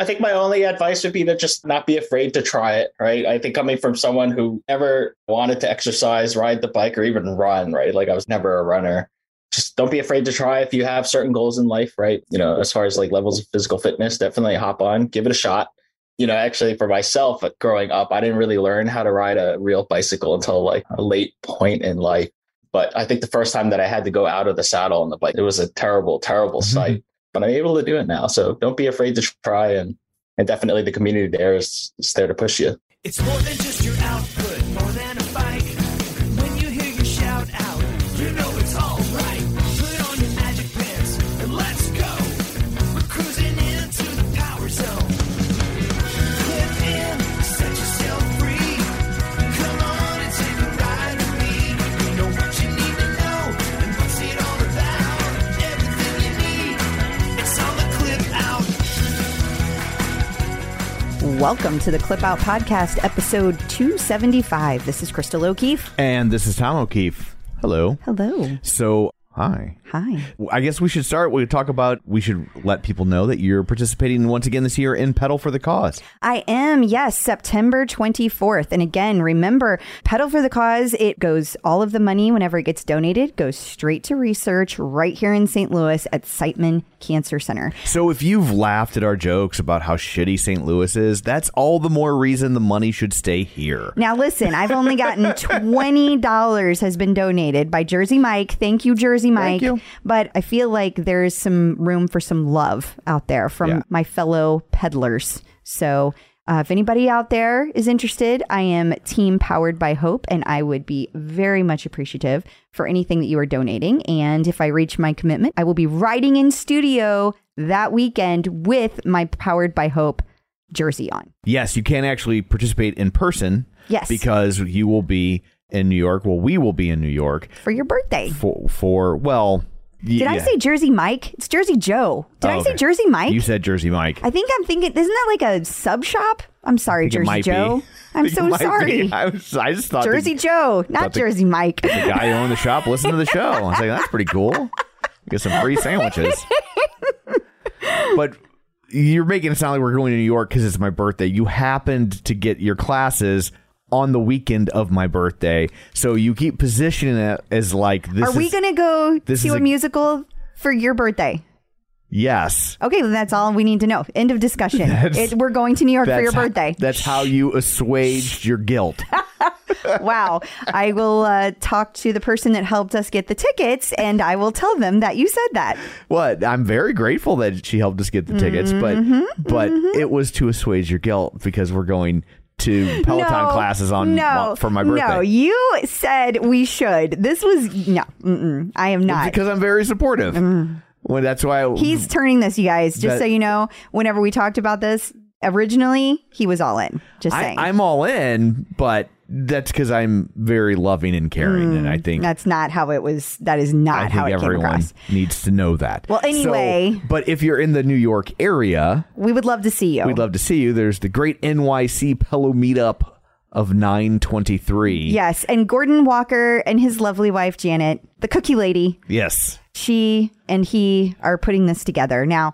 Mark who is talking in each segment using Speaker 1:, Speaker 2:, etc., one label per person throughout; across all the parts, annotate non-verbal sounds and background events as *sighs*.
Speaker 1: I think my only advice would be to just not be afraid to try it, right? I think coming from someone who never wanted to exercise, ride the bike, or even run, right? Like I was never a runner. Just don't be afraid to try if you have certain goals in life, right? You know, as far as like levels of physical fitness, definitely hop on, give it a shot. You know, actually for myself growing up, I didn't really learn how to ride a real bicycle until like a late point in life. But I think the first time that I had to go out of the saddle on the bike, it was a terrible, terrible mm-hmm. sight but I'm able to do it now. So don't be afraid to try and and definitely the community there is, is there to push you.
Speaker 2: It's more than just your output,
Speaker 3: Welcome to the Clip Out Podcast, episode 275. This is Crystal O'Keefe.
Speaker 4: And this is Tom O'Keefe. Hello.
Speaker 3: Hello.
Speaker 4: So, hi.
Speaker 3: Hi.
Speaker 4: I guess we should start. We talk about. We should let people know that you're participating once again this year in Pedal for the Cause.
Speaker 3: I am. Yes, September 24th. And again, remember, Pedal for the Cause. It goes all of the money whenever it gets donated goes straight to research right here in St. Louis at Siteman Cancer Center.
Speaker 4: So if you've laughed at our jokes about how shitty St. Louis is, that's all the more reason the money should stay here.
Speaker 3: Now listen, I've only gotten *laughs* twenty dollars has been donated by Jersey Mike. Thank you, Jersey Mike.
Speaker 4: Thank you.
Speaker 3: But I feel like there's some room for some love out there from
Speaker 4: Yeah.
Speaker 3: my fellow peddlers. So uh, if anybody out there is interested, I am Team Powered by Hope, and I would be very much appreciative for anything that you are donating. And if I reach my commitment, I will be riding in studio that weekend with my Powered by Hope jersey on.
Speaker 4: Yes, you can actually participate in person.
Speaker 3: Yes.
Speaker 4: because you will be in New York. Well, we will be in New York
Speaker 3: For your birthday.
Speaker 4: for for well. y-
Speaker 3: Did I
Speaker 4: yeah.
Speaker 3: say Jersey Mike? It's Jersey Joe. Did
Speaker 4: Oh,
Speaker 3: I say. Jersey Mike?
Speaker 4: You said Jersey Mike.
Speaker 3: I think I'm thinking, isn't that like a sub shop? I'm sorry,
Speaker 4: think it
Speaker 3: Jersey
Speaker 4: might be.
Speaker 3: Joe. *laughs* I'm
Speaker 4: it
Speaker 3: so
Speaker 4: might be.
Speaker 3: sorry. *laughs*
Speaker 4: I, was, I just thought
Speaker 3: Jersey
Speaker 4: the,
Speaker 3: Joe, not
Speaker 4: the-
Speaker 3: Jersey Mike.
Speaker 4: the guy who owned the shop listened to the show. I was like, that's pretty cool. Get some free sandwiches. *laughs* but you're making it sound like we're going to New York because it's my birthday. You happened to get your classes on the weekend of my birthday, so you keep positioning it as like this.
Speaker 3: Are we
Speaker 4: is-
Speaker 3: to go see a,
Speaker 4: a-
Speaker 3: musical for your birthday?
Speaker 4: Yes.
Speaker 3: Okay, then that's all we need to know. End of discussion. *laughs* It, we're going to New York for your birthday.
Speaker 4: that's how you assuaged your guilt. *laughs*
Speaker 3: wow. I will uh, talk to the person that helped us get the tickets and I will tell them that you said that.
Speaker 4: What? I'm very grateful that she helped us get the tickets,
Speaker 3: Mm-hmm,
Speaker 4: but but it was to assuage your guilt because we're going to Peloton
Speaker 3: no,
Speaker 4: classes on
Speaker 3: no,
Speaker 4: for my birthday.
Speaker 3: No, you said we should. This was no. I am not.
Speaker 4: because I'm very supportive. Well, that's why I,
Speaker 3: He's turning this, you guys. Just
Speaker 4: That-
Speaker 3: so you know, whenever we talked about this originally, he was all in. Just
Speaker 4: I,
Speaker 3: saying.
Speaker 4: I'm all in, but that's because I'm very loving and caring, and I think
Speaker 3: Mm, That's not how it was. That is not
Speaker 4: I
Speaker 3: how
Speaker 4: think
Speaker 3: it came
Speaker 4: everyone
Speaker 3: across.
Speaker 4: needs to know that.
Speaker 3: Well,
Speaker 4: So-
Speaker 3: anyway.
Speaker 4: but if you're in the New York area,
Speaker 3: We would love to see you.
Speaker 4: we'd love to see you. There's the Great NYC Pello Meetup of 923.
Speaker 3: Yes, and Gordon Walker and his lovely wife Janet, the cookie lady,
Speaker 4: Yes.
Speaker 3: she and he are putting this together. Now,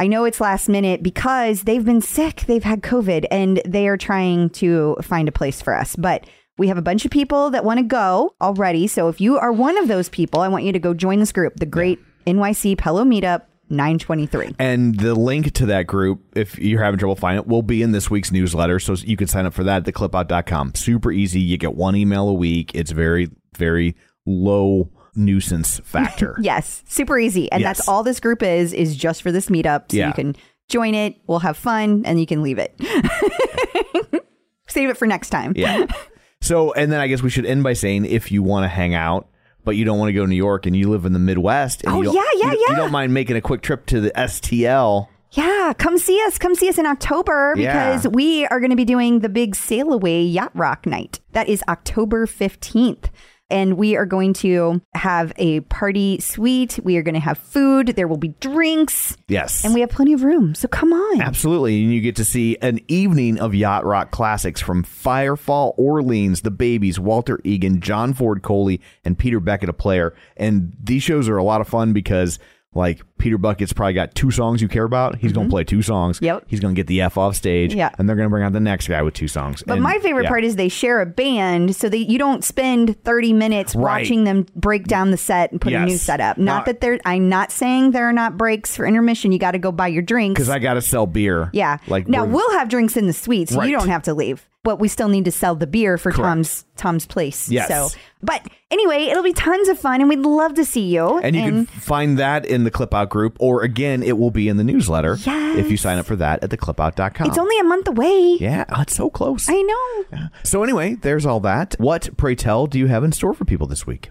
Speaker 3: I know it's last minute because they've been sick, they've had COVID, and they are trying to find a place for us. But we have a bunch of people that want to go already. So if you are one of those people, I want you to go join this group, the Great NYC Pello Meetup 923.
Speaker 4: And the link to that group, if you're having trouble finding it, will be in this week's newsletter. So you can sign up for that at theclipout.com. Super easy. You get one email a week. It's very, very low nuisance factor. *laughs*
Speaker 3: Yes, super easy. And
Speaker 4: Yes.
Speaker 3: that's all this group is, is just for this meetup. So
Speaker 4: Yeah.
Speaker 3: you can join it, we'll have fun, and you can leave it. *laughs* Save it for next time.
Speaker 4: Yeah. *laughs* So, and then I guess we should end by saying if you want to hang out, but you don't want to go to New York and you live in the Midwest, and
Speaker 3: Oh,
Speaker 4: you don't,
Speaker 3: yeah, yeah,
Speaker 4: you, you don't mind making a quick trip to the STL.
Speaker 3: Yeah, come see us. Come see us in October
Speaker 4: Yeah.
Speaker 3: because we are going to be doing the big sail away yacht rock night. That is October 15th. And we are going to have a party suite. We are going to have food. There will be drinks.
Speaker 4: Yes.
Speaker 3: And we have plenty of room. So come on.
Speaker 4: Absolutely. And you get to see an evening of yacht rock classics from Firefall, Orleans, The Babies, Walter Egan, John Ford Coley, and Peter Beckett, a player. And these shows are a lot of fun because, like, Peter Beckett's probably got two songs you care about. He's going to play two songs.
Speaker 3: Mm-hmm. Yep.
Speaker 4: He's going to get the F off stage.
Speaker 3: Yeah.
Speaker 4: And they're going to bring out the next guy with two songs.
Speaker 3: But
Speaker 4: And-
Speaker 3: my favorite
Speaker 4: yeah.
Speaker 3: part is they share a band so that you don't spend 30 minutes
Speaker 4: Right.
Speaker 3: watching them break down the set and put a new
Speaker 4: Yes.
Speaker 3: set up. Not that there I'm not saying there are not breaks for intermission. You got to go buy your drinks.
Speaker 4: Because I got to sell beer.
Speaker 3: Yeah.
Speaker 4: Like,
Speaker 3: now we'll have drinks in the suite, so
Speaker 4: Right.
Speaker 3: you don't have to leave. But we still need to sell the beer for Tom's Tom's place.
Speaker 4: Yes.
Speaker 3: So, but anyway, it'll be tons of fun, and we'd love to see you.
Speaker 4: And you can find that in the Clip Out group, or again, it will be in the newsletter yes. if you sign up for that at theclipout.com.
Speaker 3: it's only a month away.
Speaker 4: yeah, oh, it's so close.
Speaker 3: I know. Yeah.
Speaker 4: So anyway, there's all that. What, pray tell, do you have in store for people this week?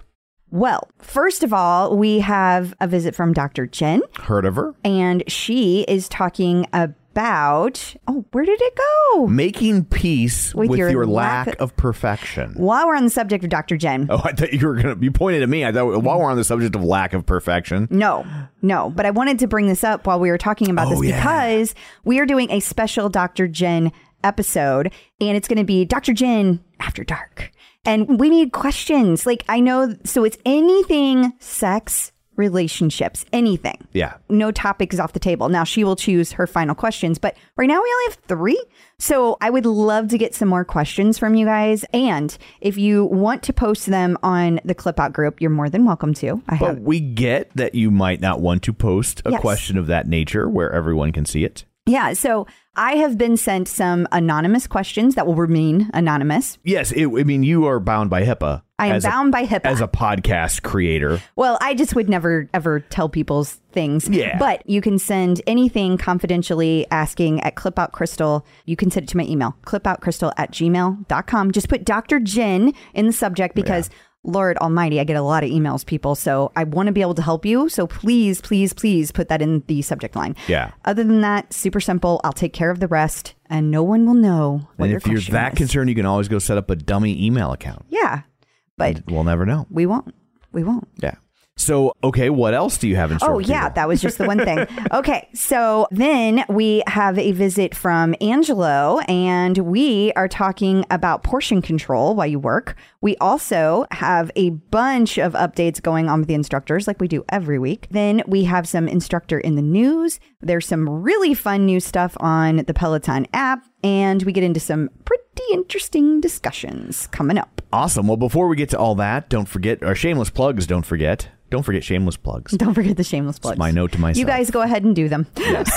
Speaker 3: Well, first of all, we have a visit from Dr. Jenn,
Speaker 4: Heard of her?
Speaker 3: and she is talking about. Oh, where did it go?
Speaker 4: Making peace with,
Speaker 3: With
Speaker 4: your,
Speaker 3: your
Speaker 4: lack,
Speaker 3: lack-
Speaker 4: of perfection.
Speaker 3: While we're on the subject of Dr. Jenn,
Speaker 4: Oh, I thought you were gonna. be pointed at me. I thought while we're on the subject of lack of perfection.
Speaker 3: No, no. But I wanted to bring this up while we were talking about
Speaker 4: Oh,
Speaker 3: this
Speaker 4: yeah.
Speaker 3: because we are doing a special Dr. Jenn episode, and it's going to be Dr. Jenn After Dark. And we need questions. Like, I know, so it's anything sex, relationships, anything.
Speaker 4: Yeah.
Speaker 3: No topic is off the table. Now she will choose her final questions, but right now we only have three. So I would love to get some more questions from you guys. And if you want to post them on the Clip Out group, you're more than welcome to. I have
Speaker 4: But we get that you might not want to post a
Speaker 3: Yes.
Speaker 4: question of that nature where everyone can see it.
Speaker 3: Yeah, so I have been sent some anonymous questions that will remain anonymous.
Speaker 4: Yes, it, I mean you are bound by HIPAA.
Speaker 3: I am
Speaker 4: as a-
Speaker 3: bound by HIPAA.
Speaker 4: as a podcast creator.
Speaker 3: well, I just would never ever tell people's things.
Speaker 4: Yeah.
Speaker 3: But you can send anything confidentially asking at Clipout Crystal. You can send it to my email, clipoutcrystal at gmail.com. Just put Dr. Jenn in the subject because Lord Almighty, I get a lot of emails, people. So I want to be able to help you. So please, please, please put that in the subject line.
Speaker 4: Yeah.
Speaker 3: Other than that, super simple. I'll take care of the rest and no one will know what
Speaker 4: And
Speaker 3: your
Speaker 4: if you're that
Speaker 3: is.
Speaker 4: concerned, you can always go set up a dummy email account.
Speaker 3: Yeah. But
Speaker 4: We'll never know.
Speaker 3: we won't. We won't.
Speaker 4: Yeah. So, okay, what else do you have in store?
Speaker 3: Oh, yeah,
Speaker 4: people?
Speaker 3: that was just the one thing. *laughs* okay, so then we have a visit from Angelo, and we are talking about portion control while you work. We also have a bunch of updates going on with the instructors, like we do every week. Then we have some instructor in the news. There's some really fun new stuff on the Peloton app, and we get into some pretty interesting discussions coming up.
Speaker 4: Awesome. Well, before we get to all that, don't forget our shameless plugs. Don't forget. Don't forget shameless plugs.
Speaker 3: Don't forget the shameless plugs.
Speaker 4: my note to myself.
Speaker 3: You guys go ahead and do them.
Speaker 4: Yes.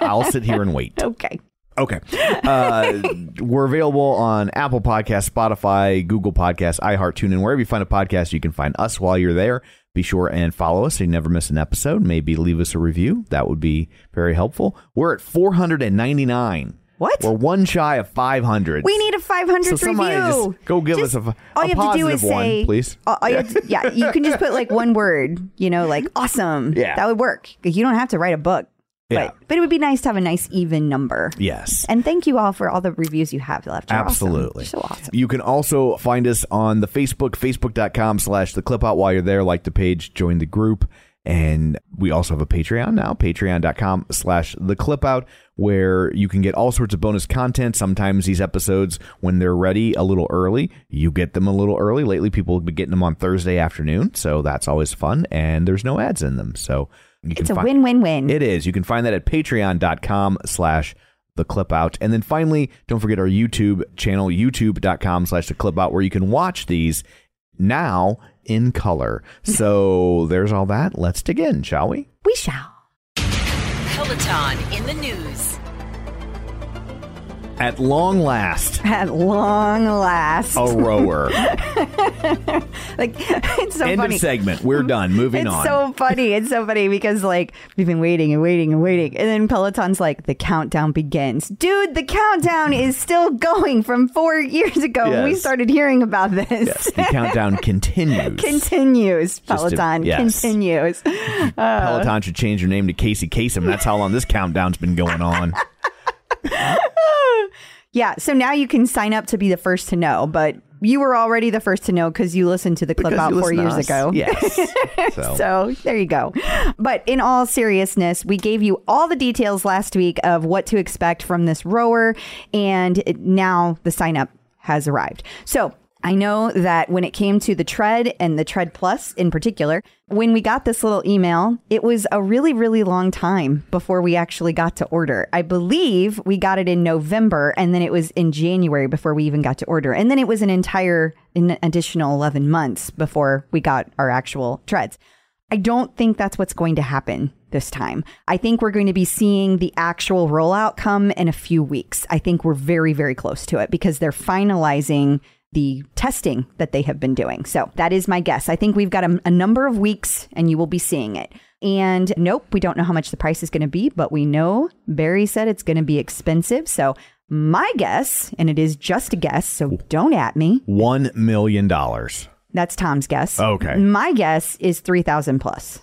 Speaker 4: I'll sit here and wait. *laughs*
Speaker 3: okay.
Speaker 4: Okay. Uh, we're available on Apple Podcasts, Spotify, Google Podcasts, iHeart, TuneIn, wherever you find a podcast, you can find us while you're there. Be sure and follow us so you never miss an episode. Maybe leave us a review. That would be very helpful. We're at 499.
Speaker 3: What?
Speaker 4: We're one shy of 500.
Speaker 3: We need a 500
Speaker 4: So
Speaker 3: review.
Speaker 4: just go give
Speaker 3: Just-
Speaker 4: us a,
Speaker 3: all
Speaker 4: a
Speaker 3: you have to do is
Speaker 4: positive one,
Speaker 3: say,
Speaker 4: please.
Speaker 3: all- all you to- yeah, you can just put like *laughs* one word, you know, like awesome.
Speaker 4: Yeah.
Speaker 3: That would work. You don't have to write a book.
Speaker 4: Yeah.
Speaker 3: But, but it would be nice to have a nice even number.
Speaker 4: Yes.
Speaker 3: And thank you all for all the reviews you have left. You're awesome.
Speaker 4: Absolutely.
Speaker 3: You're so awesome.
Speaker 4: You can also find us on the Facebook, facebook.com slash the clip out while you're there. Like the page, join the group. And we also have a Patreon now, patreon.com slash the clip out, where you can get all sorts of bonus content. Sometimes these episodes, when they're ready a little early, you get them a little early. Lately, people have been getting them on Thursday afternoon. So that's always fun. And there's no ads in them. So you
Speaker 3: It's a
Speaker 4: fi-
Speaker 3: win-win-win.
Speaker 4: It is. You can find that at patreon.com slash the clip out. And then finally, don't forget our YouTube channel, youtube.com slash the clip out, where you can watch these now in color. So *laughs* there's all that. Let's dig in, shall we?
Speaker 3: we shall.
Speaker 5: Peloton in the news.
Speaker 4: At long last,
Speaker 3: At long last.
Speaker 4: a rower. *laughs*
Speaker 3: Like it's so
Speaker 4: End
Speaker 3: funny.
Speaker 4: of segment. We're done. Moving
Speaker 3: it's
Speaker 4: on.
Speaker 3: It's so funny. It's so funny because like we've been waiting and waiting and waiting, and then Peloton's like the countdown begins. Dude, the countdown is still going from four years ago. when We started hearing about this.
Speaker 4: yes, the countdown continues. *laughs*
Speaker 3: continues. Peloton
Speaker 4: yes.
Speaker 3: continues.
Speaker 4: Peloton should change your name to Casey Kasem. That's how long this countdown's been going on. *laughs* *laughs*
Speaker 3: Yeah. So now you can sign up to be the first to know, but you were already the first to know because you listened to the clip
Speaker 4: Because
Speaker 3: out four years ago.
Speaker 4: Yes. *laughs* So,
Speaker 3: So there you go. But in all seriousness, we gave you all the details last week of what to expect from this rower, and now the sign up has arrived. So I know that when it came to the Tread and the Tread Plus in particular, when we got this little email, it was a really, really long time before we actually got to order. I believe we got it in November and then it was in January before we even got to order. And then it was an entire an additional 11 months before we got our actual treads. I don't think that's what's going to happen this time. I think we're going to be seeing the actual rollout come in a few weeks. I think we're very, very close to it because they're finalizing the testing that they have been doing. So that is my guess. I think we've got a, a number of weeks and you will be seeing it. And nope, we don't know how much the price is going to be, but we know Barry said it's going to be expensive. So my guess, and it is just a guess, so don't at me.
Speaker 4: one million dollars.
Speaker 3: That's Tom's guess.
Speaker 4: Okay.
Speaker 3: My guess is 3000 plus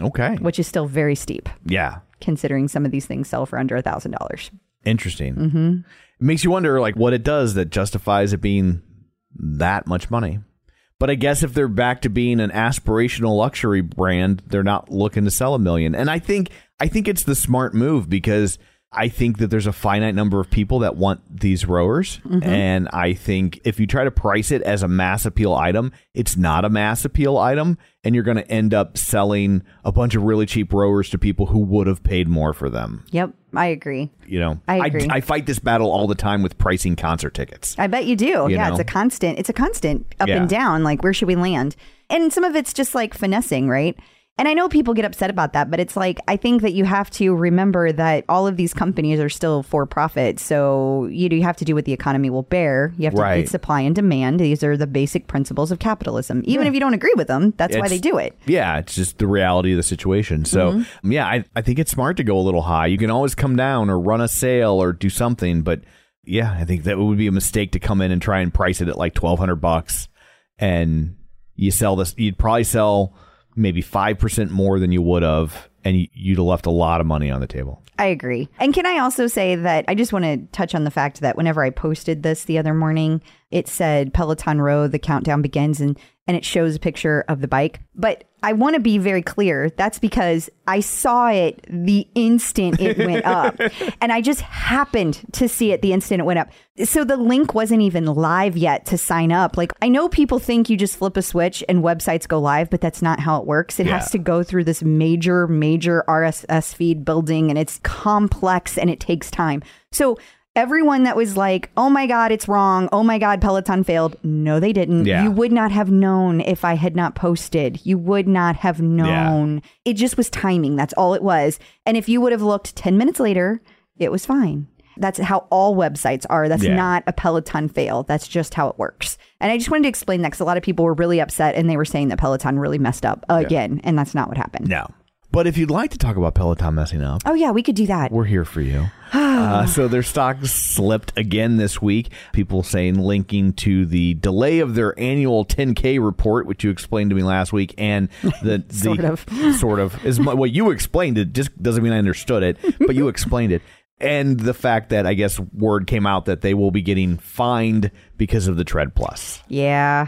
Speaker 4: Okay.
Speaker 3: which is still very steep
Speaker 4: Yeah.
Speaker 3: considering some of these things sell for under a thousand dollars.
Speaker 4: Interesting. Mm-hmm. It makes you wonder, like, what it does that justifies it being that much money. But I guess if they're back to being an aspirational luxury brand, they're not looking to sell a million. And I think I think it's the smart move because I think that there's a finite number of people that want these rowers. Mm-hmm. And I think if you try to price it as a mass appeal item, it's not a mass appeal item. And you're going to end up selling a bunch of really cheap rowers to people who would have paid more for them.
Speaker 3: Yep, I agree.
Speaker 4: You know,
Speaker 3: I agree.
Speaker 4: I, fight this battle all the time with pricing concert tickets.
Speaker 3: I bet you do.
Speaker 4: You
Speaker 3: yeah,
Speaker 4: know?
Speaker 3: it's a constant. It's a constant up
Speaker 4: Yeah.
Speaker 3: and down. Like where should we land? And some of it's just like finessing, right? And I know people get upset about that, but it's like I think that you have to remember that all of these companies are still for profit. So you, you have to do what the economy will bear. You have to
Speaker 4: Right.
Speaker 3: supply and demand. These are the basic principles of capitalism. Even if you don't agree with them, that's why they do it.
Speaker 4: Yeah, it's just the reality of the situation. So,
Speaker 3: Mm-hmm.
Speaker 4: yeah, I, I think it's smart to go a little high. You can always come down or run a sale or do something, but yeah, I think that would be a mistake to come in and try and price it at like twelve hundred bucks, and you sell this. You'd probably sell maybe five percent more than you would have, and you, you'd have left a lot of money on the table.
Speaker 3: I agree. And can I also say that I just want to touch on the fact that whenever I posted this the other morning, it said Peloton Row, the countdown begins, and, and it shows a picture of the bike. But I want to be very clear. That's because I saw it the instant it *laughs* went up. and I just happened to see it the instant it went up. So the link wasn't even live yet to sign up. Like, I know people think you just flip a switch and websites go live, but that's not how it works. It
Speaker 4: Yeah.
Speaker 3: has to go through this major, major RSS feed building and it's complex and it takes time. So everyone that was like, oh my God, it's wrong. Oh my God, Peloton failed. No, they didn't.
Speaker 4: Yeah.
Speaker 3: You would not have known if I had not posted. You would not have known. It just was timing. That's all it was. And if you would have looked 10 minutes later, it was fine. That's how all websites are. That's
Speaker 4: Yeah.
Speaker 3: not a Peloton fail. That's just how it works. And I just wanted to explain that because a lot of people were really upset and they were saying that Peloton really messed up again. And that's not what happened.
Speaker 4: No. But if you'd like to talk about Peloton messing up,
Speaker 3: Oh, yeah, we could do that.
Speaker 4: we're here for you. *sighs* uh, so their stock slipped again this week. People saying linking to the delay of their annual 10K report, which you explained to me last week, and *laughs* the, the
Speaker 3: Sort of. *laughs*
Speaker 4: sort of is my, well, you explained it. Just doesn't mean I understood it, but you *laughs* explained it. And the fact that I guess word came out that they will be getting fined because of the Tread Plus.
Speaker 3: Yeah.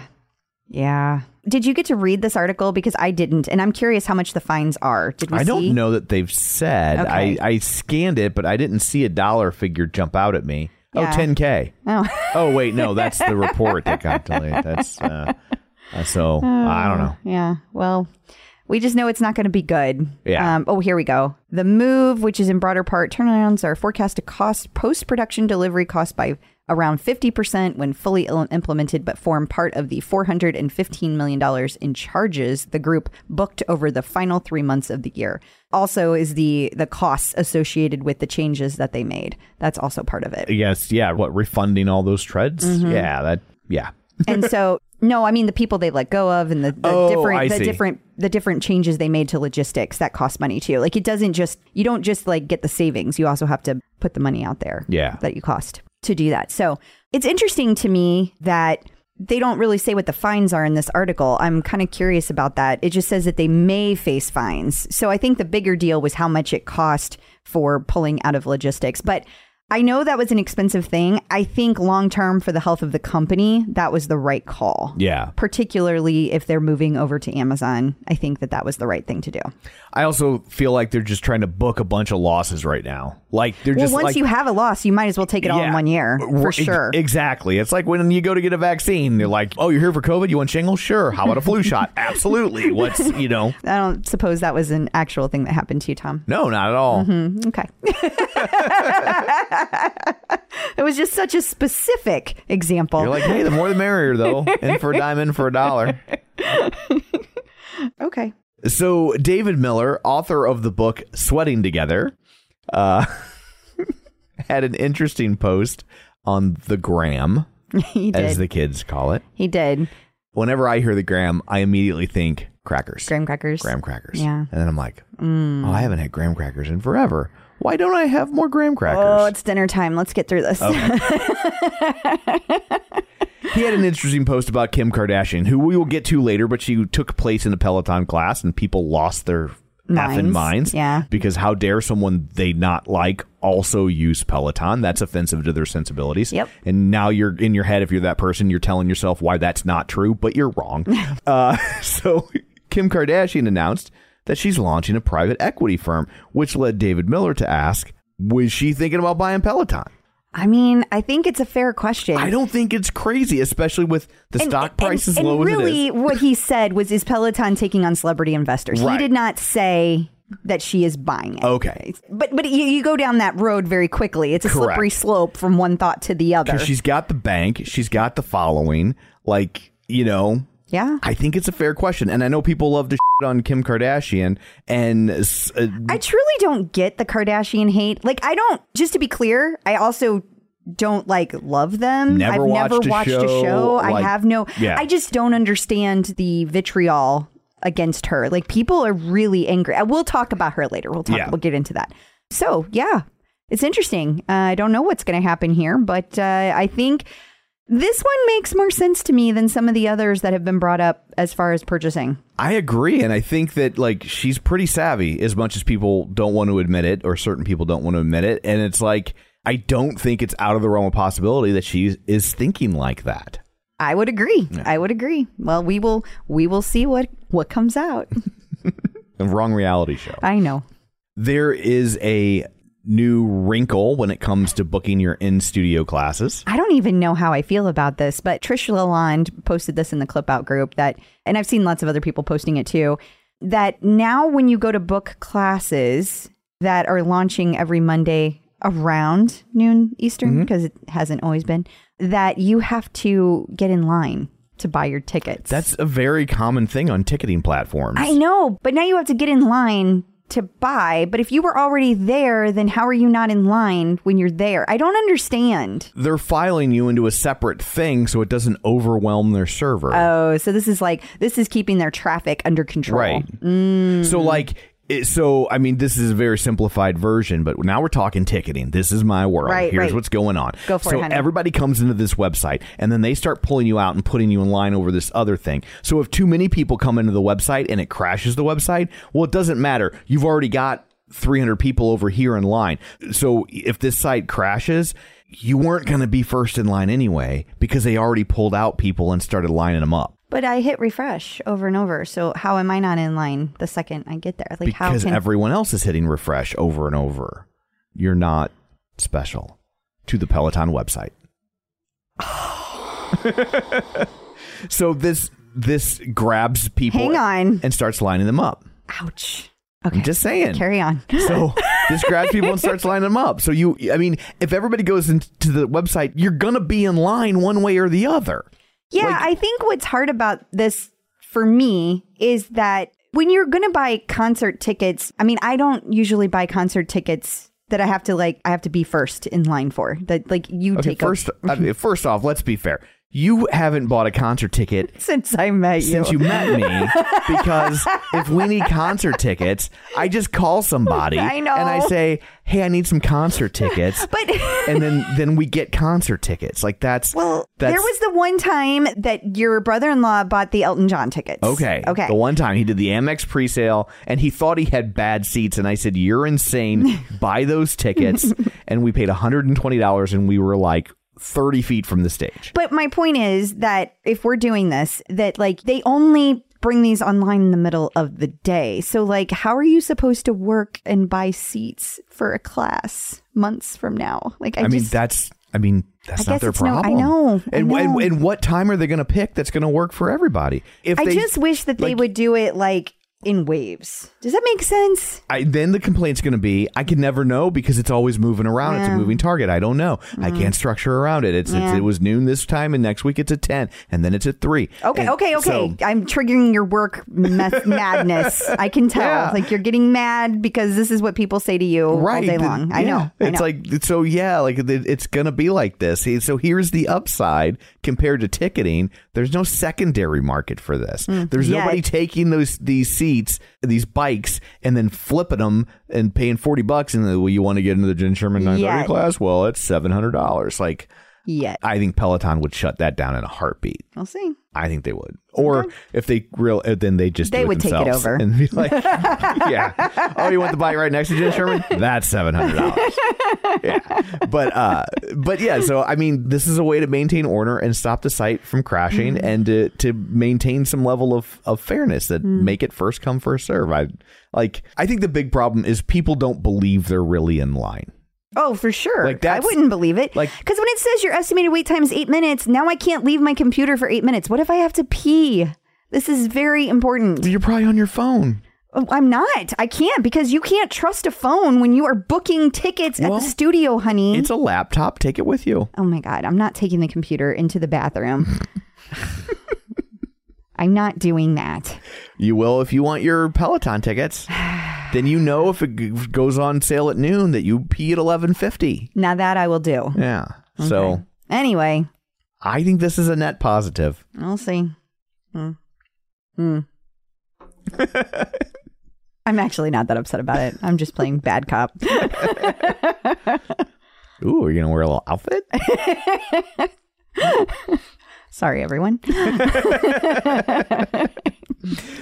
Speaker 3: Yeah. Did you get to read this article? Because I didn't, and I'm curious how much the fines are. Did we
Speaker 4: I don't know that they've said.
Speaker 3: Okay.
Speaker 4: I, I scanned it, but I didn't see a dollar figure jump out at me.
Speaker 3: Yeah.
Speaker 4: Oh, 10K.
Speaker 3: Oh.
Speaker 4: Oh, wait, no, that's the report that got delayed. That's uh, uh, so *laughs* I don't know.
Speaker 3: Yeah. Well, we just know it's not going to be good.
Speaker 4: Yeah.
Speaker 3: Um, oh, here we go. The move, which is in broader part, turnarounds are forecast to cost post production delivery cost by around 50% when fully implemented, but form part of the $415 million in charges the group booked over the final three months of the year. Also, is the the costs associated with the changes that they made. That's also part of it.
Speaker 4: Yes, yeah. What refunding all those treads?
Speaker 3: Mm-hmm.
Speaker 4: Yeah, that. Yeah, *laughs*
Speaker 3: and so no i mean the people they let go of and the, the
Speaker 4: Oh,
Speaker 3: different
Speaker 4: I
Speaker 3: the
Speaker 4: see.
Speaker 3: different the different changes they made to logistics that cost money too like it doesn't just you don't just like get the savings you also have to put the money out there
Speaker 4: Yeah.
Speaker 3: that you cost to do that so it's interesting to me that they don't really say what the fines are in this article. I'm kind of curious about that. It just says that they may face fines. So I think the bigger deal was how much it cost for pulling out of logistics. But I know that was an expensive thing. I think long term for the health of the company, that was the right call.
Speaker 4: yeah.
Speaker 3: Particularly if they're moving over to Amazon, I think that that was the right thing to do.
Speaker 4: I also feel like they're just trying to book a bunch of losses right now. Like they're
Speaker 3: Well,
Speaker 4: just
Speaker 3: once
Speaker 4: like,
Speaker 3: you have a loss, you might as well take it all in one year for sure.
Speaker 4: Exactly. It's like when you go to get a vaccine, they're like, "Oh, you're here for COVID? You want shingles? Sure. How about a flu shot? *laughs* Absolutely. What's you know?
Speaker 3: I don't suppose that was an actual thing that happened to you, Tom.
Speaker 4: No, not at all.
Speaker 3: Mm-hmm. Okay. *laughs* *laughs* it was just such a specific example.
Speaker 4: You're like, hey, the more the merrier, though. In for a dime, in for a dollar. *laughs*
Speaker 3: okay.
Speaker 4: So, David Miller, author of the book Sweating Together, uh, *laughs* had an interesting post on the gram,
Speaker 3: He did.
Speaker 4: as the kids call it.
Speaker 3: he did.
Speaker 4: Whenever I hear the gram, I immediately think crackers.
Speaker 3: Graham crackers.
Speaker 4: graham crackers.
Speaker 3: Yeah.
Speaker 4: And then I'm like, oh, I haven't had graham crackers in forever. Why don't I have more graham crackers?
Speaker 3: Oh, it's dinner time. Let's get through this. *laughs*
Speaker 4: He had an interesting post about Kim Kardashian, who we will get to later, but she took place in a Peloton class and people lost their effing
Speaker 3: Minds,
Speaker 4: minds.
Speaker 3: yeah.
Speaker 4: Because how dare someone they not like also use Peloton? That's offensive to their sensibilities.
Speaker 3: Yep.
Speaker 4: And now you're in your head, if you're that person, you're telling yourself why that's not true, but you're wrong. *laughs* uh, *laughs* so Kim Kardashian announced that she's launching a private equity firm, which led David Miller to ask, was she thinking about buying Peloton?
Speaker 3: I mean, I think it's a fair question.
Speaker 4: I don't think it's crazy, especially with the
Speaker 3: And-
Speaker 4: stock price
Speaker 3: and,
Speaker 4: as low
Speaker 3: and
Speaker 4: as it
Speaker 3: really, what he said was, "Is Peloton taking on celebrity investors?"
Speaker 4: Right.
Speaker 3: He did not say that she is buying it.
Speaker 4: Okay.
Speaker 3: but but you, you go down that road very quickly. It's a
Speaker 4: Correct.
Speaker 3: slippery slope from one thought to the other.
Speaker 4: Because she's got the bank, she's got the following. Like, you know,
Speaker 3: yeah.
Speaker 4: I think it's a fair question. And I know people love to shit on Kim Kardashian. And uh,
Speaker 3: I truly don't get the Kardashian hate. Like, I don't. Just to be clear, I also don't like love them.
Speaker 4: Never
Speaker 3: I've
Speaker 4: watched
Speaker 3: never
Speaker 4: a
Speaker 3: watched
Speaker 4: show,
Speaker 3: a show. I have no.
Speaker 4: Yeah.
Speaker 3: I just don't understand the vitriol against her. Like, people are really angry. Uh, We'll talk about her later. We'll talk.
Speaker 4: Yeah.
Speaker 3: We'll get into that. So yeah, it's interesting. Uh, I don't know what's going to happen here, but uh, I think. This one makes more sense to me than some of the others that have been brought up as far as purchasing.
Speaker 4: I agree. And I think that, like, she's pretty savvy as much as people don't want to admit it, or certain people don't want to admit it. And it's like, I don't think it's out of the realm of possibility that she is thinking like that.
Speaker 3: I would agree. I would agree. Well, we will we will see what what comes out.
Speaker 4: The *laughs* wrong reality show.
Speaker 3: I know.
Speaker 4: There is a new wrinkle when it comes to booking your in studio classes.
Speaker 3: I don't even know how I feel about this, but Trish Lalonde posted this in the clip out group that and I've seen lots of other people posting it too, that now when you go to book classes that are launching every Monday around noon Eastern mm-hmm. because it hasn't always been that you have to get in line to buy your tickets.
Speaker 4: That's a very common thing on ticketing platforms.
Speaker 3: I know, but now you have to get in line to buy. But if you were already there, then how are you not in line when you're there? I don't understand.
Speaker 4: They're filing you into a separate thing so it doesn't overwhelm their server.
Speaker 3: Oh, so this is like this is keeping their traffic under control.
Speaker 4: right. Mm. So, like, so I mean, this is a very simplified version, but now we're talking ticketing. This is my world.
Speaker 3: Right,
Speaker 4: Here's
Speaker 3: right.
Speaker 4: what's going on.
Speaker 3: Go for
Speaker 4: so
Speaker 3: it, honey.
Speaker 4: everybody comes into this website, and then they start pulling you out and putting you in line over this other thing. So if too many people come into the website and it crashes the website, well, it doesn't matter. You've already got 300 people over here in line. So if this site crashes, you weren't going to be first in line anyway because they already pulled out people and started lining them up.
Speaker 3: But I hit refresh over and over. So how am I not in line the second I get there? Like how
Speaker 4: because
Speaker 3: can
Speaker 4: everyone else is hitting refresh over and over. You're not special to the Peloton website. *sighs* so this this grabs people
Speaker 3: Hang on.
Speaker 4: and starts lining them up.
Speaker 3: ouch.
Speaker 4: I'm
Speaker 3: Okay.
Speaker 4: just saying.
Speaker 3: Carry on.
Speaker 4: So *laughs* this grabs people and starts lining them up. So you, I mean, if everybody goes into the website, you're gonna be in line one way or the other.
Speaker 3: Yeah,
Speaker 4: Like-
Speaker 3: I think what's hard about this for me is that when you're going to buy concert tickets, I mean, I don't usually buy concert tickets that I have to like I have to be first in line for. That like you
Speaker 4: Okay,
Speaker 3: take
Speaker 4: first, I mean, first off, let's be fair. You haven't bought a concert ticket *laughs*
Speaker 3: since I met you.
Speaker 4: since you met me because if we need concert tickets, I just call somebody *laughs*
Speaker 3: I know.
Speaker 4: and I say, "Hey, I need some concert tickets."
Speaker 3: But *laughs*
Speaker 4: and then then we get concert tickets. Like that's
Speaker 3: well,
Speaker 4: that's
Speaker 3: there was the one time that your brother-in-law bought the Elton John tickets.
Speaker 4: Okay.
Speaker 3: Okay.
Speaker 4: The one time he did the Amex presale and he thought he had bad seats and I said, "You're insane. Buy those tickets." and we paid $120 and we were like 30 feet from the stage.
Speaker 3: But my point is that if we're doing this, that like they only bring these online in the middle of the day. So like how are you supposed to work and buy seats for a class months from now? Like I,
Speaker 4: I, mean, that's I mean, that's
Speaker 3: I
Speaker 4: not their
Speaker 3: it's no- I
Speaker 4: problem.
Speaker 3: know, I
Speaker 4: And,
Speaker 3: know.
Speaker 4: and and what time are they going to pick that's going to work for everybody? If
Speaker 3: I
Speaker 4: they,
Speaker 3: just wish that they
Speaker 4: like-
Speaker 3: would do it like in waves. Does that make sense?
Speaker 4: I, then the complaint's going to be I can never know because it's always moving around. It's a
Speaker 3: Mm-hmm.
Speaker 4: moving target. I don't know. I can't structure around it. It's,
Speaker 3: Yeah.
Speaker 4: it's it was noon this time, and next week it's at ten, and then it's at three.
Speaker 3: Okay,
Speaker 4: And
Speaker 3: okay, okay.
Speaker 4: so-
Speaker 3: I'm triggering your work meth- *laughs* madness. I can tell.
Speaker 4: Yeah.
Speaker 3: Like you're getting mad because this is what people say to you all day
Speaker 4: the-
Speaker 3: long. I
Speaker 4: yeah.
Speaker 3: know. I
Speaker 4: It's
Speaker 3: know.
Speaker 4: like so yeah, like it- it's gonna be like this. So here's the upside compared to ticketing. There's no secondary market for this. There's
Speaker 3: Hmm. yet.
Speaker 4: nobody taking those these seats, these bikes, and then flipping them and paying forty bucks. And then, well, you want to get into the Jenn Sherman 930
Speaker 3: Yet.
Speaker 4: class? Well, it's seven hundred dollars. Like
Speaker 3: Yet.
Speaker 4: I think Peloton would shut that down in a heartbeat.
Speaker 3: We'll see.
Speaker 4: I think they would. Or if they real, uh, then they just
Speaker 3: They
Speaker 4: do it
Speaker 3: would take it over.
Speaker 4: and be like, *laughs* yeah. Oh, you want the bike right next to Jenn Sherman? *laughs* That's seven hundred dollars. yeah, but uh, but yeah. So I mean, this is a way to maintain order and stop the site from crashing,
Speaker 3: Mm-hmm.
Speaker 4: and to to maintain some level of of fairness that
Speaker 3: Mm.
Speaker 4: make it first come first serve. I like. I think the big problem is people don't believe they're really in line.
Speaker 3: Oh, for sure.
Speaker 4: Like,
Speaker 3: that,
Speaker 4: I
Speaker 3: wouldn't believe it.
Speaker 4: like-
Speaker 3: because when it says your estimated wait time is eight minutes, now I can't leave my computer for eight minutes. What if I have to pee? This is very important.
Speaker 4: You're probably on your phone.
Speaker 3: Oh, I'm not. I can't because you can't trust a phone when you are booking tickets at
Speaker 4: Well,
Speaker 3: the studio, honey.
Speaker 4: It's a laptop. Take it with you.
Speaker 3: oh my god, I'm not taking the computer into the bathroom. *laughs* I'm not doing that.
Speaker 4: You will if you want your Peloton tickets. *sighs* *sighs* *sighs* then you know if it g- goes on sale at noon that you pee at eleven fifty.
Speaker 3: Now that I will do.
Speaker 4: Yeah. So
Speaker 3: Anyway,
Speaker 4: I think this is a net positive.
Speaker 3: I'll see. Hmm. Hmm. *laughs* I'm actually not that upset about it. I'm just playing bad cop. *laughs*
Speaker 4: Ooh, are you gonna wear a little outfit? *laughs*
Speaker 3: Sorry, everyone.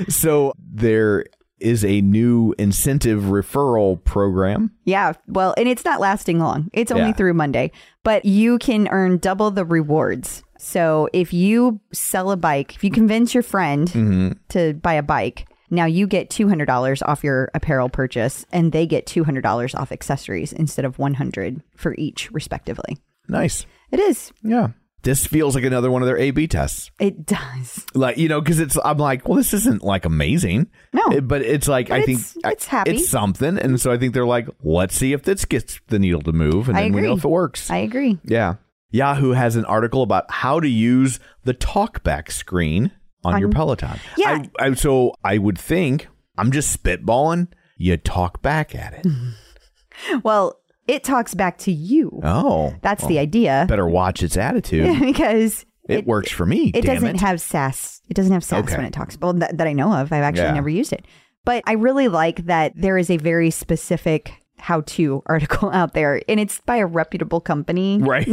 Speaker 4: so there is a new incentive referral program.
Speaker 3: Yeah, well, and it's not lasting long. It's only
Speaker 4: Yeah.
Speaker 3: through Monday, but you can earn double the rewards. So if you sell a bike, if you convince your friend
Speaker 4: Mm-hmm.
Speaker 3: to buy a bike, now you get $200 off your apparel purchase and they get $200 off accessories instead of 100 for each respectively.
Speaker 4: Nice.
Speaker 3: It is.
Speaker 4: Yeah. This feels like another one of their A/B tests.
Speaker 3: It does.
Speaker 4: Like you know, because it's I'm like, well, this isn't like amazing.
Speaker 3: No.
Speaker 4: It- but it's like I think
Speaker 3: it's- it's happy.
Speaker 4: It's something, and so I think they're like, let's see if this gets the needle to move, and
Speaker 3: I
Speaker 4: then we know if it works.
Speaker 3: I agree.
Speaker 4: Yeah. Yahoo has an article about how to use the talkback screen on, your Peloton.
Speaker 3: Yeah.
Speaker 4: I, I, so I would think, I'm just spitballing, you talk back at it. *laughs*
Speaker 3: Well, it talks back to you.
Speaker 4: Oh.
Speaker 3: That's the idea.
Speaker 4: Better watch its attitude. *laughs*
Speaker 3: because
Speaker 4: It, works for me.
Speaker 3: it doesn't
Speaker 4: it.
Speaker 3: have sass. It doesn't have sass
Speaker 4: Okay.
Speaker 3: when it talks. Well, that, that I know of. I've actually
Speaker 4: Yeah.
Speaker 3: never used it. But I really like that there is a very specific how to article *laughs* out there and it's by a reputable company.
Speaker 4: Right.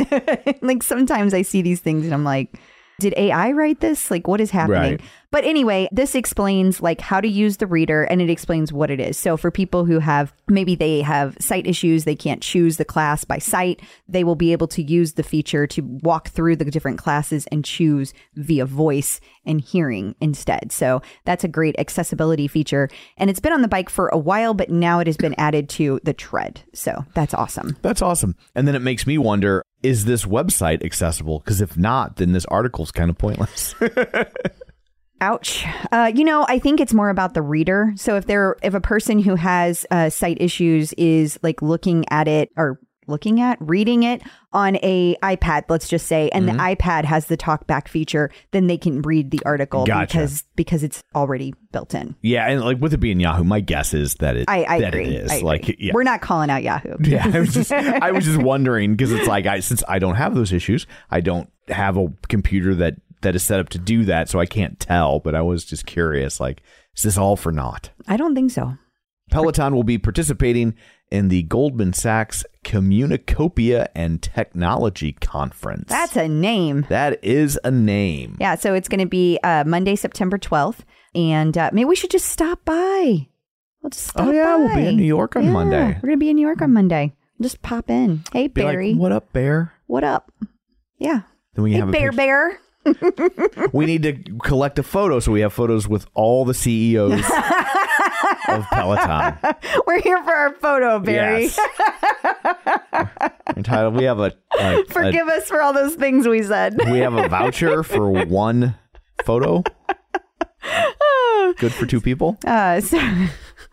Speaker 4: *laughs*
Speaker 3: like sometimes I see these things and I'm like, did AI write this? Like, what is happening?
Speaker 4: Right.
Speaker 3: But anyway, this explains like how to use the reader and it explains what it is. So for people who have maybe they have sight issues, they can't choose the class by sight, they will be able to use the feature to walk through the different classes and choose via voice and hearing instead. So that's a great accessibility feature. And it's been on the bike for a while, but now it has been added to the tread. So that's awesome.
Speaker 4: That's awesome. And then it makes me wonder is this website accessible? Because if not, then this article's kind of pointless. *laughs*
Speaker 3: Ouch. Uh, you know, I think it's more about the reader. So if there, if a person who has uh, sight issues is like looking at it or looking at reading it on a iPad, let's just say, and
Speaker 4: Mm-hmm.
Speaker 3: the iPad has the talk back feature, then they can read the article
Speaker 4: Gotcha.
Speaker 3: because because it's already built in.
Speaker 4: yeah, and like with it being Yahoo, my guess is that it
Speaker 3: I, I
Speaker 4: that
Speaker 3: agree.
Speaker 4: it is.
Speaker 3: I.
Speaker 4: Like yeah.
Speaker 3: We're not calling out Yahoo. *laughs*
Speaker 4: yeah, I was just *laughs* I was just wondering because it's like I since I don't have those issues, I don't have a computer that that is set up to do that, so I can't tell. But I was just curious, like, is this all for naught?
Speaker 3: I don't think so.
Speaker 4: Peloton will be participating in the Goldman Sachs Communacopia and Technology Conference.
Speaker 3: That's a name.
Speaker 4: that is a name.
Speaker 3: Yeah, so it's going to be uh, Monday, September 12th. And uh, maybe we should just stop by. We'll just stop
Speaker 4: Oh yeah, we'll be in New York on
Speaker 3: Yeah,
Speaker 4: Monday.
Speaker 3: We're going to be in New York on Monday. Just pop in. Hey,
Speaker 4: Be
Speaker 3: Barry.
Speaker 4: like, what up, Bear?
Speaker 3: what up? Yeah.
Speaker 4: Then we
Speaker 3: Hey,
Speaker 4: have a
Speaker 3: Bear Bear.
Speaker 4: We need to collect a photo, so we have photos with all the CEOs *laughs* of Peloton. *laughs*
Speaker 3: We're here for our photo, Barry.
Speaker 4: Yes. Entitled, we have a, a- a-
Speaker 3: Forgive us for all those things we said.
Speaker 4: we have a *laughs* voucher for one photo. Good for two people.
Speaker 3: Uh, so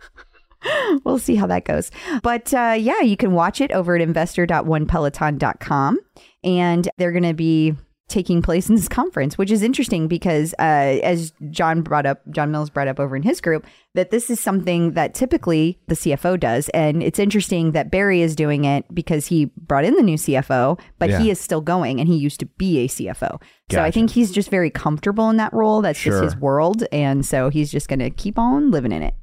Speaker 3: *laughs* we'll see how that goes. But uh, yeah, you can watch it over at investor.onepeloton.com. And they're going to be taking place in this conference, which is interesting because, uh, as John brought up, John Mills brought up over in his group, that this is something that typically the CFO does. And it's interesting that Barry is doing it because he brought in the new CFO, but he is still going and he used to be a CFO. So I think he's just very comfortable in that role. That's
Speaker 4: Sure.
Speaker 3: just his world. And so he's just going to keep on living in it.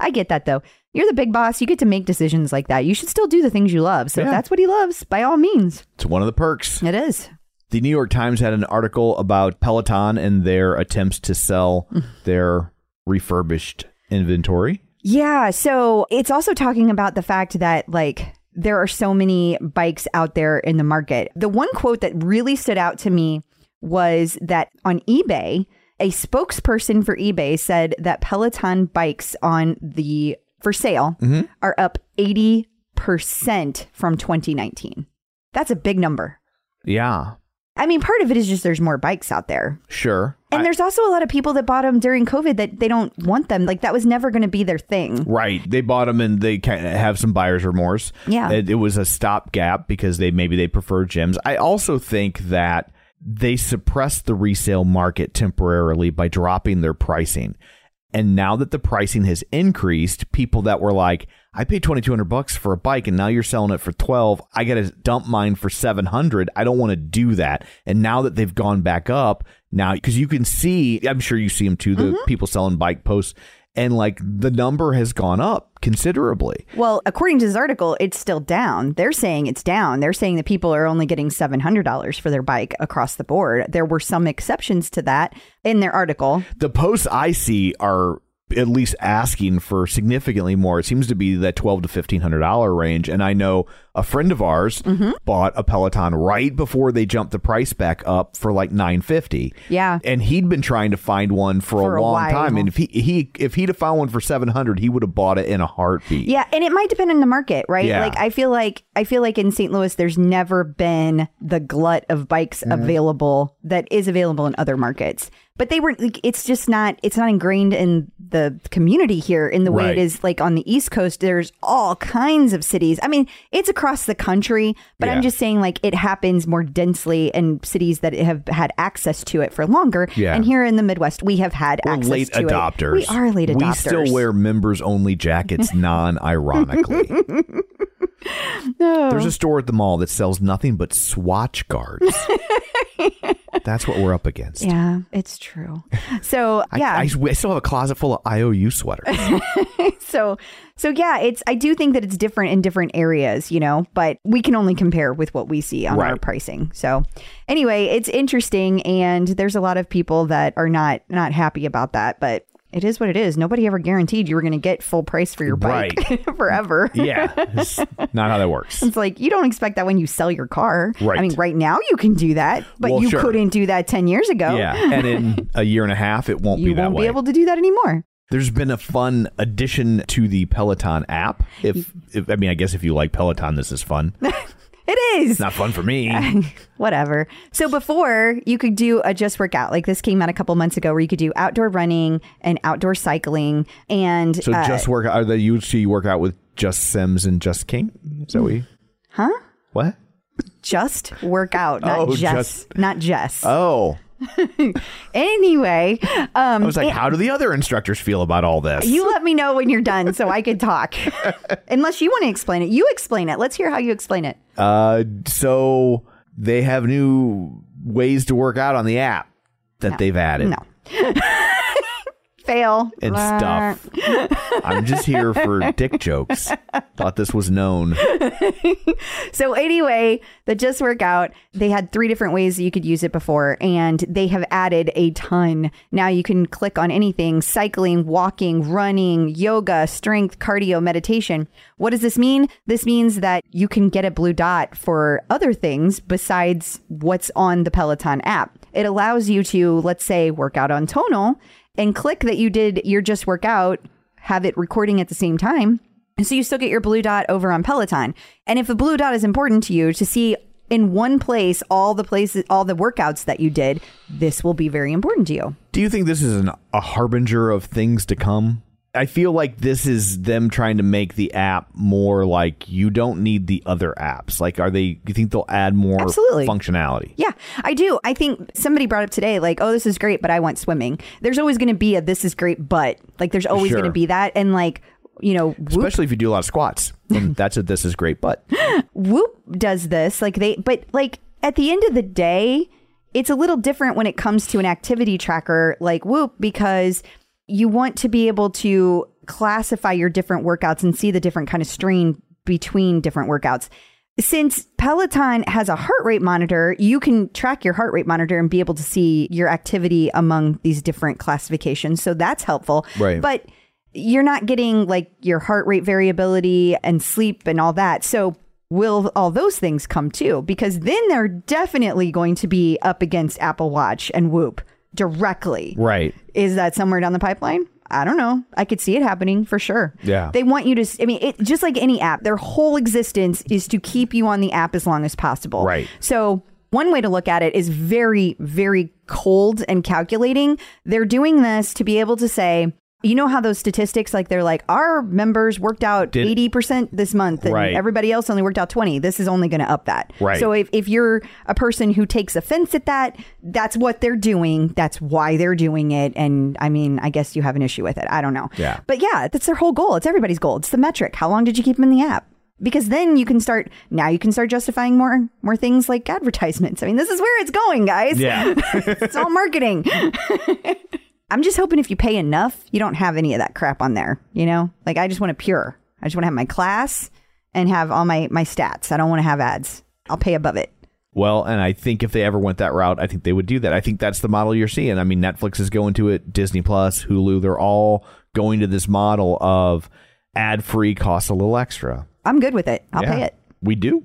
Speaker 3: I get that though. You're the big boss. You get to make decisions like that. You should still do the things you love. So if that's what he loves, by all means,
Speaker 4: It's one of the perks.
Speaker 3: it is.
Speaker 4: The New York Times had an article about Peloton and their attempts to sell *laughs* their refurbished inventory.
Speaker 3: Yeah. So it's also talking about the fact that, like, there are so many bikes out there in the market. The one quote that really stood out to me was that on eBay, a spokesperson for eBay said that Peloton bikes on the for sale mm-hmm. are up 80% from 2019. That's a big number.
Speaker 4: Yeah,
Speaker 3: I mean, part of it is just there's more bikes out there.
Speaker 4: sure.
Speaker 3: And
Speaker 4: I-
Speaker 3: there's also a lot of people that bought them during COVID that they don't want them. Like that was never going to be their thing.
Speaker 4: Right. They bought them and they kind of have some buyer's remorse.
Speaker 3: Yeah.
Speaker 4: It, it was a stopgap because they maybe they prefer gyms. I also think that they suppressed the resale market temporarily by dropping their pricing. And now that the pricing has increased, people that were like, I paid 2200 bucks for a bike and now you're selling it for 12. I got to dump mine for 700. I don't want to do that. And now that they've gone back up, now cuz you can see, I'm sure you see them too, the mm-hmm. people selling bike posts and like the number has gone up considerably.
Speaker 3: Well, according to this article, it's still down. They're saying it's down. They're saying that people are only getting $700 for their bike across the board. There were some exceptions to that in their article.
Speaker 4: The posts I see are at least asking for significantly more. It seems to be that twelve to fifteen hundred dollar range. And I know a friend of ours
Speaker 3: Mm-hmm.
Speaker 4: bought a Peloton right before they jumped the price back up for like nine fifty.
Speaker 3: Yeah.
Speaker 4: and he'd been trying to find one for,
Speaker 3: For
Speaker 4: a
Speaker 3: a
Speaker 4: long
Speaker 3: while.
Speaker 4: time. And if he he if he'd have found one for seven hundred, he would have bought it in a heartbeat.
Speaker 3: Yeah, and it might depend on the market, right?
Speaker 4: Yeah.
Speaker 3: Like I feel like I feel like in St. Louis there's never been the glut of bikes
Speaker 4: Mm-hmm.
Speaker 3: available that is available in other markets. But they were like it's just not it's not ingrained in the community here in the way
Speaker 4: Right.
Speaker 3: it is like on the East Coast there's all kinds of cities. I mean, it's across the country, but
Speaker 4: Yeah.
Speaker 3: I'm just saying like it happens more densely in cities that have had access to it for longer.
Speaker 4: Yeah.
Speaker 3: And here in the Midwest we have had
Speaker 4: We're
Speaker 3: access
Speaker 4: late
Speaker 3: to it.
Speaker 4: adopters.
Speaker 3: We are late adopters.
Speaker 4: We still wear members only jackets *laughs* non ironically. There's a store at the mall that sells nothing but Swatch guards. *laughs* That's what we're up against.
Speaker 3: Yeah, it's true. *laughs* So
Speaker 4: I,
Speaker 3: yeah,
Speaker 4: I, I still have a closet full of IOU sweaters. *laughs*
Speaker 3: so so yeah, it's I do think that it's different in different areas, you know, but we can only compare with what we see on our pricing. So anyway, it's interesting and there's a lot of people that are not not happy about that, but it is what it is. Nobody ever guaranteed you were going to get full price for your bike *laughs* forever.
Speaker 4: yeah, it's not how that works.
Speaker 3: It's like you don't expect that when you sell your car.
Speaker 4: Right.
Speaker 3: I mean, right now you can do that, but
Speaker 4: Well,
Speaker 3: you
Speaker 4: sure.
Speaker 3: couldn't do that 10 years ago.
Speaker 4: Yeah, and in a year and a half, it won't
Speaker 3: You
Speaker 4: be that way.
Speaker 3: You won't
Speaker 4: way.
Speaker 3: be able to do that anymore.
Speaker 4: There's been a fun addition to the Peloton app. If, if I mean, I guess if you like Peloton, this is fun. *laughs*
Speaker 3: It is.
Speaker 4: Not fun for me. *laughs*
Speaker 3: whatever. So before you could do a just workout, like this came out a couple months ago, where you could do outdoor running and outdoor cycling, and
Speaker 4: So
Speaker 3: uh,
Speaker 4: just work. Out are they usually work out with Jess Sims and Jess King? Is that we?
Speaker 3: huh?
Speaker 4: What?
Speaker 3: Just workout, not
Speaker 4: Oh,
Speaker 3: Jess,
Speaker 4: just-
Speaker 3: not Jess.
Speaker 4: Oh, *laughs*
Speaker 3: anyway, um,
Speaker 4: I was like, how do the other instructors feel about all this?
Speaker 3: you let me know when you're done so I could talk. *laughs* Unless you want to explain it, you explain it. Let's hear how you explain it.
Speaker 4: Uh, so they have new ways to work out on the app that they've added
Speaker 3: No. *laughs* Fail.
Speaker 4: and stuff. I'm just here for *laughs* dick jokes. Thought this was known. *laughs*
Speaker 3: So anyway, the Just Workout, they had three different ways that you could use it before, and they have added a ton. Now you can click on anything: cycling, walking, running, yoga, strength, cardio, meditation. What does this mean? This means that you can get a blue dot for other things besides what's on the Peloton app. It allows you to, let's say, work out on tonal and click that you did your Just Workout, have it recording at the same time. And so you still get your blue dot over on Peloton. And if the blue dot is important to you to see in one place all the places, all the workouts that you did, this will be very important to you.
Speaker 4: Do you think this is an, a harbinger of things to come? I feel like this is them trying to make the app more like you don't need the other apps. Like, are they? You think they'll add more
Speaker 3: Absolutely.
Speaker 4: functionality?
Speaker 3: Yeah, I do. I think somebody brought up today, like, oh, this is great, but I want swimming. There's always going to be a this is great, but like, there's always
Speaker 4: Sure.
Speaker 3: going to be that. And like, you know, Whoop,
Speaker 4: Especially if you do a lot of squats. And *laughs* that's a this is great, but
Speaker 3: Whoop does this. Like, they, but like, at the end of the day, it's a little different when it comes to an activity tracker like Whoop because you want to be able to classify your different workouts and see the different kind of strain between different workouts. Since Peloton has a heart rate monitor, you can track your heart rate monitor and be able to see your activity among these different classifications. So that's helpful.
Speaker 4: Right.
Speaker 3: But you're not getting like your heart rate variability and sleep and all that. So will all those things come too? Because then they're definitely going to be up against Apple Watch and Whoop directly.
Speaker 4: right.
Speaker 3: Is that somewhere down the pipeline? I don't know. I could see it happening for sure.
Speaker 4: Yeah.
Speaker 3: They want you to, I mean, it, just like any app, their whole existence is to keep you on the app as long as possible.
Speaker 4: Right.
Speaker 3: So, one way to look at it is very, very cold and calculating. They're doing this to be able to say, you know how those statistics, like they're like, our members worked out
Speaker 4: Did-
Speaker 3: 80% this month and
Speaker 4: Right.
Speaker 3: everybody else only worked out 20. This is only going to up that.
Speaker 4: Right.
Speaker 3: So if, if you're a person who takes offense at that, that's what they're doing. That's why they're doing it. And I mean, I guess you have an issue with it. I don't know.
Speaker 4: Yeah.
Speaker 3: But yeah, that's their whole goal. It's everybody's goal. It's the metric. How long did you keep them in the app? Because then you can start now you can start justifying more more things like *laughs* advertisements. I mean, this is where it's going, guys.
Speaker 4: Yeah. *laughs*
Speaker 3: it's all marketing. *laughs* I'm just hoping if you pay enough, you don't have any of that crap on there. You know, like I just want a pure. I just want to have my class and have all my my stats. I don't want to have ads. I'll pay above it.
Speaker 4: Well, and I think if they ever went that route, I think they would do that. I think that's the model you're seeing. I mean, Netflix is going to it, Disney Plus, Hulu, they're all going to this model of ad free costs a little extra.
Speaker 3: I'm good with it. I'll
Speaker 4: Yeah.
Speaker 3: pay it.
Speaker 4: We do.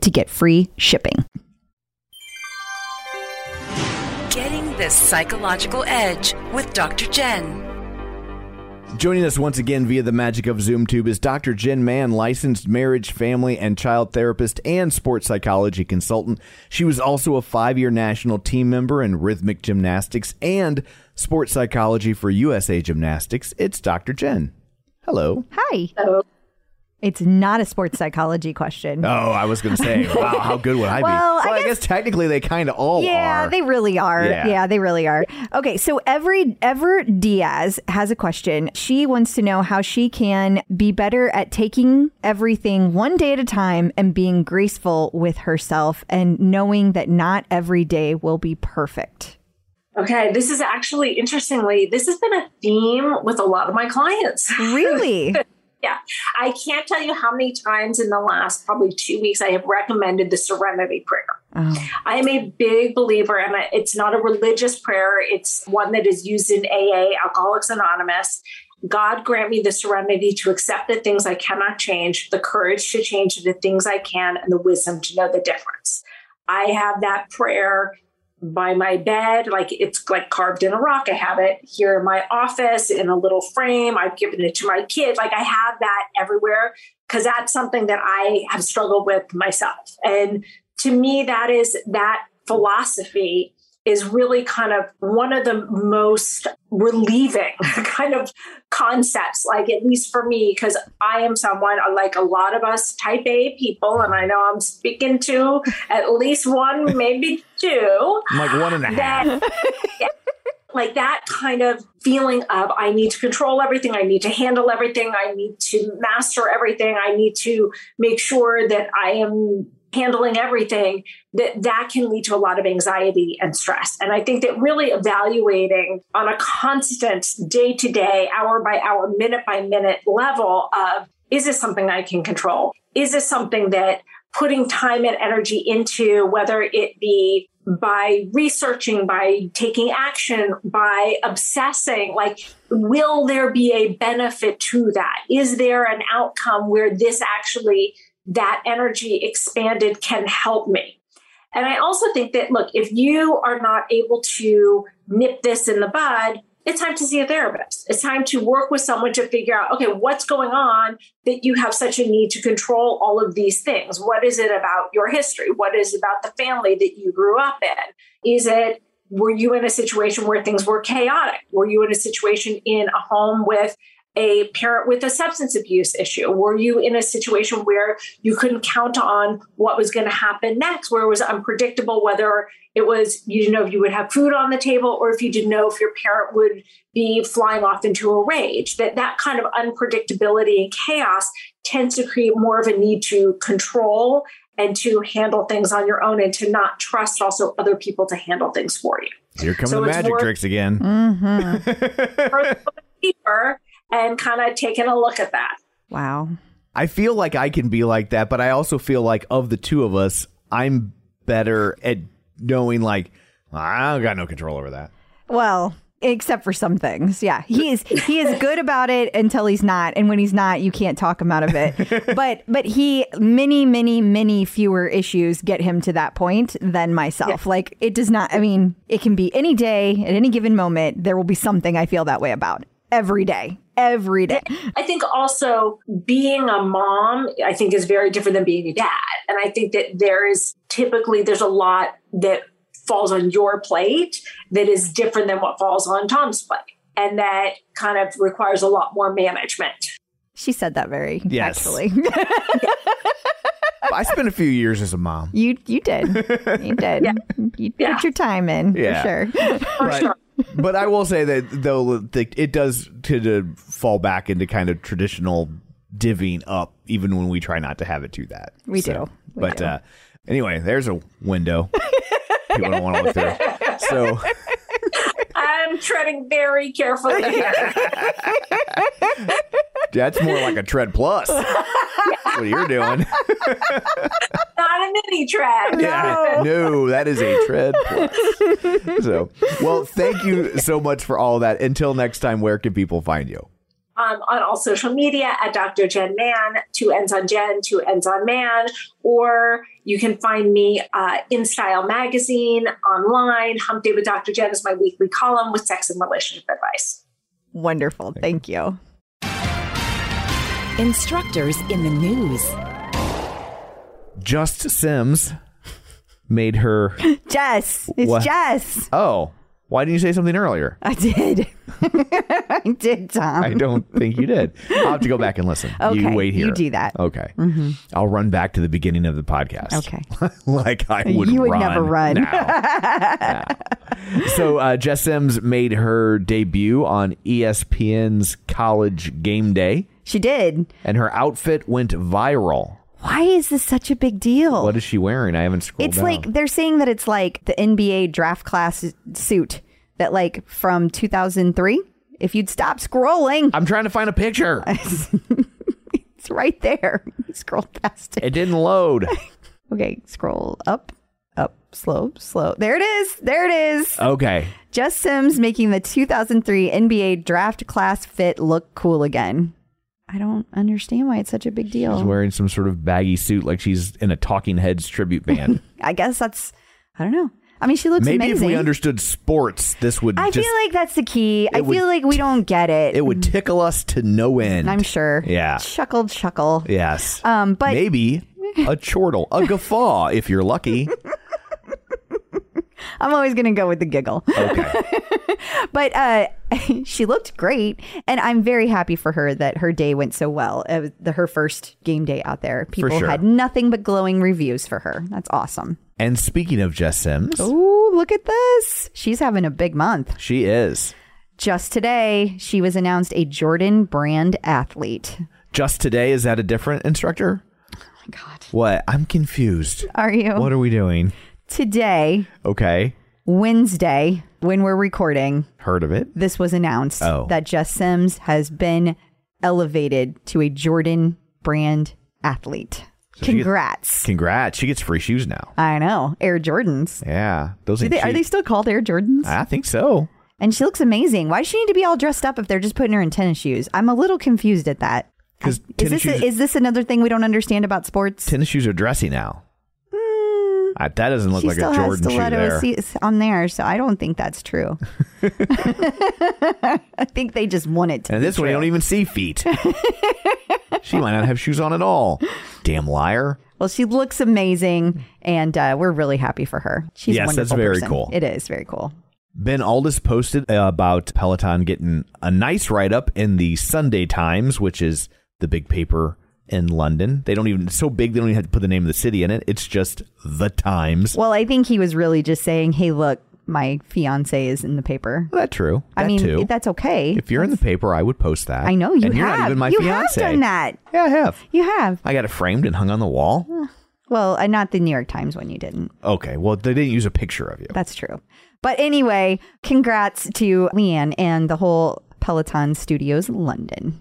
Speaker 3: to get free shipping.
Speaker 5: Getting the psychological edge with Dr. Jenn.
Speaker 4: Joining us once again via the magic of ZoomTube is Dr. Jenn Mann, licensed marriage, family, and child therapist and sports psychology consultant. She was also a five year national team member in rhythmic gymnastics and sports psychology for USA Gymnastics. It's Dr. Jenn. Hello.
Speaker 3: Hi. It's not a sports psychology question. *laughs*
Speaker 4: Oh, I was going to say, *laughs* wow, how good would I be?
Speaker 3: Well, I
Speaker 4: I
Speaker 3: guess-
Speaker 4: guess technically they kind of all
Speaker 3: Yeah,
Speaker 4: are.
Speaker 3: they really are.
Speaker 4: Yeah.
Speaker 3: Yeah. they really are. Okay, so every Ever Diaz has a question. She wants to know how she can be better at taking everything one day at a time and being graceful with herself and knowing that not every day will be perfect.
Speaker 6: Okay, this is actually interestingly, this has been a theme with a lot of my clients.
Speaker 3: Really? *laughs*
Speaker 6: yeah, I can't tell you how many times in the last probably two weeks I have recommended the Serenity Prayer.
Speaker 3: Oh.
Speaker 6: I am a big believer, and it's not a religious prayer. It's one that is used in AA, Alcoholics Anonymous. God grant me the serenity to accept the things I cannot change, the courage to change the things I can, and the wisdom to know the difference. I have that prayer by my bed, like it's like carved in a rock. I have it here in my office in a little frame. I've given it to my kid. Like I have that everywhere because that's something that I have struggled with myself. And to me, that is that philosophy is really kind of one of the most relieving *laughs* kind of concepts, like at least for me, because I am someone uh, like a lot of us type A people, and I know I'm speaking to at least one, maybe two
Speaker 4: like one and a half.
Speaker 6: that *laughs* yeah, like that kind of feeling of I need to control everything, I need to handle everything, I need to master everything, I need to make sure that I am handling everything that that can lead to a lot of anxiety and stress and i think that really evaluating on a constant day to day hour by hour minute by minute level of is this something i can control is this something that putting time and energy into whether it be by researching, by taking action, by obsessing, like, will there be a benefit to that? Is there an outcome where this actually, that energy expanded can help me? And I also think that, look, if you are not able to nip this in the bud, it's time to see a therapist. It's time to work with someone to figure out, okay, what's going on that you have such a need to control all of these things? What is it about your history? What is it about the family that you grew up in? Is it, were you in a situation where things were chaotic? Were you in a situation in a home with a parent with a substance abuse issue? Were you in a situation where you couldn't count on what was going to happen next, where it was unpredictable, whether it was you didn't know if you would have food on the table or if you didn't know if your parent would be flying off into a rage? That that kind of unpredictability and chaos tends to create more of a need to control and to handle things on your own and to not trust also other people to handle things for you.
Speaker 4: Here come
Speaker 6: So
Speaker 4: the magic
Speaker 6: more-
Speaker 4: tricks again.
Speaker 3: Mm-hmm. *laughs*
Speaker 6: Deeper and kind of taking a look at that.
Speaker 3: Wow.
Speaker 4: I feel like I can be like that, but I also feel like of the two of us, I'm better at knowing like I don't got no control over that.
Speaker 3: Well, except for some things. Yeah. He is he is good about it until he's not. And when he's not, you can't talk him out of it. *laughs* but but he many, many, many fewer issues get him to that point than myself. Like it does not I mean, it can be any day, at any given moment, there will be something I feel that way about. Every day. Every day.
Speaker 6: I think also being a mom, I think is very different than being a dad. And I think that there is typically there's a lot that falls on your plate that is different than what falls on Tom's plate. And that kind of requires a lot more management.
Speaker 3: She said that very
Speaker 4: Yes.
Speaker 3: actually. *laughs*
Speaker 4: I spent a few years as a mom.
Speaker 3: you you did. You *laughs* did. yeah. You
Speaker 6: Yeah.
Speaker 3: put your time in
Speaker 4: Yeah.
Speaker 3: for sure.
Speaker 6: For
Speaker 4: But-
Speaker 6: sure.
Speaker 4: but I will say that though the, it does tend to fall back into kind of traditional divvying up, even when we try not to have it do that.
Speaker 3: We do. We
Speaker 4: but
Speaker 3: do.
Speaker 4: Uh, anyway, there's a window. *laughs* People don't want to look through. So
Speaker 6: I'm treading very carefully *laughs*
Speaker 4: that's more like a tread plus. *laughs* what you're doing. *laughs*
Speaker 6: Not a mini tread.
Speaker 4: Yeah. No, that is a tread plus. So, well, thank you so much for all that. Until next time, where can people find you?
Speaker 6: um, on all social media at Dr. Jenn Mann, two ends on Jen, two ends on Man, or you can find me uh, InStyle Magazine online. Hump Day with Dr. Jenn is my weekly column with sex and relationship advice.
Speaker 3: Wonderful. Thank you.
Speaker 5: Instructors in the news.
Speaker 4: Just Sims made her. *laughs*
Speaker 3: Jess. It's
Speaker 4: What?
Speaker 3: Jess.
Speaker 4: Oh, why didn't you say something earlier?
Speaker 3: I did. *laughs* I did, Tom.
Speaker 4: I don't think you did. I'll have to go back and listen. You
Speaker 3: Okay,
Speaker 4: wait here.
Speaker 3: you do that. Mm-hmm.
Speaker 4: Okay. I'll run back to the beginning of the podcast.
Speaker 3: Okay. *laughs*
Speaker 4: like I would
Speaker 3: You would
Speaker 4: run
Speaker 3: never run.
Speaker 4: now. *laughs* So uh, Jess Sims made her debut on ESPN's College Game Day,
Speaker 3: She did.
Speaker 4: and her outfit went viral.
Speaker 3: Why is this such a big deal?
Speaker 4: What is she wearing? I haven't scrolled
Speaker 3: it's
Speaker 4: down.
Speaker 3: like they're saying that it's like the NBA draft class suit that like from 2003. If you'd stop scrolling,
Speaker 4: I'm trying to find a picture. *laughs*
Speaker 3: it's right there. Scroll past it.
Speaker 4: It didn't load. *laughs*
Speaker 3: Okay, scroll up, up, slow, slow. There it is. There it is.
Speaker 4: Okay.
Speaker 3: Jess Sims making the 2003 NBA draft class fit look cool again. I don't understand why it's such a big deal.
Speaker 4: She's wearing some sort of baggy suit like she's in a Talking Heads tribute band. *laughs*
Speaker 3: I guess that's, I don't know. I mean, she looks
Speaker 4: Maybe
Speaker 3: amazing.
Speaker 4: if we understood sports, this would
Speaker 3: I
Speaker 4: just
Speaker 3: feel like that's the key. I
Speaker 4: would
Speaker 3: feel like we don't get it.
Speaker 4: it would tickle us to no end.
Speaker 3: I'm sure.
Speaker 4: Yeah.
Speaker 3: Chuckle, chuckle.
Speaker 4: Yes.
Speaker 3: Um, but
Speaker 4: Maybe a chortle, a guffaw if you're lucky. *laughs*
Speaker 3: I'm always going to go with the giggle.
Speaker 4: Okay. *laughs* *laughs*
Speaker 3: But uh, *laughs* she looked great, and I'm very happy for her that her day went so well. It was the, her first game day out there. People
Speaker 4: sure.
Speaker 3: had nothing but glowing reviews for her. That's awesome.
Speaker 4: And speaking of Jess Sims,
Speaker 3: oh look at this. She's having a big month.
Speaker 4: she is.
Speaker 3: Just today, she was announced a Jordan brand athlete.
Speaker 4: Just today, is that a different instructor?
Speaker 3: Oh my god.
Speaker 4: What? I'm confused.
Speaker 3: Are you?
Speaker 4: What are we doing?
Speaker 3: Today,
Speaker 4: Okay.
Speaker 3: Wednesday, when we're recording,
Speaker 4: Heard of it?
Speaker 3: this was announced
Speaker 4: Oh.
Speaker 3: that Jess Sims has been elevated to a Jordan brand athlete.
Speaker 4: she gets-
Speaker 3: Congrats.
Speaker 4: Congrats. She gets free shoes now.
Speaker 3: I know. Air Jordans.
Speaker 4: Yeah. Those
Speaker 3: Do
Speaker 4: ain't
Speaker 3: they, are
Speaker 4: cheap.
Speaker 3: they still called Air Jordans?
Speaker 4: I think so.
Speaker 3: and she looks amazing. Why does she need to be all dressed up if they're just putting her in tennis shoes? I'm a little confused at that.
Speaker 4: Because
Speaker 3: Is
Speaker 4: tennis
Speaker 3: this,
Speaker 4: shoes,
Speaker 3: is this another thing we don't understand about sports?
Speaker 4: tennis shoes are dressy now. I, that doesn't look
Speaker 3: she
Speaker 4: like
Speaker 3: still
Speaker 4: a
Speaker 3: has
Speaker 4: Jordan shoe
Speaker 3: stilettos
Speaker 4: there.
Speaker 3: on there, so I don't think that's true. *laughs* I think they just want it to.
Speaker 4: And
Speaker 3: be
Speaker 4: this one, you don't even see feet. *laughs* she might not have shoes on at all. Damn liar.
Speaker 3: Well, she looks amazing, and uh, we're really happy for her. She's a
Speaker 4: Yes, that's very
Speaker 3: person.
Speaker 4: cool.
Speaker 3: It is very cool.
Speaker 4: Ben Alldis posted about Peloton getting a nice write up in the Sunday Times, which is the big paper in London. They don't even, it's so big, they don't even have to put the name of the city in it. It's just the Times.
Speaker 3: Well, I think he was really just saying, "Hey, look, my fiance is in the paper."
Speaker 4: Well, that's true.
Speaker 3: I
Speaker 4: That
Speaker 3: mean,
Speaker 4: too.
Speaker 3: that's okay.
Speaker 4: if you're in the paper, I would post that.
Speaker 3: I know you
Speaker 4: and you're
Speaker 3: have.
Speaker 4: not even my
Speaker 3: you
Speaker 4: fiance.
Speaker 3: have done that.
Speaker 4: Yeah, I have.
Speaker 3: You have.
Speaker 4: I got it framed and hung on the wall.
Speaker 3: Well, uh, not the New York Times one. You didn't.
Speaker 4: Okay, well, they didn't use a picture of you.
Speaker 3: That's true. But anyway, congrats to Leanne and the whole Peloton Studios London.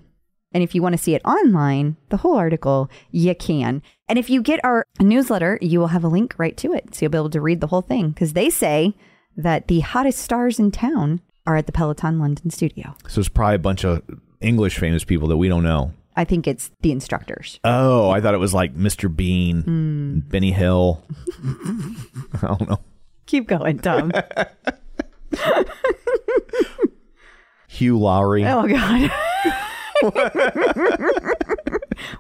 Speaker 3: And if you want to see it online, the whole article, you can. And if you get our newsletter, you will have a link right to it. So you'll be able to read the whole thing because they say that the hottest stars in town are at the Peloton London studio.
Speaker 4: So it's probably a bunch of English famous people that we don't know.
Speaker 3: I think it's the instructors.
Speaker 4: Oh, I thought it was like Mr. Bean,
Speaker 3: Hmm.
Speaker 4: Benny Hill. *laughs* I don't know.
Speaker 3: Keep going, Tom. *laughs* *laughs*
Speaker 4: Hugh Laurie.
Speaker 3: oh, God. *laughs*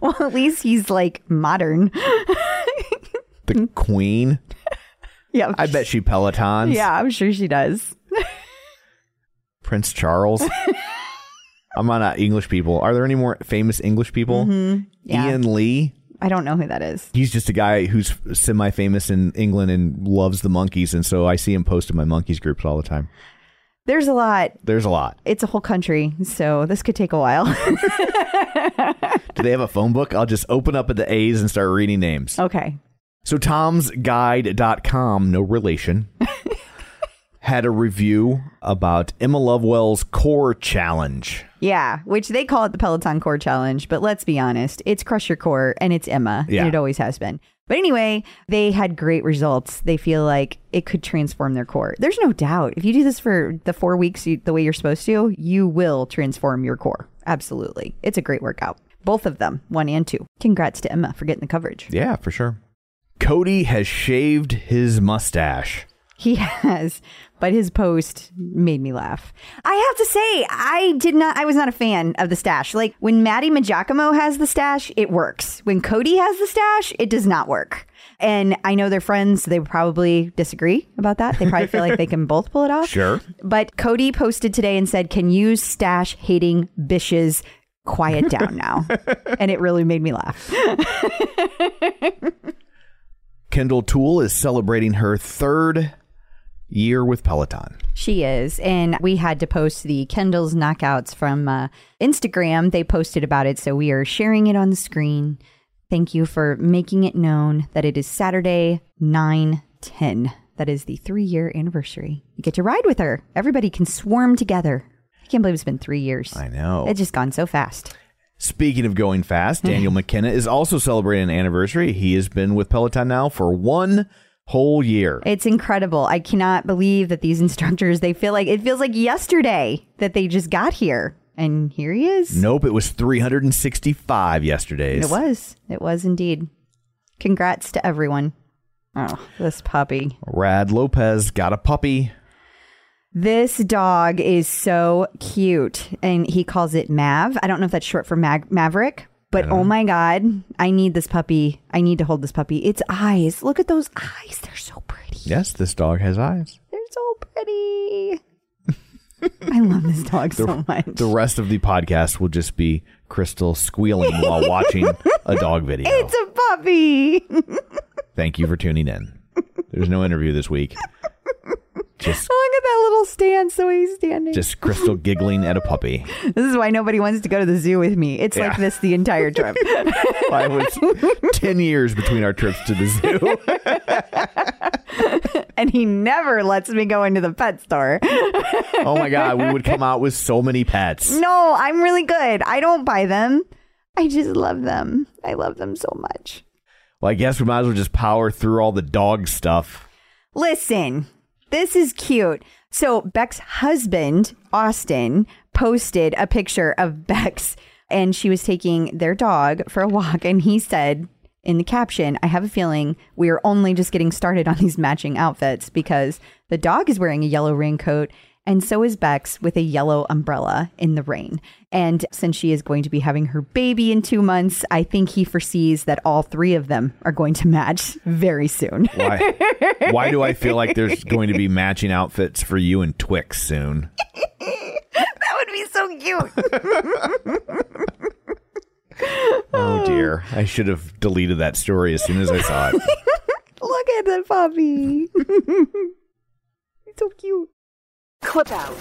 Speaker 3: well, at least he's like modern. *laughs*
Speaker 4: The Queen.
Speaker 3: Yeah.
Speaker 4: I bet she Pelotons.
Speaker 3: Yeah, I'm sure she does.
Speaker 4: Prince Charles. *laughs* I'm not English people. Are there any more famous English people?
Speaker 3: Mm-hmm. Yeah.
Speaker 4: Ian Lee.
Speaker 3: I don't know who that is.
Speaker 4: He's just a guy who's semi famous in England and loves the monkeys. And so I see him post in my monkeys groups all the time.
Speaker 3: There's a lot.
Speaker 4: There's a lot.
Speaker 3: It's a whole country, so this could take a while. *laughs*
Speaker 4: Do they have a phone book? I'll just open up at the A's and start reading names.
Speaker 3: okay.
Speaker 4: So Tom'sGuide.com, no relation, *laughs* had a review about Emma Lovewell's core challenge.
Speaker 3: Yeah, which they call it the Peloton Core Challenge, but let's be honest, it's Crush Your Core and it's Emma,
Speaker 4: Yeah.
Speaker 3: and it always has been. But anyway, they had great results. They feel like it could transform their core. There's no doubt. If you do this for the four weeks you, the way you're supposed to, you will transform your core. Absolutely. It's a great workout. Both of them, one and two. Congrats to Emma for getting the coverage.
Speaker 4: Yeah, for sure. Cody has shaved his mustache.
Speaker 3: He *laughs* has, but his post made me laugh. I have to say, I did not, I was not a fan of the stash. Like when Matty Maggiacomo has the stash, it works. When Cody has the stash, it does not work. And I know they're friends, so they probably disagree about that. They probably feel like they can both pull it off. *laughs*
Speaker 4: Sure.
Speaker 3: But Cody posted today and said, Can you stash hating bitches quiet down now? *laughs* and it really made me laugh. *laughs*
Speaker 4: Kendall Toole is celebrating her third year with Peloton.
Speaker 3: She is. And we had to post the Kendall's knockouts from uh, Instagram. They posted about it. So we are sharing it on the screen. Thank you for making it known that it is Saturday, 9 10. That is the three year anniversary. You get to ride with her. Everybody can swarm together. I can't believe it's been three years.
Speaker 4: I know.
Speaker 3: It's just gone so fast.
Speaker 4: Speaking of going fast, *laughs* Daniel McKenna is also celebrating an anniversary. He has been with Peloton now for one whole year.
Speaker 3: It's incredible. I cannot believe that these *laughs* instructors, they feel like it feels like yesterday that they just got here. And here he is.
Speaker 4: Nope, it was 365 yesterdays.
Speaker 3: It was. It was indeed. Congrats to everyone. Oh, this puppy.
Speaker 4: Rad Lopez got a puppy.
Speaker 3: This dog is so cute. And he calls it Mav. I don't know if that's short for Mag- Maverick, but oh my God, I need this puppy. I need to hold this puppy. Its eyes. Look at those eyes. They're so pretty.
Speaker 4: Yes, this dog has eyes.
Speaker 3: They're so pretty. *laughs* I love this dog so much.
Speaker 4: The rest of the podcast will just be Crystal squealing while watching a dog *laughs* video.
Speaker 3: it's a puppy. *laughs*
Speaker 4: Thank you for tuning in. There's no interview this week. Just *laughs*
Speaker 3: Look at that little stance the way he's standing.
Speaker 4: just Crystal giggling at a puppy. *laughs*
Speaker 3: this is why nobody wants to go to the zoo with me. It's like this the entire trip. *laughs*
Speaker 4: I was 10 years between our trips to the zoo.
Speaker 3: and he never lets me go into the pet store.
Speaker 4: Oh my God, we would come out with so many pets.
Speaker 3: no, I'm really good. I don't buy them. I just love them. I love them so much.
Speaker 4: Well, I guess we might as well just power through all the dog stuff.
Speaker 3: Listen, this is cute. So, Becs' husband, Austin, posted a picture of *laughs* Beck's and she was taking their dog for a walk. And he said in the caption, I have a feeling we are only just getting started on these matching outfits because the dog is wearing a yellow raincoat and so is Becs with a yellow umbrella in the rain. And since she is going to be having her baby in two months, I think he foresees that all three of them are going to match very soon.
Speaker 4: Why? *laughs* Why do I feel like there's going to be matching outfits for you and Twix soon?
Speaker 3: that would be so cute. *laughs*
Speaker 4: Oh dear, I should have deleted that story as soon as I saw it. *laughs*
Speaker 3: Look at the puppy. it's so cute.
Speaker 5: Clip out.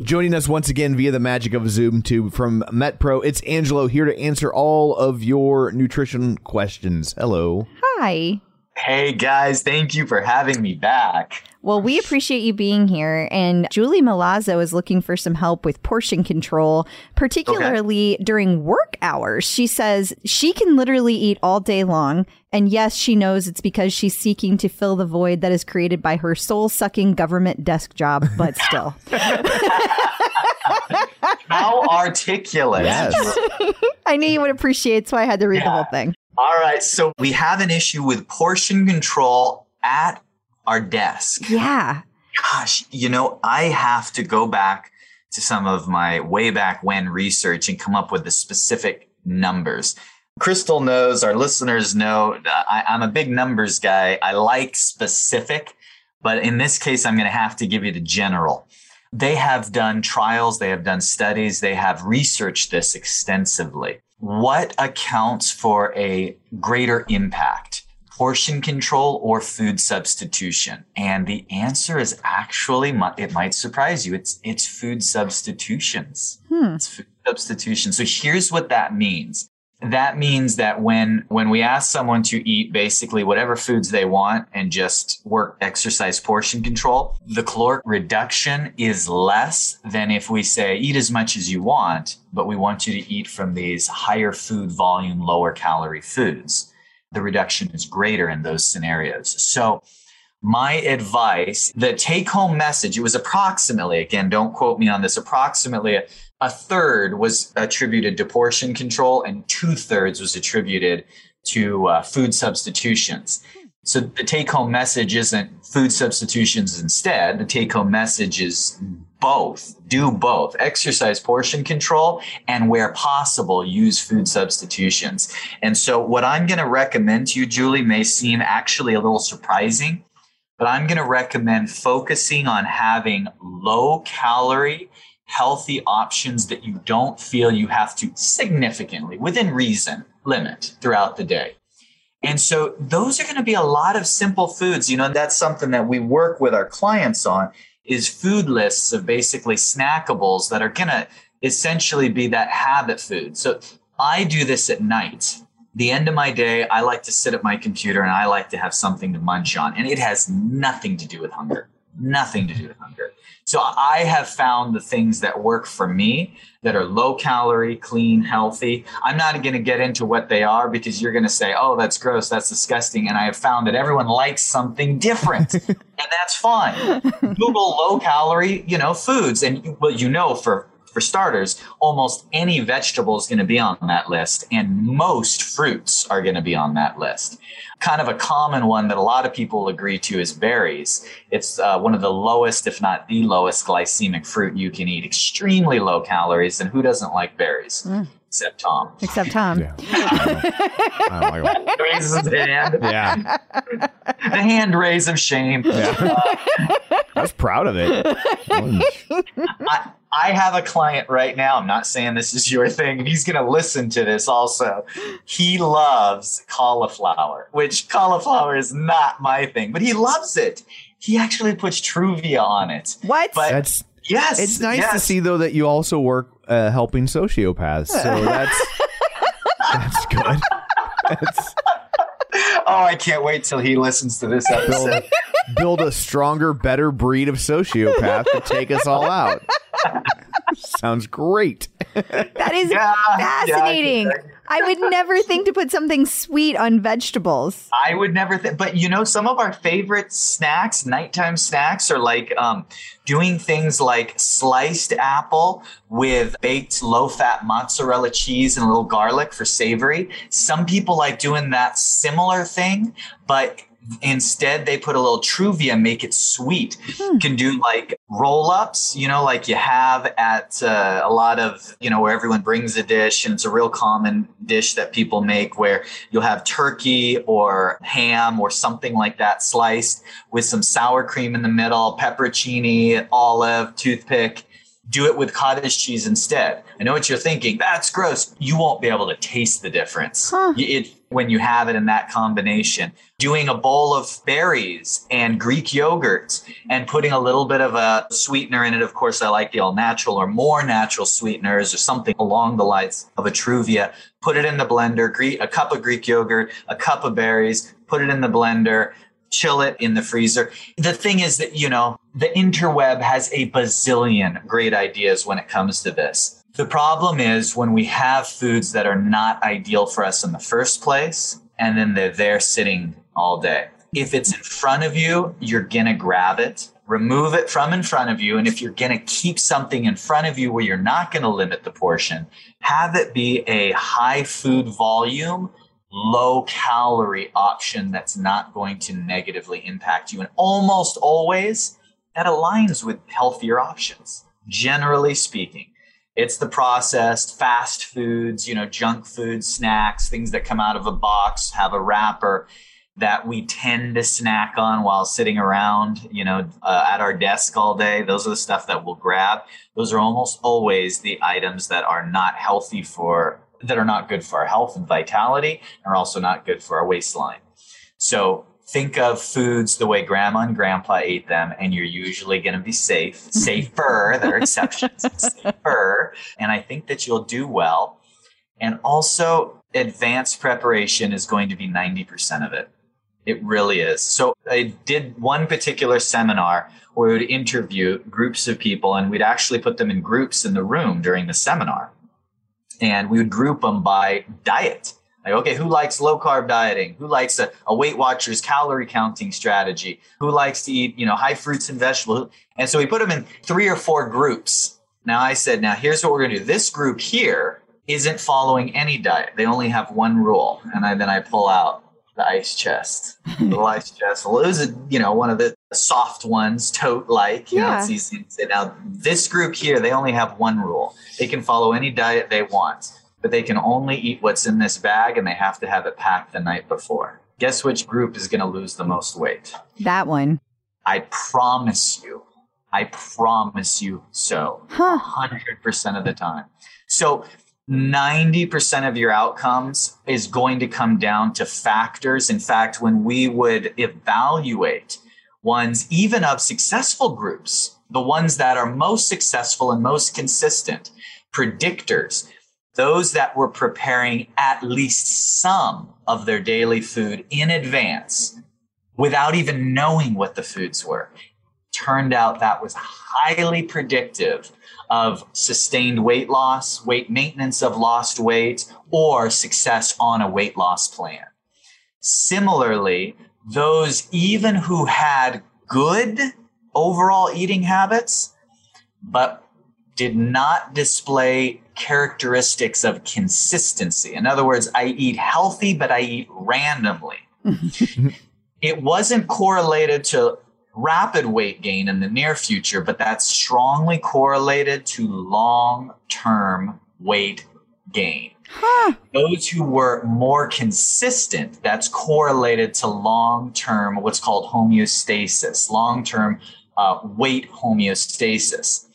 Speaker 4: Joining us once again via the magic of Zoom tube from MetPro, it's Angelo here to answer all of your nutrition questions. Hello.
Speaker 3: Hi.
Speaker 7: Hey guys, thank you for having me back.
Speaker 3: Well, we appreciate you being here. And Julie Milazzo is looking for some help with portion control, particularly during work hours. She says she can literally eat all day long. And yes, she knows it's because she's seeking to fill the void that is created by her soul sucking government desk job, but still. *laughs*
Speaker 7: How articulate.
Speaker 4: Yes. *laughs*
Speaker 3: I knew you would appreciate, so I had to read the whole thing.
Speaker 7: All right, so we have an issue with portion control at our desk.
Speaker 3: Yeah.
Speaker 7: Gosh, you know, I have to go back to some of my way back when research and come up with the specific numbers. Crystal knows, our listeners know, I, I'm a big numbers guy. I like specific, but in this case, I'm going to have to give you the general. They have done trials, they have done studies, they have researched this extensively. What accounts for a greater impact? Portion control or food substitution? And the answer is actually, it might surprise you. It's, it's food substitutions. Hmm. It's food substitution. So here's what that means. That means that when, when we ask someone to eat basically whatever foods they want and just work exercise portion control, the caloric reduction is less than if we say eat as much as you want, but we want you to eat from these higher food volume, lower calorie foods. The reduction is greater in those scenarios. So my advice, the take home message, it was approximately, again, don't quote me on this, approximately a, a third was attributed to portion control and two thirds was attributed to uh, food substitutions. So the take home message isn't food substitutions instead. The take home message is both. Do both. Exercise portion control and where possible, use food substitutions. And so what I'm going to recommend to you, Julie, may seem actually a little surprising, but I'm going to recommend focusing on having low calorie, healthy options that you don't feel you have to significantly, within reason, limit throughout the day. And so those are going to be a lot of simple foods. You know, that's something that we work with our clients on is food lists of basically snackables that are going to essentially be that habit food. So I do this at night. The end of my day, I like to sit at my computer and I like to have something to munch on. And it has nothing to do with hunger. Nothing to do with hunger. So I have found the things that work for me that are low calorie, clean, healthy. I'm not going to get into what they are because you're going to say, oh, that's gross, that's disgusting. And I have found that everyone likes something different. *laughs* and that's fine. Google low calorie, you know, foods. And well, you know, for for starters, almost any vegetable is going to be on that list, and most fruits are going to be on that list. Kind of a common one that a lot of people agree to is berries. It's uh, one of the lowest, if not the lowest, glycemic fruit you can eat. Extremely low calories, and who doesn't like berries? Except Tom.
Speaker 3: Except Tom.
Speaker 4: Yeah. I like. *laughs*
Speaker 7: Raises his hand.
Speaker 4: Yeah.
Speaker 7: The hand raise of shame.
Speaker 4: Uh, I was proud of it. *laughs*
Speaker 7: I, I have a client right now. I'm not saying this is your thing, and he's going to listen to this also. He loves cauliflower, which cauliflower is not my thing, but he loves it. He actually puts Truvia on it.
Speaker 3: What?
Speaker 7: But
Speaker 4: That's
Speaker 7: yes,
Speaker 4: it's nice to see though that you also work uh, helping sociopaths. So *laughs* that's that's good. That's
Speaker 7: Oh, I can't wait till he listens to this episode.
Speaker 4: build a stronger, better breed of sociopath to take us all out. *laughs* Sounds great.
Speaker 3: That is *laughs*
Speaker 7: Yeah, yeah,
Speaker 3: fascinating.
Speaker 7: I
Speaker 3: I would never think to put something sweet on vegetables.
Speaker 7: I would never think, but you know, some of our favorite snacks, nighttime snacks, are like um, doing things like sliced apple with baked low fat mozzarella cheese and a little garlic for savory. Some people like doing that similar thing, but Instead, they put a little Truvia, make it sweet.
Speaker 3: Hmm.
Speaker 7: Can do like roll ups, you know, like you have at uh, a lot of, you know, where everyone brings a dish and it's a real common dish that people make where you'll have turkey or ham or something like that sliced with some sour cream in the middle, pepperoncini, olive, toothpick. Do it with cottage cheese instead. I know what you're thinking. That's gross. You won't be able to taste the difference.
Speaker 3: Huh.
Speaker 7: It, when you have it in that combination. Doing a bowl of berries and Greek yogurt and putting a little bit of a sweetener in it. Of course, I like the all natural or more natural sweeteners or something along the lines of a Truvia. Put it in the blender, a cup of Greek yogurt, a cup of berries, put it in the blender, chill it in the freezer. The thing is that, you know, the interweb has a bazillion great ideas when it comes to this. The problem is when we have foods that are not ideal for us in the first place, and then they're there sitting all day. If it's in front of you, you're going to grab it, remove it from in front of you. And if you're going to keep something in front of you where you're not going to limit the portion, have it be a high food volume, low calorie option that's not going to negatively impact you. And almost always that aligns with healthier options, generally speaking. It's the processed fast foods, you know, junk food, snacks, things that come out of a box, have a wrapper that we tend to snack on while sitting around, you know, uh, at our desk all day. Those are the stuff that we'll grab. Those are almost always the items that are not healthy for, that are not good for our health and vitality, and are also not good for our waistline. So think of foods the way grandma and grandpa ate them, and you're usually going to be safe, *laughs* safer. there are exceptions, safer. And I think that you'll do well. And also, advanced preparation is going to be 90% of it. It really is. So I did one particular seminar where we would interview groups of people and we'd actually put them in groups in the room during the seminar. And we would group them by diet. Like, okay, who likes low carb dieting? Who likes a, a Weight Watchers calorie counting strategy? Who likes to eat, you know, high fruits and vegetables? And so we put them in three or four groups. Now I said, now here's what we're going to do. This group here isn't following any diet. They only have one rule. And I, then I pull out the ice chest, the *laughs* ice chest. Well, it was a, you know, one of the soft ones, tote like, you know,
Speaker 3: Yeah.
Speaker 7: it's easy to say. Now this group here, they only have one rule. They can follow any diet they want, but they can only eat what's in this bag and they have to have it packed the night before. Guess which group is going to lose the most weight?
Speaker 3: That one.
Speaker 7: I promise you. I promise you so.
Speaker 3: Huh.
Speaker 7: 100% of the time. So 90% of your outcomes is going to come down to factors. In fact, when we would evaluate ones, even of successful groups, the ones that are most successful and most consistent, predictors, those that were preparing at least some of their daily food in advance without even knowing what the foods were. Turned out that was highly predictive of sustained weight loss, weight maintenance of lost weight, or success on a weight loss plan. Similarly, those even who had good overall eating habits, but did not display characteristics of consistency. In other words, I eat healthy, but I eat randomly. *laughs* it wasn't correlated to rapid weight gain in the near future, but that's strongly correlated to long term weight gain.
Speaker 3: Huh.
Speaker 7: Those who were more consistent, that's correlated to long term, what's called homeostasis, long term uh, weight homeostasis.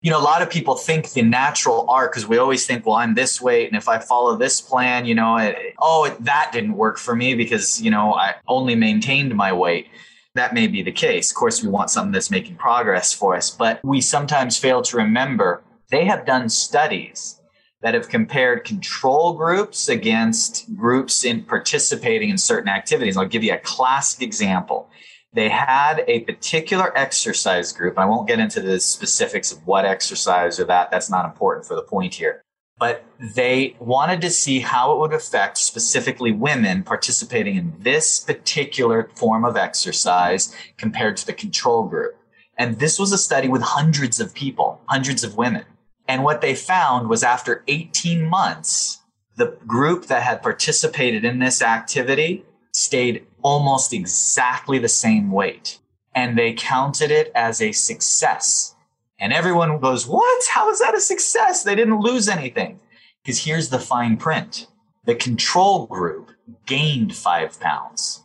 Speaker 7: You know, a lot of people think the natural arc because we always think, well, I'm this weight, and if I follow this plan, you know, it, oh, it, that didn't work for me because you know I only maintained my weight. That may be the case. Of course, we want something that's making progress for us, but we sometimes fail to remember they have done studies that have compared control groups against groups in participating in certain activities. I'll give you a classic example. They had a particular exercise group. I won't get into the specifics of what exercise or that. That's not important for the point here. But they wanted to see how it would affect specifically women participating in this particular form of exercise compared to the control group. And this was a study with hundreds of people, hundreds of women. And what they found was after 18 months, the group that had participated in this activity stayed almost exactly the same weight. And they counted it as a success. And everyone goes, What? How is that a success? They didn't lose anything. Because here's the fine print the control group gained five pounds.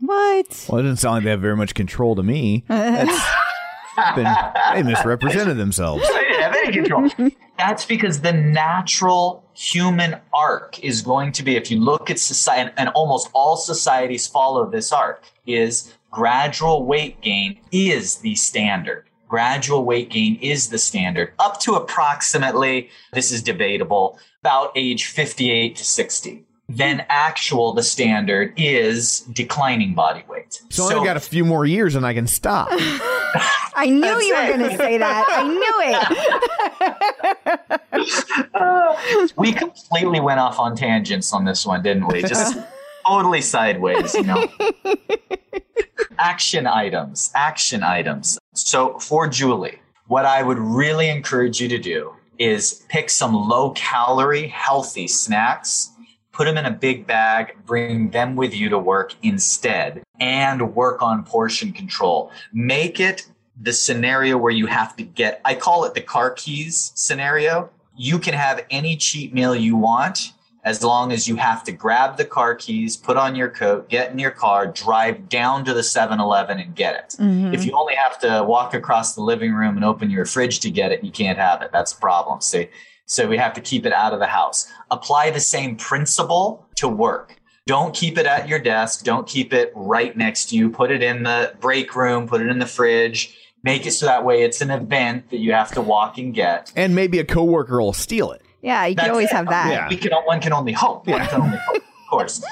Speaker 3: What?
Speaker 4: Well, it doesn't sound like they have very much control to me. *laughs* Been, they misrepresented themselves.
Speaker 7: They didn't have any control. That's because the natural human arc is going to be, if you look at society, and almost all societies follow this arc, is gradual weight gain is the standard. Gradual weight gain is the standard up to approximately, this is debatable, about age 58 to 60. Then actual, the standard is declining body weight.
Speaker 4: So, I've got a few more years and I can stop. *laughs*
Speaker 3: I knew you were going to say that. I knew it. *laughs*
Speaker 7: we completely went off on tangents on this one, didn't we? Just *laughs* totally sideways, you know. *laughs* action items, action items. So for Julie, what I would really encourage you to do is pick some low calorie, healthy snacks, put them in a big bag, bring them with you to work instead, and work on portion control. Make it the scenario where you have to get, I call it the car keys scenario. You can have any cheat meal you want as long as you have to grab the car keys, put on your coat, get in your car, drive down to the 7 Eleven and get it. Mm-hmm. If you only have to walk across the living room and open your fridge to get it, you can't have it. That's a problem. See? So we have to keep it out of the house. Apply the same principle to work. Don't keep it at your desk. Don't keep it right next to you. Put it in the break room, put it in the fridge. Make it so that way it's an event that you have to walk and get.
Speaker 4: And maybe a coworker will steal it.
Speaker 3: Yeah, you can always
Speaker 7: it.
Speaker 3: have that.
Speaker 4: Yeah.
Speaker 7: We can, one can only hope. One can only hope, of *laughs* course.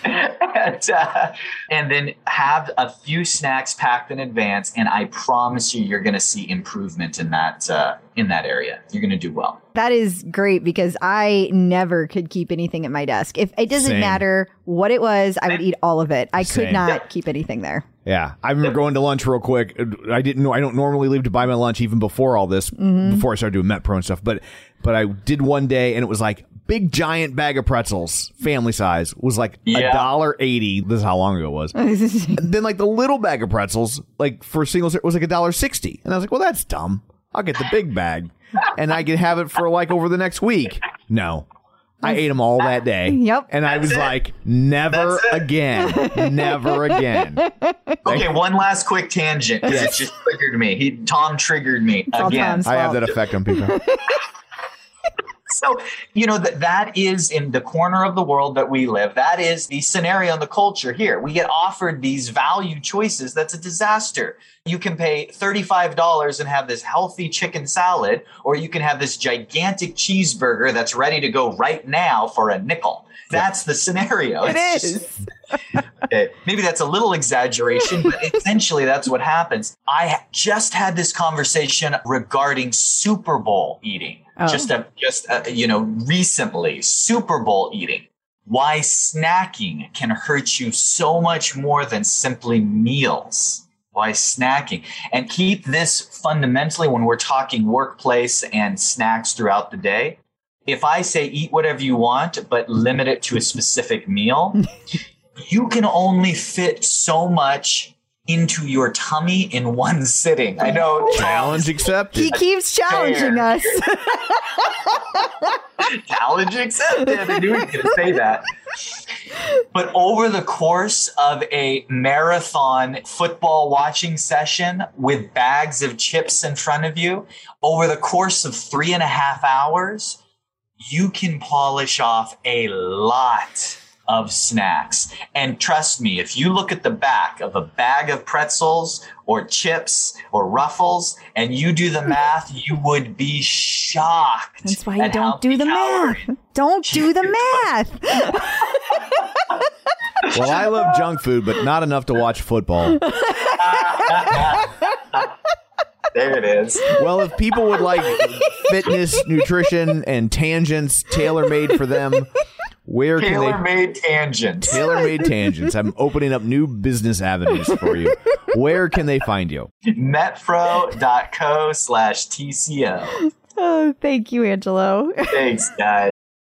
Speaker 7: *laughs* and, uh, and then have a few snacks packed in advance, and I promise you, you're going to see improvement in that uh, in that area. You're going to do well.
Speaker 3: That is great because I never could keep anything at my desk. If it doesn't
Speaker 4: Same.
Speaker 3: matter what it was, I would eat all of it. I could
Speaker 4: Same.
Speaker 3: not keep anything there.
Speaker 4: Yeah, I remember going to lunch real quick. I didn't know. I don't normally leave to buy my lunch even before all this, mm-hmm. before I started doing Metpro and stuff. But but I did one day, and it was like big giant bag of pretzels, family size, was like a
Speaker 7: Yeah.
Speaker 4: dollar eighty. This is how long ago it was. *laughs* Then like the little bag of pretzels, like for single ser- was like a dollar sixty, and I was like, well, that's dumb. I'll get the big bag, and I can have it for like over the next week. No. I ate them all that day. *laughs*
Speaker 3: Yep.
Speaker 4: And I was
Speaker 7: it.
Speaker 4: like, never again. *laughs* Never again.
Speaker 7: Okay, one last quick tangent because it just triggered me. He Tom triggered me
Speaker 3: all
Speaker 7: again.
Speaker 3: Tom's
Speaker 4: I have
Speaker 3: fault.
Speaker 4: that effect on people. *laughs*
Speaker 7: So, you know, that that is in the corner of the world that we live. That is the scenario and the culture here. We get offered these value choices. That's a disaster. You can pay $35 and have this healthy chicken salad, or you can have this gigantic cheeseburger that's ready to go right now for a nickel. That's the scenario.
Speaker 3: It
Speaker 7: It's
Speaker 3: is.
Speaker 7: just- *laughs* Okay, maybe that's a little exaggeration, but essentially that's what happens. I just had this conversation regarding Super Bowl eating.
Speaker 3: Oh.
Speaker 7: Just a, just a, you know, recently Super Bowl eating. Why snacking can hurt you so much more than simply meals. Why snacking? And keep this fundamentally when we're talking workplace and snacks throughout the day. If I say eat whatever you want, but limit it to a specific meal, *laughs* you can only fit so much into your tummy in one sitting. I know
Speaker 4: Challenge *laughs* accepted.
Speaker 3: He keeps challenging
Speaker 7: Fair.
Speaker 3: us. *laughs*
Speaker 7: challenge accepted. I knew he was going to say that. But over the course of a marathon football watching session with bags of chips in front of you, over the course of three and a half hours, you can polish off a lot of snacks. And trust me, if you look at the back of a bag of pretzels or chips or ruffles and you do the math, you would be shocked.
Speaker 3: That's why you don't do the
Speaker 7: many
Speaker 3: math. Don't do the math.
Speaker 4: Well, I love junk food, but not enough to watch football. *laughs*
Speaker 7: There it is.
Speaker 4: Well, if people would like fitness, nutrition, and tangents tailor made for them, where can
Speaker 7: Tailor
Speaker 4: they?
Speaker 7: made tangents.
Speaker 4: Tailor made *laughs* tangents. I'm opening up new business avenues for you. Where can they find you?
Speaker 7: Metpro.co slash TCO.
Speaker 3: oh, thank you, Angelo.
Speaker 7: Thanks, *laughs* guys.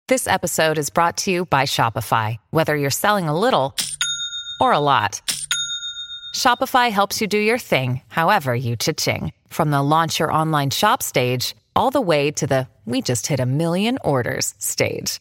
Speaker 8: This episode is brought to you by Shopify. Whether you're selling a little or a lot, Shopify helps you do your thing, however you cha-ching. From the launch your online shop stage, all the way to the we just hit a million orders stage.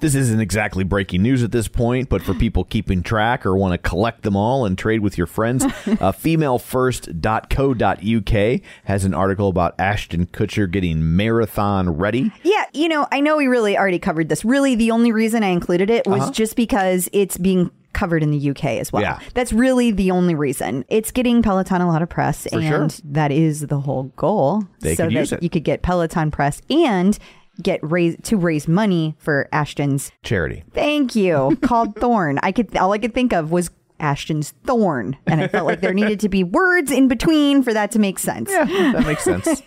Speaker 4: This isn't exactly breaking news at this point, but for people keeping track or want to collect them all and trade with your friends, *laughs* uh, femalefirst.co.uk has an article about Ashton Kutcher getting marathon ready.
Speaker 3: Yeah, you know, I know we really already covered this. Really, the only reason I included it was
Speaker 4: Uh-huh.
Speaker 3: just because it's being covered in the UK as well.
Speaker 4: Yeah.
Speaker 3: That's really the only reason. It's getting Peloton a lot of press,
Speaker 4: For
Speaker 3: and
Speaker 4: sure.
Speaker 3: that is the whole goal.
Speaker 4: They
Speaker 3: so
Speaker 4: could
Speaker 3: that
Speaker 4: use it.
Speaker 3: you could get Peloton press and get raise to raise money for Ashton's.
Speaker 4: Charity.
Speaker 3: Thank you. *laughs* called Thorn. I could all I could think of was Ashton's Thorn, and I felt like there needed to be words in between for that to make sense.
Speaker 4: Yeah, that makes sense.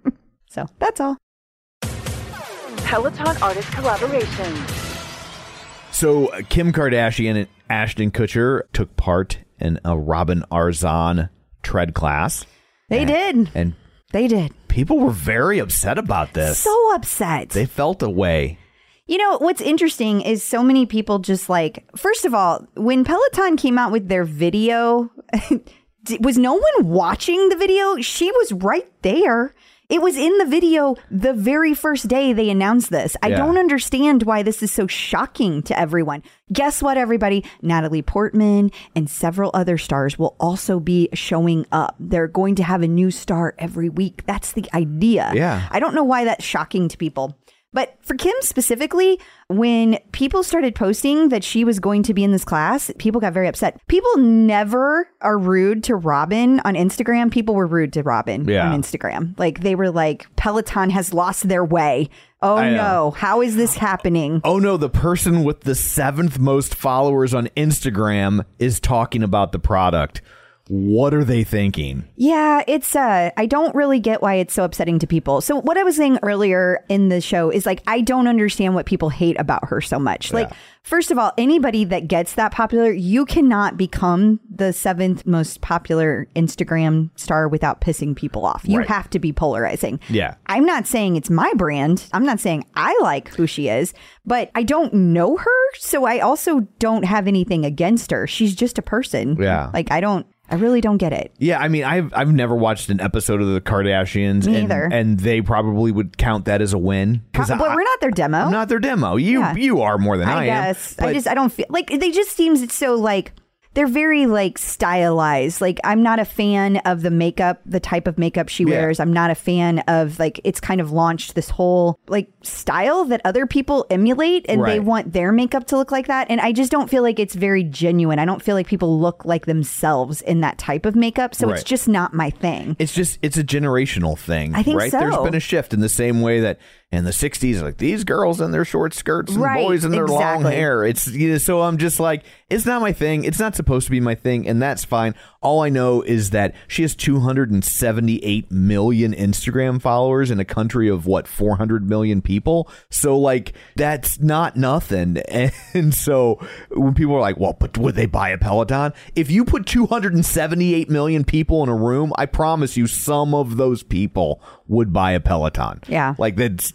Speaker 4: *laughs*
Speaker 3: So that's all.
Speaker 9: Peloton artist collaboration.
Speaker 4: So uh, Kim Kardashian and Ashton Kutcher took part in a Robin Arzon tread class,
Speaker 3: They did.
Speaker 4: and
Speaker 3: They did.
Speaker 4: People were very upset about this.
Speaker 3: So upset.
Speaker 4: they felt a way.
Speaker 3: You know, what's interesting is so many people just like, first of all, when Peloton came out with their video, *laughs* was no one watching the video? She was right there. It was in the video the very first day they announced this. I
Speaker 4: Yeah.
Speaker 3: don't understand why this is so shocking to everyone. Guess what, everybody? Natalie Portman and several other stars will also be showing up. They're going to have a new star every week. That's the idea.
Speaker 4: Yeah.
Speaker 3: I don't know why that's shocking to people. But for Kim specifically, when people started posting that she was going to be in this class, people got very upset. People never are rude to Robin on Instagram. People were rude to Robin
Speaker 4: Yeah.
Speaker 3: on Instagram. Like they were like, Peloton has lost their way. Oh
Speaker 4: I know.
Speaker 3: no, how is this happening?
Speaker 4: Oh no, the person with the seventh most followers on Instagram is talking about the product. What are they thinking?
Speaker 3: Yeah, it's uh I don't really get why it's so upsetting to people. So what I was saying earlier in the show is like I don't understand what people hate about her so much. Like first of all, anybody that gets that popular, you cannot become the seventh most popular Instagram star without pissing people off. You
Speaker 4: Right.
Speaker 3: have to be polarizing.
Speaker 4: Yeah.
Speaker 3: I'm not saying it's my brand. I'm not saying I like who she is, but I don't know her, so I also don't have anything against her. She's just a person.
Speaker 4: Yeah.
Speaker 3: Like I don't I really don't get it.
Speaker 4: Yeah, I mean, I've I've never watched an episode of the Kardashians,
Speaker 3: Me
Speaker 4: and,
Speaker 3: either.
Speaker 4: and they probably would count that as a win
Speaker 3: but
Speaker 4: I-
Speaker 3: we're not their demo.
Speaker 4: I'm not their demo. You
Speaker 3: Yeah.
Speaker 4: you are more than I,
Speaker 3: I,
Speaker 4: am.
Speaker 3: guess. I
Speaker 4: but-
Speaker 3: just I don't feel like they just seems it's so like they're very like stylized. Like I'm not a fan of the makeup, the type of makeup she
Speaker 4: Yeah.
Speaker 3: wears. I'm not a fan of like it's kind of launched this whole like style that other people emulate and they want their makeup to look like that. And I just don't feel like it's very genuine. I don't feel like people look like themselves in that type of makeup. So it's just not my thing.
Speaker 4: It's just it's a generational thing,
Speaker 3: I think
Speaker 4: right? there's been a shift in the same way that in the '60s, like these girls in their short skirts and
Speaker 3: Right,
Speaker 4: boys in their long hair. It's you know, so I'm just like, it's not my thing. It's not supposed to be my thing, and that's fine. All I know is that she has 278 million Instagram followers in a country of what 400 million people. So like that's not nothing. *laughs* And so when people are like, "Well, but would they buy a Peloton?" If you put 278 million people in a room, I promise you, some of those people would buy a Peloton.
Speaker 3: Yeah.
Speaker 4: like that's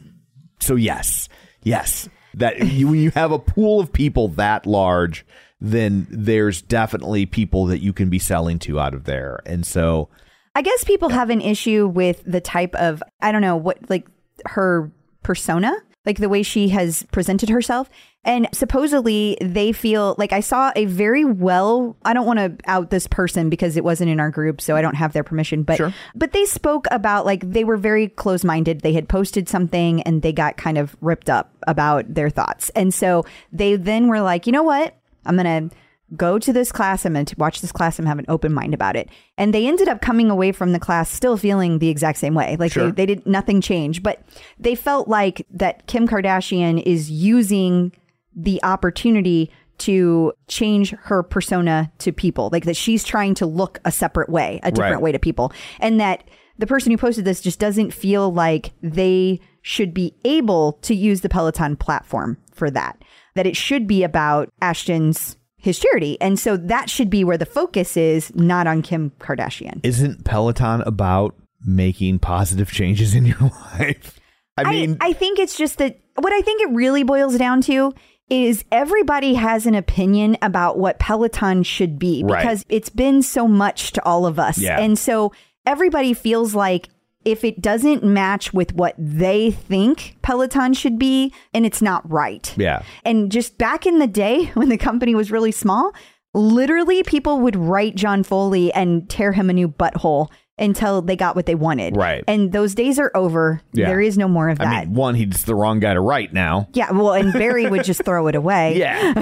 Speaker 4: so. Yes, yes. That you, when you have a pool of people that large, then there's definitely people that you can be selling to out of there. And so,
Speaker 3: I guess people have an issue with the type of I don't know what like her persona, like the way she has presented herself. And supposedly they feel like I saw a very well I don't want to out this person because it wasn't in our group, so I don't have their permission, but
Speaker 4: Sure.
Speaker 3: but they spoke about like they were very close-minded. They had posted something and they got kind of ripped up about their thoughts. And so they then were like, "You know what? I'm going to go to this class. I'm going to watch this class. I'm have an open mind about it. And they ended up coming away from the class still feeling the exact same way. Like
Speaker 4: Sure.
Speaker 3: they, they did nothing change, but they felt like that Kim Kardashian is using the opportunity to change her persona to people, like that she's trying to look a separate way, a different
Speaker 4: Right.
Speaker 3: way to people, and that the person who posted this just doesn't feel like they should be able to use the Peloton platform for that. That it should be about Ashton's his charity. And so that should be where the focus is, not on Kim Kardashian.
Speaker 4: Isn't Peloton about making positive changes in your *laughs* life? I mean,
Speaker 3: I, think it's just that what I think it really boils down to is everybody has an opinion about what Peloton should be
Speaker 4: Right.
Speaker 3: because it's been so much to all of us.
Speaker 4: Yeah.
Speaker 3: And so everybody feels like if it doesn't match with what they think Peloton should be, and it's not right.
Speaker 4: yeah.
Speaker 3: And just back in the day *laughs* when the company was really small, literally people would write John Foley and tear him a new butthole until they got what they wanted.
Speaker 4: Right.
Speaker 3: And those days are over.
Speaker 4: Yeah.
Speaker 3: There is no more of that.
Speaker 4: I mean, one, he's the wrong guy to write now.
Speaker 3: yeah, well, and Barry would just throw it away. *laughs*
Speaker 4: Yeah.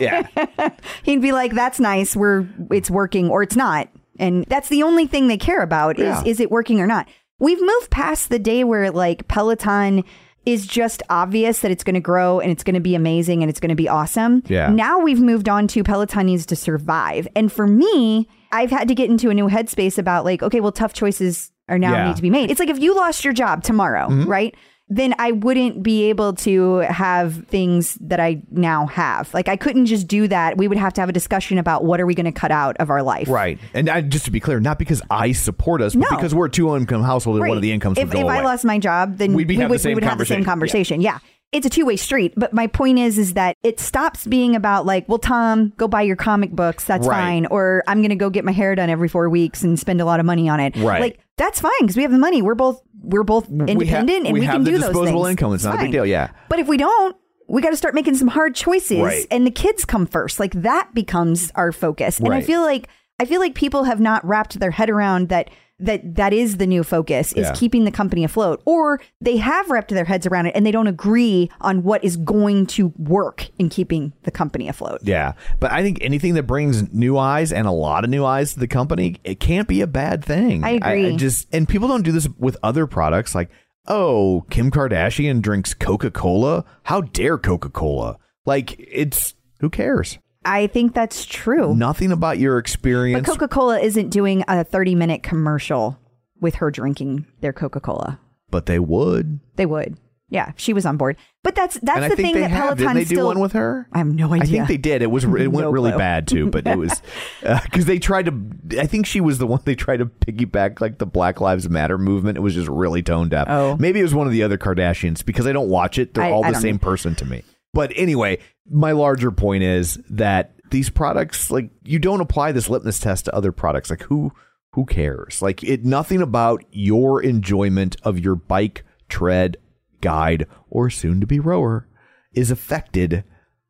Speaker 4: yeah. *laughs*
Speaker 3: He'd be like, "That's nice. We're it's working or it's not." And that's the only thing they care about is
Speaker 4: Yeah.
Speaker 3: is it working or not. We've moved past the day where like Peloton is just obvious that it's going to grow and it's going to be amazing and it's going to be awesome.
Speaker 4: Yeah.
Speaker 3: Now we've moved on to Peloton needs to survive. And for me, I've had to get into a new headspace about like, okay, well, tough choices are now
Speaker 4: Yeah. Mm-hmm.
Speaker 3: need to be made. It's like if you lost your job tomorrow, right? Then I wouldn't be able to have things that I now have. Like I couldn't just do that. We would have to have a discussion about what are we going to cut out of our life.
Speaker 4: Right. And I, just to be clear, not because I support us, but
Speaker 3: No.
Speaker 4: because we're a two income household and one of the incomes
Speaker 3: if,
Speaker 4: would go
Speaker 3: if. I lost my job, then
Speaker 4: We'd be
Speaker 3: we
Speaker 4: having
Speaker 3: would,
Speaker 4: the same
Speaker 3: we would have the same
Speaker 4: conversation.
Speaker 3: conversation. Yeah. It's a two way street. But my point is, is that it stops being about like, well, Tom, go buy your comic books. That's
Speaker 4: Right.
Speaker 3: fine. Or I'm going to go get my hair done every four weeks and spend a lot of money on it.
Speaker 4: Right.
Speaker 3: Like that's fine because we have the money. We're both we're both independent and
Speaker 4: we
Speaker 3: we can do those
Speaker 4: disposable
Speaker 3: things.
Speaker 4: income. It's not a big deal, yeah.
Speaker 3: But if we don't. We got to start making some hard choices,
Speaker 4: Right.
Speaker 3: and the kids come first. Like that becomes our focus. And I feel like I feel like people have not wrapped their head around that that that is the new focus is
Speaker 4: Yeah.
Speaker 3: keeping the company afloat or they have wrapped their heads around it and they don't agree on what is going to work in keeping the company afloat.
Speaker 4: Yeah, but I think anything that brings new eyes and a lot of new eyes to the company, it can't be a bad thing.
Speaker 3: I agree.
Speaker 4: I, just and people don't do this with other products. Like, oh, Kim Kardashian drinks Coca Cola. How dare Coca Cola? Like, it's who cares?
Speaker 3: I think that's true.
Speaker 4: Nothing about your
Speaker 3: But
Speaker 4: experience.
Speaker 3: Coca-Cola isn't doing a 30-minute commercial with her drinking their Coca-Cola.
Speaker 4: but they would.
Speaker 3: They would. Yeah, she was on board. But that's that's
Speaker 4: and
Speaker 3: the thing that
Speaker 4: have.
Speaker 3: Peloton
Speaker 4: Didn't they do one with her?
Speaker 3: I have no idea.
Speaker 4: I think they did. It was it *laughs* went
Speaker 3: No
Speaker 4: really
Speaker 3: clue.
Speaker 4: bad too, but it was *laughs* uh, because they tried to. I think she was the one they tried to piggyback like the Black Lives Matter movement. It was just really tone deaf.
Speaker 3: Oh.
Speaker 4: maybe it was one of the other Kardashians because I don't watch it. They're
Speaker 3: I-
Speaker 4: all
Speaker 3: I
Speaker 4: the same
Speaker 3: either.
Speaker 4: person to me. But anyway, my larger point is that these products, like you don't apply this litmus test to other products. Like who who cares? Like it nothing about your enjoyment of your bike, tread, guide, or soon to be rower is affected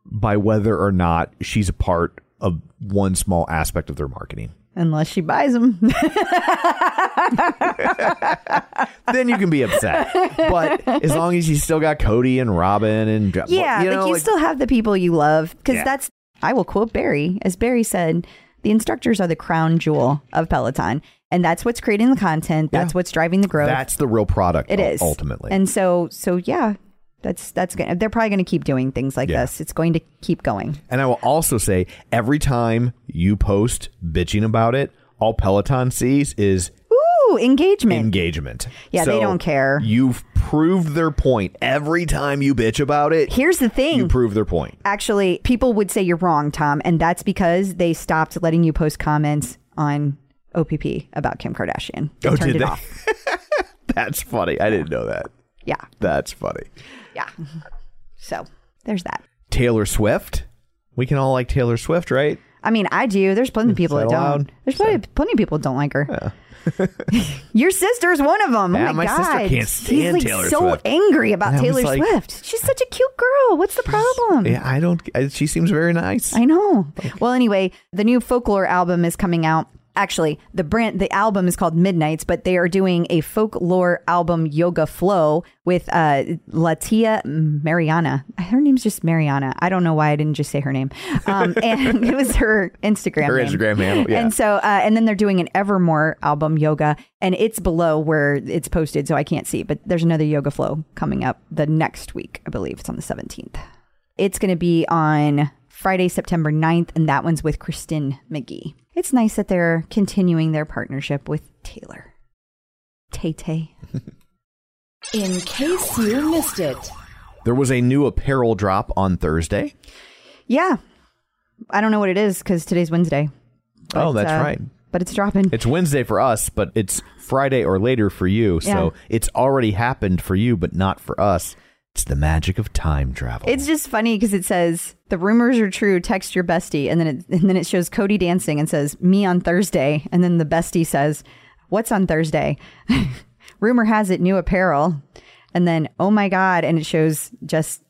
Speaker 4: by whether or not she's a part of one small aspect of their marketing.
Speaker 3: Unless she buys them. *laughs*
Speaker 4: then you can be upset. But as long as you still got Cody and Robin and
Speaker 3: yeah,
Speaker 4: you
Speaker 3: like you
Speaker 4: like-
Speaker 3: still have the people you love because
Speaker 4: Yeah.
Speaker 3: that's. I will quote Barry, as Barry said, the instructors are the crown jewel of Peloton, and that's what's creating the content. That's
Speaker 4: Yeah.
Speaker 3: what's driving the growth.
Speaker 4: that's the real product.
Speaker 3: It
Speaker 4: ul-
Speaker 3: is
Speaker 4: ultimately.
Speaker 3: and so so yeah, that's that's gonna. They're probably going to keep doing things like
Speaker 4: Yeah.
Speaker 3: this. It's going to keep going.
Speaker 4: And I will also say every time you post bitching about it, all Peloton sees is
Speaker 3: Ooh, engagement.
Speaker 4: engagement.
Speaker 3: Yeah, they don't care.
Speaker 4: You've proved their point. Every time you bitch about it,
Speaker 3: Here's the thing.
Speaker 4: you prove their point.
Speaker 3: Actually, people would say you're wrong, Tom, and that's because they stopped letting you post comments on OPP about Kim Kardashian. They
Speaker 4: Oh,
Speaker 3: turned
Speaker 4: did
Speaker 3: it
Speaker 4: they?
Speaker 3: off. *laughs*
Speaker 4: That's funny. I didn't know that.
Speaker 3: Yeah,
Speaker 4: That's funny.
Speaker 3: Yeah. So there's that.
Speaker 4: Taylor Swift. We can all like Taylor Swift, right?
Speaker 3: I mean, I do. There's plenty of people
Speaker 4: that
Speaker 3: that don't.
Speaker 4: allowed?
Speaker 3: There's plenty, plenty of people that don't like her. *laughs* Your sister's one of them.
Speaker 4: Oh yeah,
Speaker 3: oh my,
Speaker 4: my sister
Speaker 3: God.
Speaker 4: can't stand
Speaker 3: He's like
Speaker 4: Taylor
Speaker 3: so
Speaker 4: Swift.
Speaker 3: angry about
Speaker 4: And I was
Speaker 3: Taylor
Speaker 4: like-
Speaker 3: Swift. She's such a cute girl. What's the problem?
Speaker 4: Yeah, I don't. I, she seems very nice.
Speaker 3: I know. Well, anyway, the new folklore album is coming out. Actually, the brand, the album is called Midnights, but they are doing a folklore album, Yoga Flow, with uh, Latia Mariana. Her name's just Mariana. I don't know why I didn't just say her name. Um, *laughs* and it was her Instagram.
Speaker 4: Her
Speaker 3: name.
Speaker 4: Instagram handle, yeah.
Speaker 3: And so, uh, and then they're doing an Evermore album, Yoga, and it's below where it's posted, so I can't see. But there's another Yoga Flow coming up the next week. I believe it's on the 17th. It's going to be on Friday, September 9th, and that one's with Kristin McGee. It's nice that they're continuing their partnership with Taylor. Tay Tay. *laughs*
Speaker 9: In case you missed it.
Speaker 4: There was a new apparel drop on Thursday.
Speaker 3: Yeah. I don't know what it is because today's Wednesday.
Speaker 4: oh, that's
Speaker 3: uh,
Speaker 4: right.
Speaker 3: But it's dropping.
Speaker 4: It's Wednesday for us, but it's Friday or later for you. So it's already happened for you, but not for us. It's the magic of time travel.
Speaker 3: It's just funny because it says the rumors are true. Text your bestie, and then it and then it shows Cody dancing and says me on Thursday, and then the bestie says, "What's on Thursday?" *laughs* Rumor has it new apparel, and then oh my god, and it shows just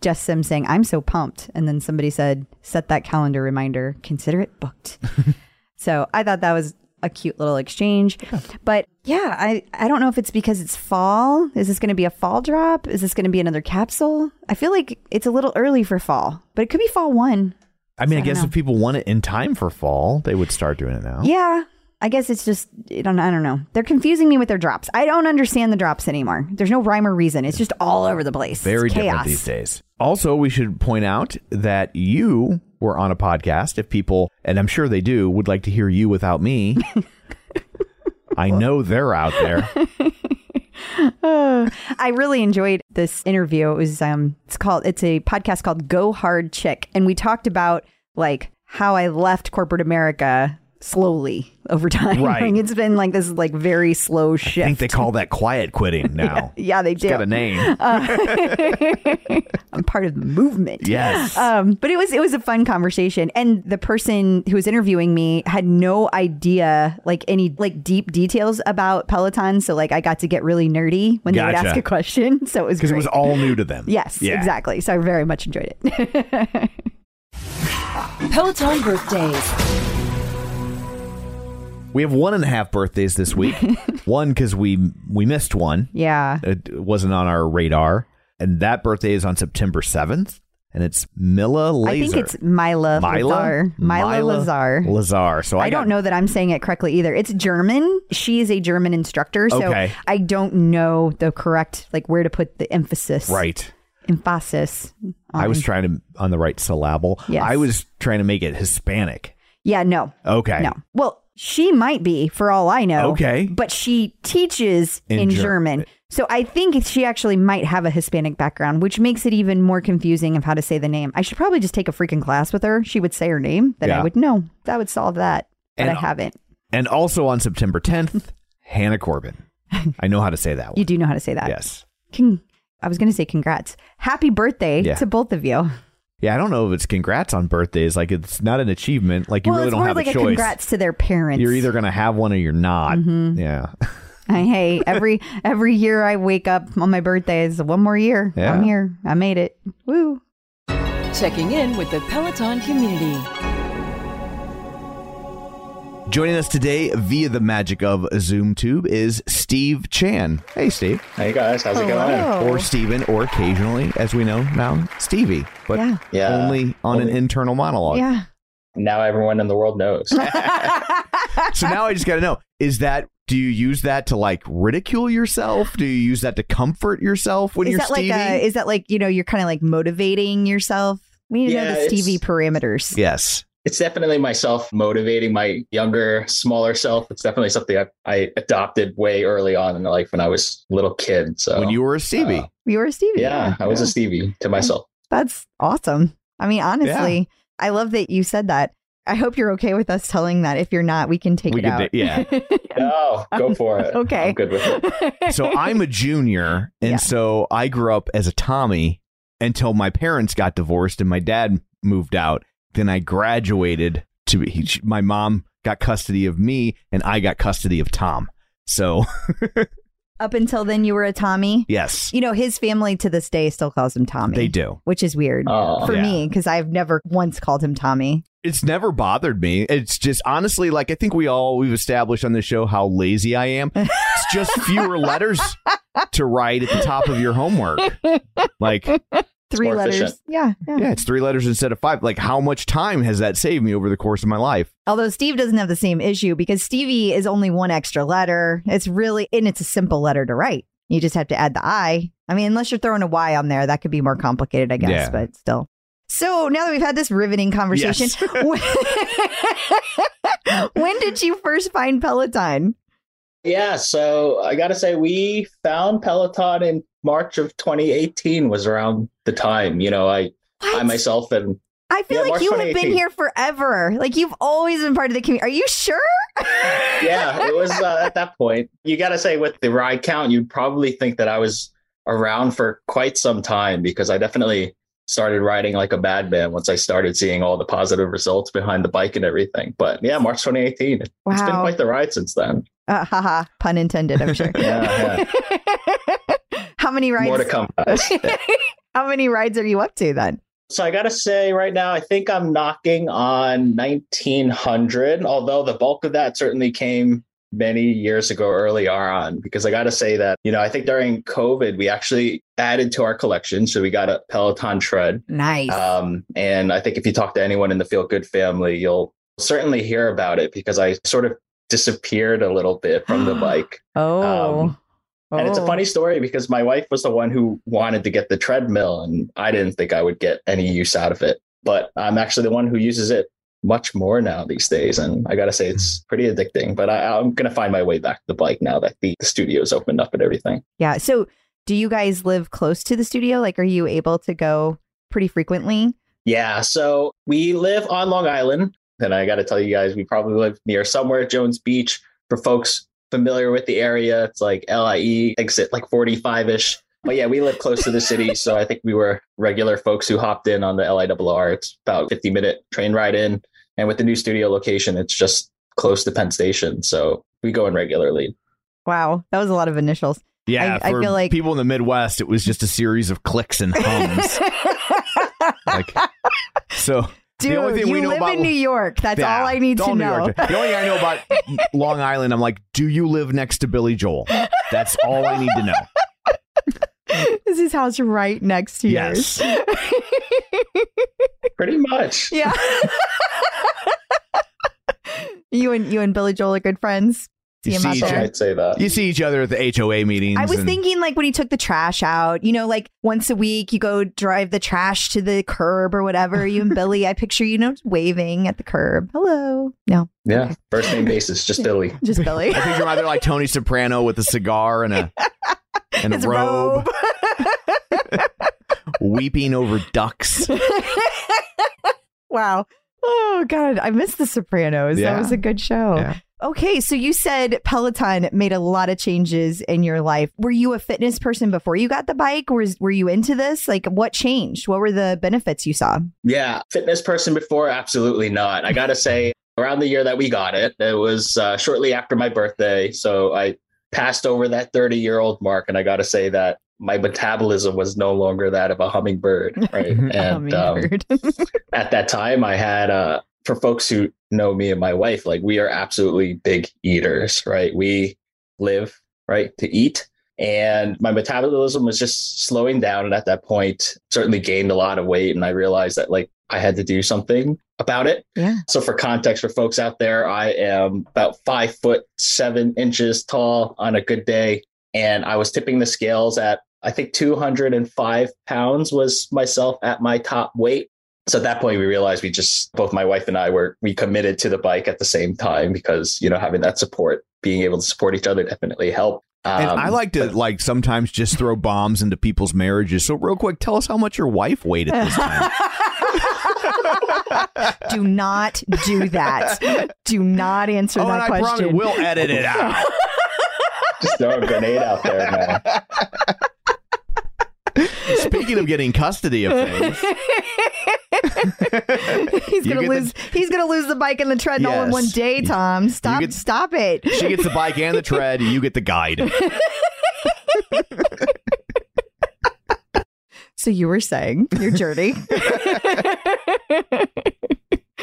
Speaker 3: just them saying I'm so pumped, and then somebody said set that calendar reminder, consider it booked. *laughs* so I thought that was a cute little exchange, but yeah, I I don't know if it's because it's fall. Is this going to be a fall drop? Is this going to be another capsule? I feel like it's a little early for fall, but it could be fall one.
Speaker 4: I mean, I,
Speaker 3: I
Speaker 4: guess
Speaker 3: know.
Speaker 4: if people want it in time for fall, they would start doing it now.
Speaker 3: Yeah. I guess it's just I don't, I don't know. They're confusing me with their drops. I don't understand the drops anymore. There's no rhyme or reason. It's just all over the place.
Speaker 4: Very
Speaker 3: It's
Speaker 4: different
Speaker 3: chaos.
Speaker 4: these days. Also, we should point out that you were on a podcast. If people, and I'm sure they do, would like to hear you without me, *laughs* I know they're out there.
Speaker 3: Uh, *laughs* I really enjoyed this interview. It was um it's called it's a podcast called Go Hard Chick and we talked about like how I left corporate America slowly over *laughs* time.
Speaker 4: Right.
Speaker 3: Like, it's been like this like very slow shift.
Speaker 4: I think they call that quiet quitting *laughs* now.
Speaker 3: yeah, they
Speaker 4: It's
Speaker 3: do.
Speaker 4: got a name. *laughs*
Speaker 3: Uh, I'm part of the movement.
Speaker 4: Yes.
Speaker 3: Um, but it was it was a fun conversation, and the person who was interviewing me had no idea like any like deep details about Peloton. So like I got to get really nerdy when they would ask a question. So it was
Speaker 4: Because it was all new to them.
Speaker 3: Yes,
Speaker 4: Yeah.
Speaker 3: exactly. So I very much enjoyed it.
Speaker 9: Peloton birthdays.
Speaker 4: We have one and a half birthdays this week. *laughs* one because we we missed one.
Speaker 3: yeah.
Speaker 4: It wasn't on our radar. And that birthday is on September 7th. And it's Mila Lazar.
Speaker 3: I think it's Mila,
Speaker 4: Mila?
Speaker 3: Lazar. Mila, Lazar.
Speaker 4: Lazar. So I,
Speaker 3: I, don't know that I'm saying it correctly either. It's German. She is a German instructor, so
Speaker 4: Okay.
Speaker 3: I don't know the correct like where to put the emphasis.
Speaker 4: Right.
Speaker 3: Emphasis.
Speaker 4: I was trying to on the right syllable.
Speaker 3: Yes.
Speaker 4: I was trying to make it Hispanic.
Speaker 3: Yeah, no.
Speaker 4: Okay.
Speaker 3: No. Well, she might be for all I know.
Speaker 4: Okay.
Speaker 3: But she teaches
Speaker 4: In
Speaker 3: in,
Speaker 4: Ger-
Speaker 3: German. So I think she actually might have a Hispanic background, which makes it even more confusing of how to say the name. I should probably just take a freaking class with her. She would say her name, then
Speaker 4: Yeah.
Speaker 3: I would know. That would solve that. But
Speaker 4: And-
Speaker 3: I haven't.
Speaker 4: And also on September 10th, *laughs* Hannah Corbin. I know how to say that one.
Speaker 3: You do know how to say that.
Speaker 4: Yes.
Speaker 3: Con- I was going to say congrats. Happy birthday
Speaker 4: Yeah.
Speaker 3: to both of you.
Speaker 4: Yeah, I don't know if it's congrats on birthdays. Like it's not an achievement. Like you
Speaker 3: well,
Speaker 4: really don't have
Speaker 3: like
Speaker 4: a
Speaker 3: a,
Speaker 4: choice.
Speaker 3: congrats to their parents.
Speaker 4: You're either going to have one or you're not.
Speaker 3: Mhm.
Speaker 4: Yeah. *laughs*
Speaker 3: Hey, hey, every every year I wake up on my birthday is one more year.
Speaker 4: Yeah.
Speaker 3: I'm here. I made it. Woo.
Speaker 9: Checking in with the Peloton community.
Speaker 4: Joining us today via the magic of ZoomTube is Steve Chan. Hey, Steve.
Speaker 1: Hey guys, how's it going?
Speaker 4: Or Steven, or occasionally, as we know now, Stevie. But
Speaker 3: Yeah.
Speaker 1: Yeah.
Speaker 4: only on an internal monologue.
Speaker 3: Yeah.
Speaker 1: Now everyone in the world knows. *laughs* *laughs*
Speaker 4: So now I just got to know is that, do you use that to like ridicule yourself? Do you use that to comfort yourself when
Speaker 3: is
Speaker 4: you're
Speaker 3: that
Speaker 4: Stevie?
Speaker 3: like a, is that like you know you're kind of like motivating yourself? We need to
Speaker 1: Yeah,
Speaker 3: know the Stevie parameters.
Speaker 4: yes.
Speaker 1: It's definitely myself motivating my younger, smaller self. It's definitely something I, I adopted way early on in life when I was a little kid. So
Speaker 4: when you were a Stevie.
Speaker 1: uh,
Speaker 3: You were a Stevie.
Speaker 1: yeah, I was a Stevie to myself.
Speaker 3: That's awesome. I mean, honestly, I love that you said that. I hope you're okay with us telling that. If you're not, we can take
Speaker 4: We
Speaker 3: it
Speaker 4: can
Speaker 3: out.
Speaker 4: ta- yeah. *laughs*
Speaker 1: No, go for it.
Speaker 3: Okay.
Speaker 1: I'm good with it.
Speaker 4: so I'm a junior, and
Speaker 3: Yeah.
Speaker 4: so I grew up as a Tommy until my parents got divorced and my dad moved out. Then I graduated to he, my mom got custody of me, and I got custody of Tom. So *laughs*
Speaker 3: Up until then, you were a Tommy.
Speaker 4: yes,
Speaker 3: You know, his family to this day still calls him Tommy.
Speaker 4: they do.
Speaker 3: which is weird
Speaker 1: Oh,
Speaker 3: for
Speaker 4: yeah.
Speaker 3: me because I've never once called him Tommy.
Speaker 4: It's never bothered me. It's just honestly like I think we all we've established on this show how lazy I am. *laughs* It's just fewer letters to write at the top of your homework. *laughs* Like
Speaker 3: Three letters. Yeah, yeah.
Speaker 4: yeah, it's three letters instead of five. Like how much time has that saved me over the course of my life?
Speaker 3: Although Steve doesn't have the same issue because Stevie is only one extra letter. It's really, and it's a simple letter to write. You just have to add the I. I mean, unless you're throwing a Y on there, that could be more complicated, I guess,
Speaker 4: Yeah.
Speaker 3: but still. So now that we've had this riveting conversation,
Speaker 4: Yes.
Speaker 3: when, *laughs* *laughs* when did you first find Peloton?
Speaker 1: Yeah, so I got to say, we found Peloton in March of 2018 was around the time. You know, I, I myself and
Speaker 3: I feel
Speaker 1: Yeah,
Speaker 3: like
Speaker 1: March
Speaker 3: you have been here forever. Like you've always been part of the community. Are you sure? *laughs*
Speaker 1: yeah, it was uh, at that point. You got to say, with the ride count, you'd probably think that I was around for quite some time because I definitely started riding like a madman once I started seeing all the positive results behind the bike and everything. But yeah, March 2018. Wow. It's been quite the ride since then.
Speaker 3: Uh, haha, pun intended, I'm sure.
Speaker 1: Yeah, *laughs*
Speaker 3: How many rides?
Speaker 1: More to come. *laughs*
Speaker 3: How many rides are you up to then?
Speaker 1: So I gotta say, right now, I think I'm knocking on 1900. Although the bulk of that certainly came many years ago, early on. Because I gotta say that you know, I think during COVID, we actually added to our collection, so we got a Peloton tread.
Speaker 3: Nice.
Speaker 1: Um, and I think if you talk to anyone in the Feel Good family, you'll certainly hear about it because I sort of disappeared a little bit from the *gasps* bike.
Speaker 3: oh.
Speaker 1: um, And it's a
Speaker 3: Oh.
Speaker 1: funny story because my wife was the one who wanted to get the treadmill, and I didn't think I would get any use out of it. But I'm actually the one who uses it much more now these days. And I got to say, it's pretty addicting. But I, I'm going to find my way back to the bike now that the, the studio's opened up and everything.
Speaker 3: Yeah. So, do you guys live close to the studio? Like, are you able to go pretty frequently?
Speaker 1: Yeah. So we live on Long Island. And I got to tell you guys, we probably live near somewhere at Jones Beach. For folks familiar with the area, it's like LIE exit like 45 ish. But yeah, we live close to the city. So I think we were regular folks who hopped in on the LIRR. It's about 50 minute train ride in. And with the new studio location, it's just close to Penn Station. So we go in regularly.
Speaker 3: Wow, that was a lot of initials.
Speaker 4: Yeah,
Speaker 3: I
Speaker 4: for
Speaker 3: feel like-
Speaker 4: people in the Midwest, it was just a series of clicks and hums. *laughs* like, so
Speaker 3: Dude,
Speaker 4: the only thing
Speaker 3: you
Speaker 4: we know
Speaker 3: live
Speaker 4: about
Speaker 3: in New York. That's
Speaker 4: Yeah,
Speaker 3: all I need
Speaker 4: it's
Speaker 3: to
Speaker 4: New
Speaker 3: know.
Speaker 4: York. The only thing I know about *laughs* Long Island, I'm like, do you live next to Billy Joel? That's all I need to know.
Speaker 3: Is his house right next to
Speaker 4: Yes.
Speaker 3: yours? *laughs*
Speaker 1: Pretty much.
Speaker 3: yeah. *laughs* you and you and Billy Joel are good friends. See
Speaker 4: You
Speaker 3: him
Speaker 4: see
Speaker 3: out
Speaker 4: each
Speaker 3: there.
Speaker 1: I'd say that.
Speaker 4: You see each other at the HOA meetings.
Speaker 3: I was
Speaker 4: and-
Speaker 3: thinking like when he took the trash out, you know, like once a week you go drive the trash to the curb or whatever. You and *laughs* Billy, I picture you know waving at the curb. Hello. No,
Speaker 1: Yeah. First name basis, just *laughs* Billy.
Speaker 3: just Billy.
Speaker 4: I picture him either like Tony Soprano with a cigar and a *laughs* and a robe,
Speaker 3: robe.
Speaker 4: weeping over ducks.
Speaker 3: wow. Oh God, I missed The Sopranos. That was a good show.
Speaker 4: Yeah.
Speaker 3: Okay, so you said Peloton made a lot of changes in your life. Were you a fitness person before you got the bike? Was were you into this? Like, what changed? What were the benefits you saw?
Speaker 1: Yeah, fitness person before, absolutely not. I got to say, around the year that we got it, it was uh, shortly after my birthday. So I passed over that 30 year old mark. And I got to say that my metabolism was no longer that of a hummingbird. Right. *laughs* and um,
Speaker 3: Hummingbird. *laughs*
Speaker 1: at that time, I had, uh, for folks who know me and my wife, like we are absolutely big eaters, right? We live, right, to eat. And my metabolism was just slowing down. And at that point, certainly gained a lot of weight. And I realized that like I had to do something about it.
Speaker 3: yeah.
Speaker 1: So for context for folks out there, I am about five foot seven inches tall on a good day. And I was tipping the scales at I think 205 pounds was myself at my top weight. So at that point we realized we just both my wife and I were we committed to the bike at the same time because you know having that support, being able to support each other definitely helped.
Speaker 4: And
Speaker 1: Um,
Speaker 4: I like to like sometimes just throw bombs into people's marriages. So real quick, tell us how much your wife weighed at this time. *laughs* *laughs*
Speaker 3: do not do that. Do not answer
Speaker 4: oh, and
Speaker 3: that
Speaker 4: I promise
Speaker 3: question.
Speaker 4: we'll edit it out.
Speaker 1: just throw a grenade out there, man.
Speaker 4: Speaking of getting custody of things, *laughs* *laughs*
Speaker 3: he's gonna
Speaker 4: get the-
Speaker 3: lose. he's gonna lose the bike and the tread all in one day. Tom, stop!
Speaker 4: get-
Speaker 3: stop it.
Speaker 4: she gets the bike and the *laughs* tread. You get the guide. *laughs*
Speaker 3: So you were saying your journey.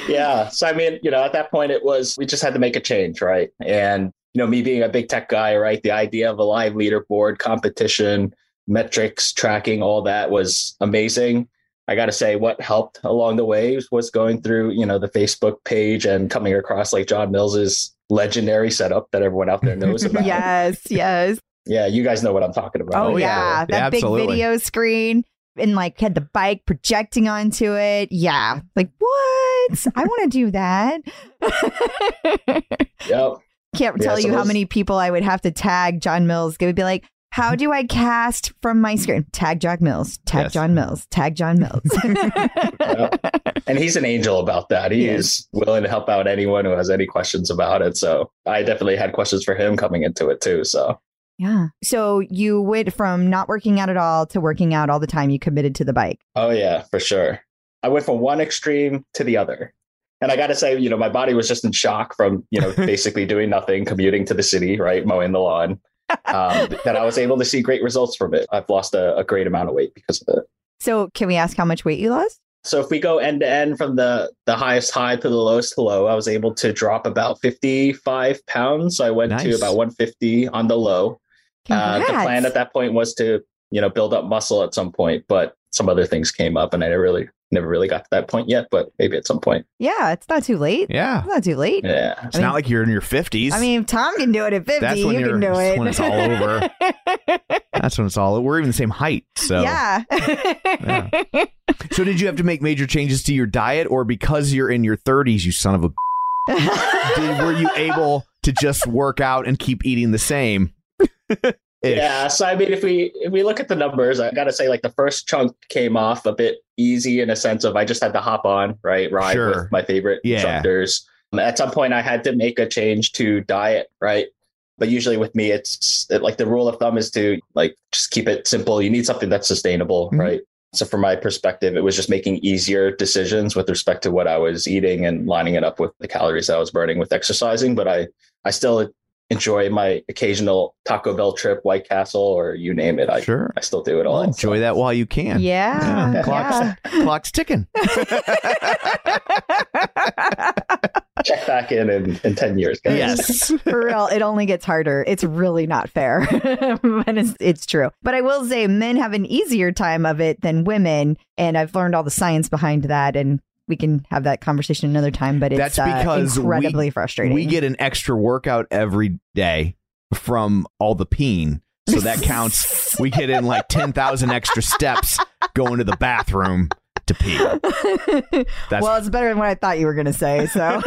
Speaker 1: yeah. So I mean, you know, at that point it was we just had to make a change, right? And you know, me being a big tech guy, right? The idea of a live leaderboard, competition, metrics, tracking, all that was amazing. I got to say, what helped along the way was going through, you know, the Facebook page and coming across like John Mills's legendary setup that everyone out there knows *laughs* about.
Speaker 3: yes, yes.
Speaker 1: Yeah, you guys know what I'm talking about.
Speaker 3: Oh,
Speaker 4: Oh,
Speaker 3: yeah.
Speaker 4: yeah.
Speaker 3: that
Speaker 4: Yeah,
Speaker 3: big video screen and like had the bike projecting onto it. Yeah, like what? I want to do that. *laughs*
Speaker 1: Yep.
Speaker 3: Can't
Speaker 1: Yeah,
Speaker 3: tell
Speaker 1: so
Speaker 3: you how many people I would have to tag John Mills. They would be like, how do I cast from my screen? Tag John Mills, tag
Speaker 4: Yes.
Speaker 3: John Mills, tag John Mills. *laughs*
Speaker 1: and he's an angel about that. He is willing to help out anyone who has any questions about it. So I definitely had questions for him coming into it too. So
Speaker 3: yeah. So you went from not working out at all to working out all the time. You committed to the bike.
Speaker 1: Oh yeah, for sure. I went from one extreme to the other. And I got to say, you know, my body was just in shock from, you know, *laughs* basically doing nothing, commuting to the city, right, mowing the lawn. Um, that I was able to see great results from it. I've lost a, a great amount of weight because of it.
Speaker 3: So can we ask how much weight you lost?
Speaker 1: So if we go end to end from the the highest high to the lowest low, I was able to drop about 55 pounds. So I went to about 150 on the low. Uh, the plan at that point was to, you know, build up muscle at some point, but some other things came up and I never really never really got to that point yet, but maybe at some point.
Speaker 3: yeah, it's not too late.
Speaker 4: Yeah.
Speaker 3: It's not too late.
Speaker 1: Yeah.
Speaker 4: It's
Speaker 3: I mean-
Speaker 4: not like you're in your 50s.
Speaker 3: I mean, Tom can do it at 50,
Speaker 4: That's when
Speaker 3: you can do it.
Speaker 4: when it's all over. *laughs* That's when it's all. We're even the same height. So,
Speaker 3: Yeah.
Speaker 4: so did you have to make major changes to your diet, or because you're in your 30s, you son of a, *laughs* did, were you able to just work out and keep eating the same? Ish.
Speaker 1: Yeah, so I mean, if we if we look at the numbers, I gotta say, like the first chunk came off a bit easy in a sense of I just had to hop on, right, ride
Speaker 4: Sure.
Speaker 1: with my favorite
Speaker 4: Yeah.
Speaker 1: instructors. Um, At some point, I had to make a change to diet, right? But usually with me, it's it, like the rule of thumb is to like just keep it simple. You need something that's sustainable,
Speaker 4: Mhm.
Speaker 1: right? So from my perspective, it was just making easier decisions with respect to what I was eating and lining it up with the calories that I was burning with exercising. But I I still enjoy my occasional Taco Bell trip, White Castle, or you name it. I
Speaker 4: Sure.
Speaker 1: I still do it
Speaker 4: Well,
Speaker 1: all.
Speaker 4: enjoy that while you can.
Speaker 3: yeah.
Speaker 4: Yeah, clock's, clock's ticking. *laughs*
Speaker 1: Check back in in, in ten years, guys.
Speaker 4: yes. *laughs*
Speaker 3: For real, it only gets harder. It's really not fair, *laughs* but it's, it's true. But I will say, men have an easier time of it than women, and I've learned all the science behind that. And we can have that conversation another time. But it's
Speaker 4: That's because
Speaker 3: uh, incredibly
Speaker 4: we,
Speaker 3: frustrating.
Speaker 4: We get an extra workout every day from all the peeing. So that *laughs* counts. we get in like 10,000 extra steps going to the bathroom to pee. *laughs* That's
Speaker 3: well, it's better than what I thought you were going to say. So.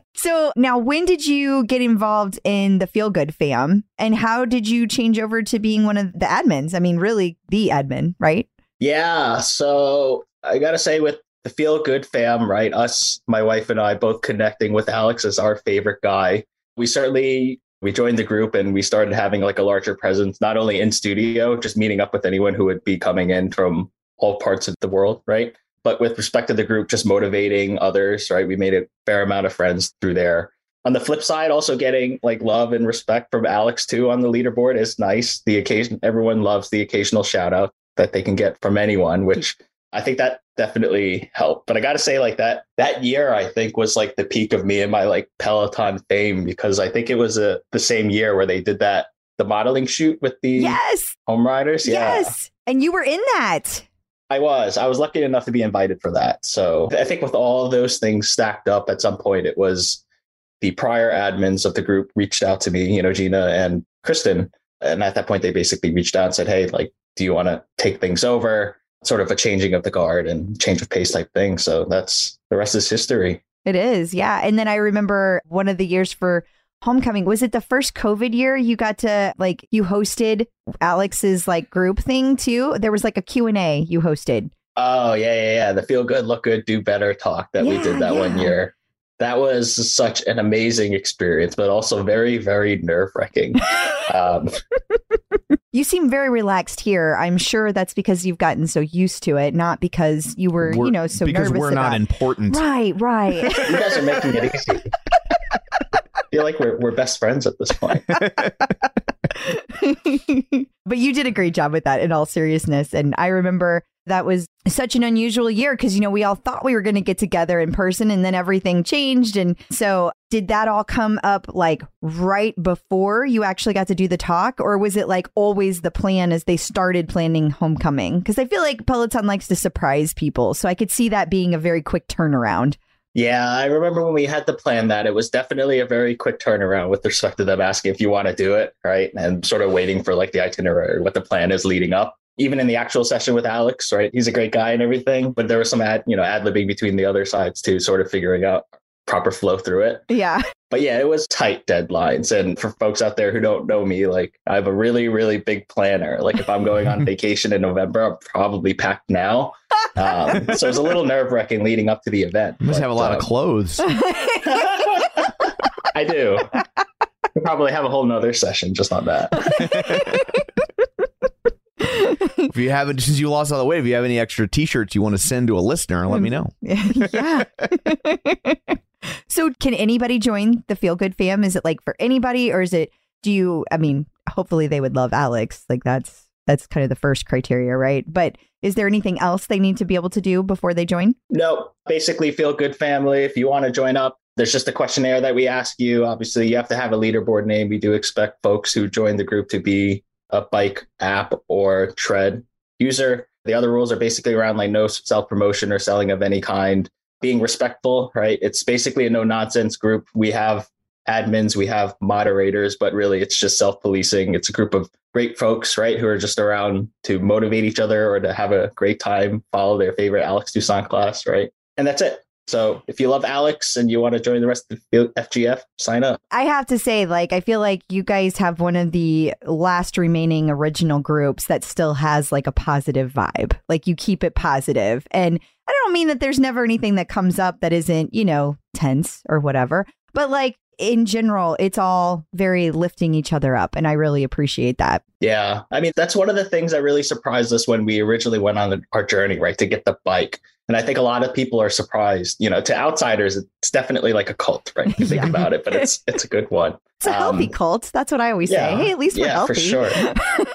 Speaker 3: *laughs* So now, when did you get involved in the Feel Good fam, and how did you change over to being one of the admins? I mean, really, the admin, right?
Speaker 1: Yeah. So I gotta say, with the Feel Good fam, right? Us, my wife and I, both connecting with Alex as our favorite guy. We certainly we joined the group and we started having like a larger presence, not only in studio, just meeting up with anyone who would be coming in from all parts of the world, right? But with respect to the group, just motivating others, right? We made a fair amount of friends through there. On the flip side, also getting like love and respect from Alex too on the leaderboard is nice. The occasion everyone loves the occasional shout out that they can get from anyone, hmm. which I think that definitely helped. But I got to say, like that that year, I think was like the peak of me and my like Peloton fame because I think it was a, the same year where they did that the modeling shoot with the
Speaker 3: Yes,
Speaker 1: home riders. Yeah,
Speaker 3: yes, and you were in that.
Speaker 1: I was. I was lucky enough to be invited for that. So I think with all of those things stacked up, at some point it was the prior admins of the group reached out to me, you know, Gina and Kristen. And at that point, they basically reached out and said, Hey, like, do you want to take things over? Sort of a changing of the guard and change of pace type thing. So that's the rest is history.
Speaker 3: It is, yeah. And then I remember one of the years for homecoming was it the first covid year you got to like you hosted alex's like group thing too there was like a q&a you hosted
Speaker 1: Oh, yeah, yeah, yeah. The feel good, look good, do better talk that we did that one year. That was such an amazing experience, but also very, very nerve wracking. *laughs* um,
Speaker 3: you seem very relaxed here i'm sure that's because you've gotten so used to it not because you were
Speaker 4: We're-
Speaker 3: you know so
Speaker 4: because
Speaker 3: nervous
Speaker 4: we're not
Speaker 3: about-
Speaker 4: important.
Speaker 3: right right *laughs*
Speaker 1: you guys are making it easy. I *laughs* feel like we're, we're best friends at this point.
Speaker 3: but you did a great job with that in all seriousness. And I remember that was such an unusual year because, you know, we all thought we were going to get together in person and then everything changed. And so, did that all come up like right before you actually got to do the talk? Or was it like always the plan as they started planning homecoming? Because I feel like Peloton likes to surprise people. So, I could see that being a very quick turnaround.
Speaker 1: Yeah, I remember when we had to plan that, it was definitely a very quick turnaround with respect to them asking if you want to do it, right? And sort of waiting for like the itinerary, what the plan is leading up. Even in the actual session with Alex, right? He's a great guy and everything, but there was some ad, you know, ad libbing between the other sides too, sort of figuring out proper flow through it.
Speaker 3: Yeah.
Speaker 1: But yeah, it was tight deadlines. And for folks out there who don't know me, like I have a really, really big planner. Like if I'm going on *laughs* vacation in November, I'm probably packed now. Um, so it's a little nerve wracking leading up to the event.
Speaker 4: You must
Speaker 1: But,
Speaker 4: have a lot of
Speaker 1: um,
Speaker 4: clothes. *laughs*
Speaker 1: I do. We'll probably have a whole nother session just on that. *laughs* *laughs*
Speaker 4: if you haven't, *laughs* since you lost all the weight, if you have any extra T-shirts you want to send to a listener, let me mm. know. *laughs*
Speaker 3: yeah. so, can anybody join the Feel Good fam? Is it like for anybody, or is it? Do you? I mean, hopefully they would love Alex. Like that's that's kind of the first criteria, right? But is there anything else they need to be able to do before they join?
Speaker 1: No, basically feel good family. If you want to join up, there's just a questionnaire that we ask you. Obviously, you have to have a leaderboard name. We do expect folks who join the group to be a bike app or tread user. The other rules are basically around like no self promotion or selling of any kind, being respectful, right? It's basically a no nonsense group. We have admins, we have moderators, but really it's just self policing. It's a group of great folks, right, who are just around to motivate each other or to have a great time, follow their favorite Alex Toussaint class, right? And that's it. So if you love Alex and you want to join the rest of the FGF, sign up.
Speaker 3: I have to say, like, I feel like you guys have one of the last remaining original groups that still has like a positive vibe. Like, you keep it positive. And I don't mean that there's never anything that comes up that isn't, you know, tense or whatever, but like, in general, it's all very lifting each other up. And I really appreciate that.
Speaker 1: Yeah. I mean, that's one of the things that really surprised us when we originally went on the, our journey, right, to get the bike. And I think a lot of people are surprised. You know, to outsiders, it's definitely like a cult, right? If you think *laughs*
Speaker 3: Yeah.
Speaker 1: about it, but it's *laughs* it's a good one.
Speaker 3: It's a healthy
Speaker 1: Um,
Speaker 3: cult. That's what I always
Speaker 1: yeah.
Speaker 3: say. Hey, at least we're
Speaker 1: Yeah,
Speaker 3: healthy.
Speaker 1: for sure. *laughs*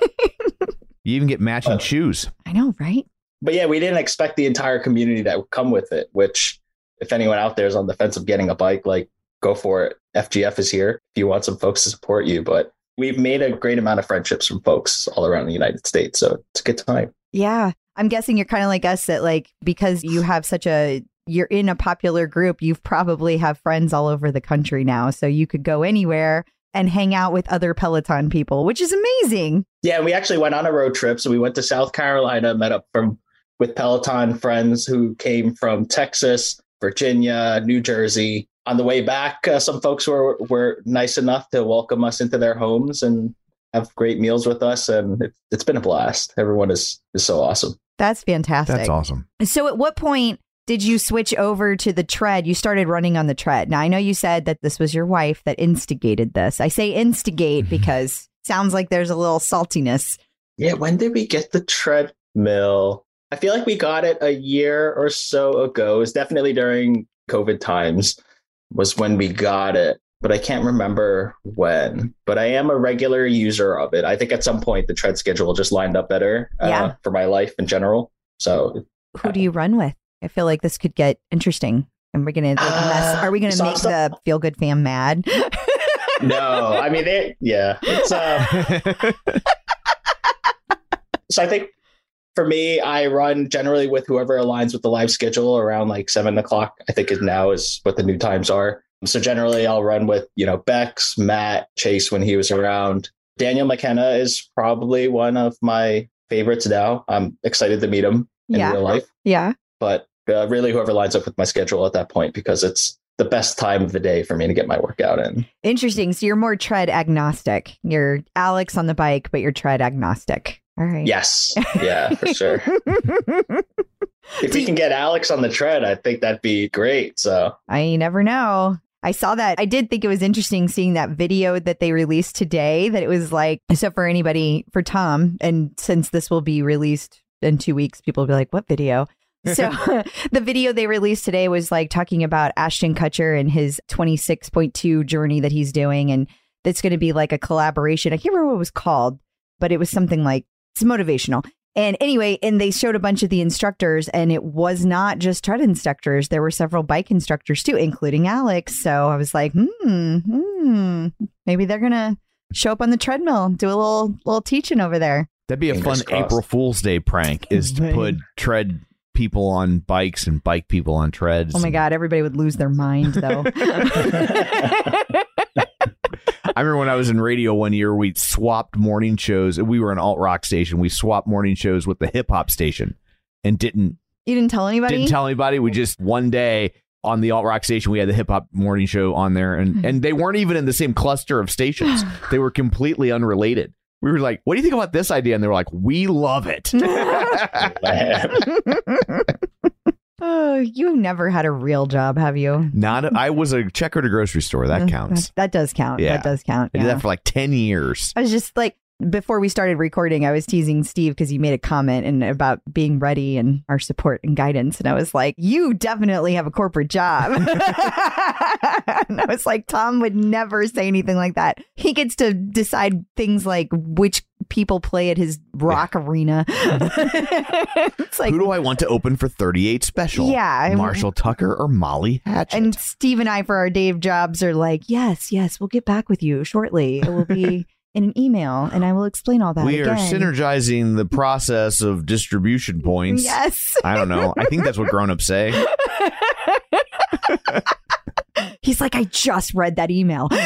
Speaker 4: You even get
Speaker 1: Uh,
Speaker 4: matching shoes.
Speaker 3: I know, right?
Speaker 1: But yeah, we didn't expect the entire community that would come with it, which if anyone out there is on the fence of getting a bike, like go for it. FGF is here if you want some folks to support you. But we've made a great amount of friendships from folks all around the United States. So it's a good time.
Speaker 3: Yeah. I'm guessing you're kind of like us that like because you have such a you're in a popular group, you've probably have friends all over the country now. So you could go anywhere and hang out with other Peloton people, which is amazing.
Speaker 1: Yeah, we actually went on a road trip. So we went to South Carolina, met up from with Peloton friends who came from Texas, Virginia, New Jersey. On the way back, uh, some folks were were nice enough to welcome us into their homes and have great meals with us, and it, it's been a blast. Everyone is is so awesome.
Speaker 3: That's fantastic.
Speaker 4: That's awesome.
Speaker 3: So at what point did you switch over to the tread? You started running on the tread. Now I know you said that this was your wife that instigated this. I say instigate *laughs* because sounds like there's a little saltiness.
Speaker 1: Yeah, when did we get the treadmill? I feel like we got it a year or so ago. It was definitely during COVID times was when we got it, but I can't remember when. But I am a regular user of it. I think at some point the tread schedule just lined up better uh,
Speaker 3: Yeah.
Speaker 1: for my life in general. So
Speaker 3: Who do you run with? I feel like this could get interesting. And we're gonna like, mess.
Speaker 1: Uh,
Speaker 3: Are we gonna make
Speaker 1: still-
Speaker 3: the feel good fam mad? *laughs*
Speaker 1: no, I mean, it, yeah, it's uh, *laughs* *laughs* so I think for me, I run generally with whoever aligns with the live schedule around like seven o'clock. I think is now is what the new times are. So generally, I'll run with you know Becs, Matt, Chase when he was around. Daniel McKenna is probably one of my favorites now. I'm excited to meet him in
Speaker 3: Yeah.
Speaker 1: real life,
Speaker 3: yeah.
Speaker 1: but uh, really whoever lines up with my schedule at that point because it's the best time of the day for me to get my workout in.
Speaker 3: Interesting. So you're more tread agnostic. You're Alex on the bike, but you're tread agnostic. All right.
Speaker 1: Yes, yeah, for sure. *laughs* if we can get Alex on the tread, I think that'd be great. So
Speaker 3: I never know. I saw that. I did think it was interesting seeing that video that they released today. That it was like, so for anybody, for Tom, and since this will be released in two weeks, people will be like, what video? *laughs* So *laughs* the video they released today was like talking about Ashton Kutcher and his 26.2 journey that he's doing. And it's going to be like a collaboration. I can't remember what it was called, but it was something like it's motivational. And anyway, and they showed a bunch of the instructors, and it was not just tread instructors. There were several bike instructors too, including Alex. So I was like, hmm, hmm, maybe they're gonna show up on the treadmill, do a little little teaching over there.
Speaker 4: That'd be a
Speaker 1: Fingers
Speaker 4: fun
Speaker 1: crossed.
Speaker 4: April Fool's Day prank is to put tread people on bikes and bike people on treads.
Speaker 3: Oh my god, everybody would lose their mind though. *laughs* *laughs*
Speaker 4: I remember when I was in radio one year, we swapped morning shows. We were an alt rock station. We swapped morning shows with the hip hop station and didn't
Speaker 3: you didn't tell anybody?
Speaker 4: didn't tell anybody. We just one day on the alt rock station, we had the hip hop morning show on there, and hmm. and they weren't even in the same cluster of stations. *gasps* They were completely unrelated. We were like, "What do you think about this idea?" And they were like, "We love it." *laughs* *laughs* *laughs*
Speaker 3: Oh, you've never had a real job, have you?
Speaker 4: Not, I was a checker at a grocery store. That
Speaker 3: Uh,
Speaker 4: counts.
Speaker 3: That, that does count.
Speaker 4: Yeah.
Speaker 3: That does count.
Speaker 4: I did that for like ten years.
Speaker 3: I was just like, before we started recording, I was teasing Steve because he made a comment and about being ready and our support and guidance. And I was like, you definitely have a corporate job. *laughs* and I was like, Tom would never say anything like that. He gets to decide things like which people play at his rock arena. *laughs* it's like,
Speaker 4: Who do I want to open for 38 special?
Speaker 3: Yeah,
Speaker 4: Marshall Tucker or Molly Hatchet?
Speaker 3: and Steve and I, for our Dave jobs, are like, yes, yes, we'll get back with you shortly. It will be in an email and I will explain all that.
Speaker 4: we are synergizing the process of distribution points.
Speaker 3: Yes.
Speaker 4: I don't know. I think that's what grown-ups say. *laughs*
Speaker 3: He's like, I just read that email. *laughs*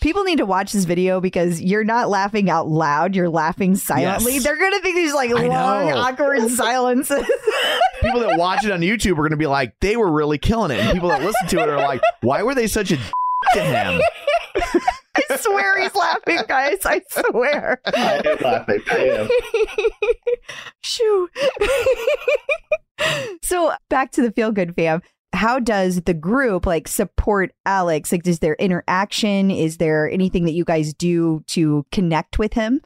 Speaker 3: People need to watch this video because you're not laughing out loud. You're laughing silently.
Speaker 4: Yes.
Speaker 3: They're going to think these like
Speaker 4: I
Speaker 3: long,
Speaker 4: know.
Speaker 3: awkward silences. *laughs*
Speaker 4: People that watch it on YouTube are going to be like, they were really killing it. And people that listen to it are like, why were they such a to him? *laughs*
Speaker 3: I swear he's laughing, guys. I swear.
Speaker 1: I am laughing. I am. *laughs*
Speaker 3: Shoo. *laughs* so back to the feel good fam. How does the group like support Alex? Like, is there interaction? Is there anything that you guys do to connect with him?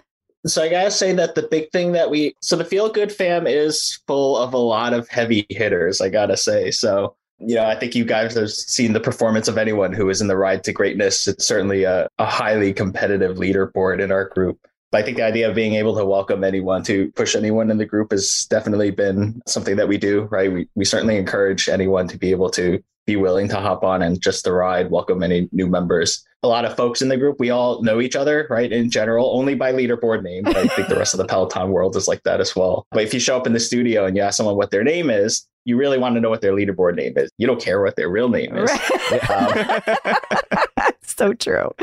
Speaker 1: So I gotta say that the big thing that we so the feel good fam is full of a lot of heavy hitters. I gotta say so. You know, I think you guys have seen the performance of anyone who is in the ride to greatness. It's certainly a, a highly competitive leaderboard in our group. But I think the idea of being able to welcome anyone, to push anyone in the group has definitely been something that we do, right? We, we certainly encourage anyone to be able to be willing to hop on and just to ride, welcome any new members. A lot of folks in the group, we all know each other, right? In general, only by leaderboard name. I think the rest of the Peloton world is like that as well. But if you show up in the studio and you ask someone what their name is, you really want to know what their leaderboard name is. You don't care what their real name is. Um, *laughs* *laughs*
Speaker 3: so true. *laughs*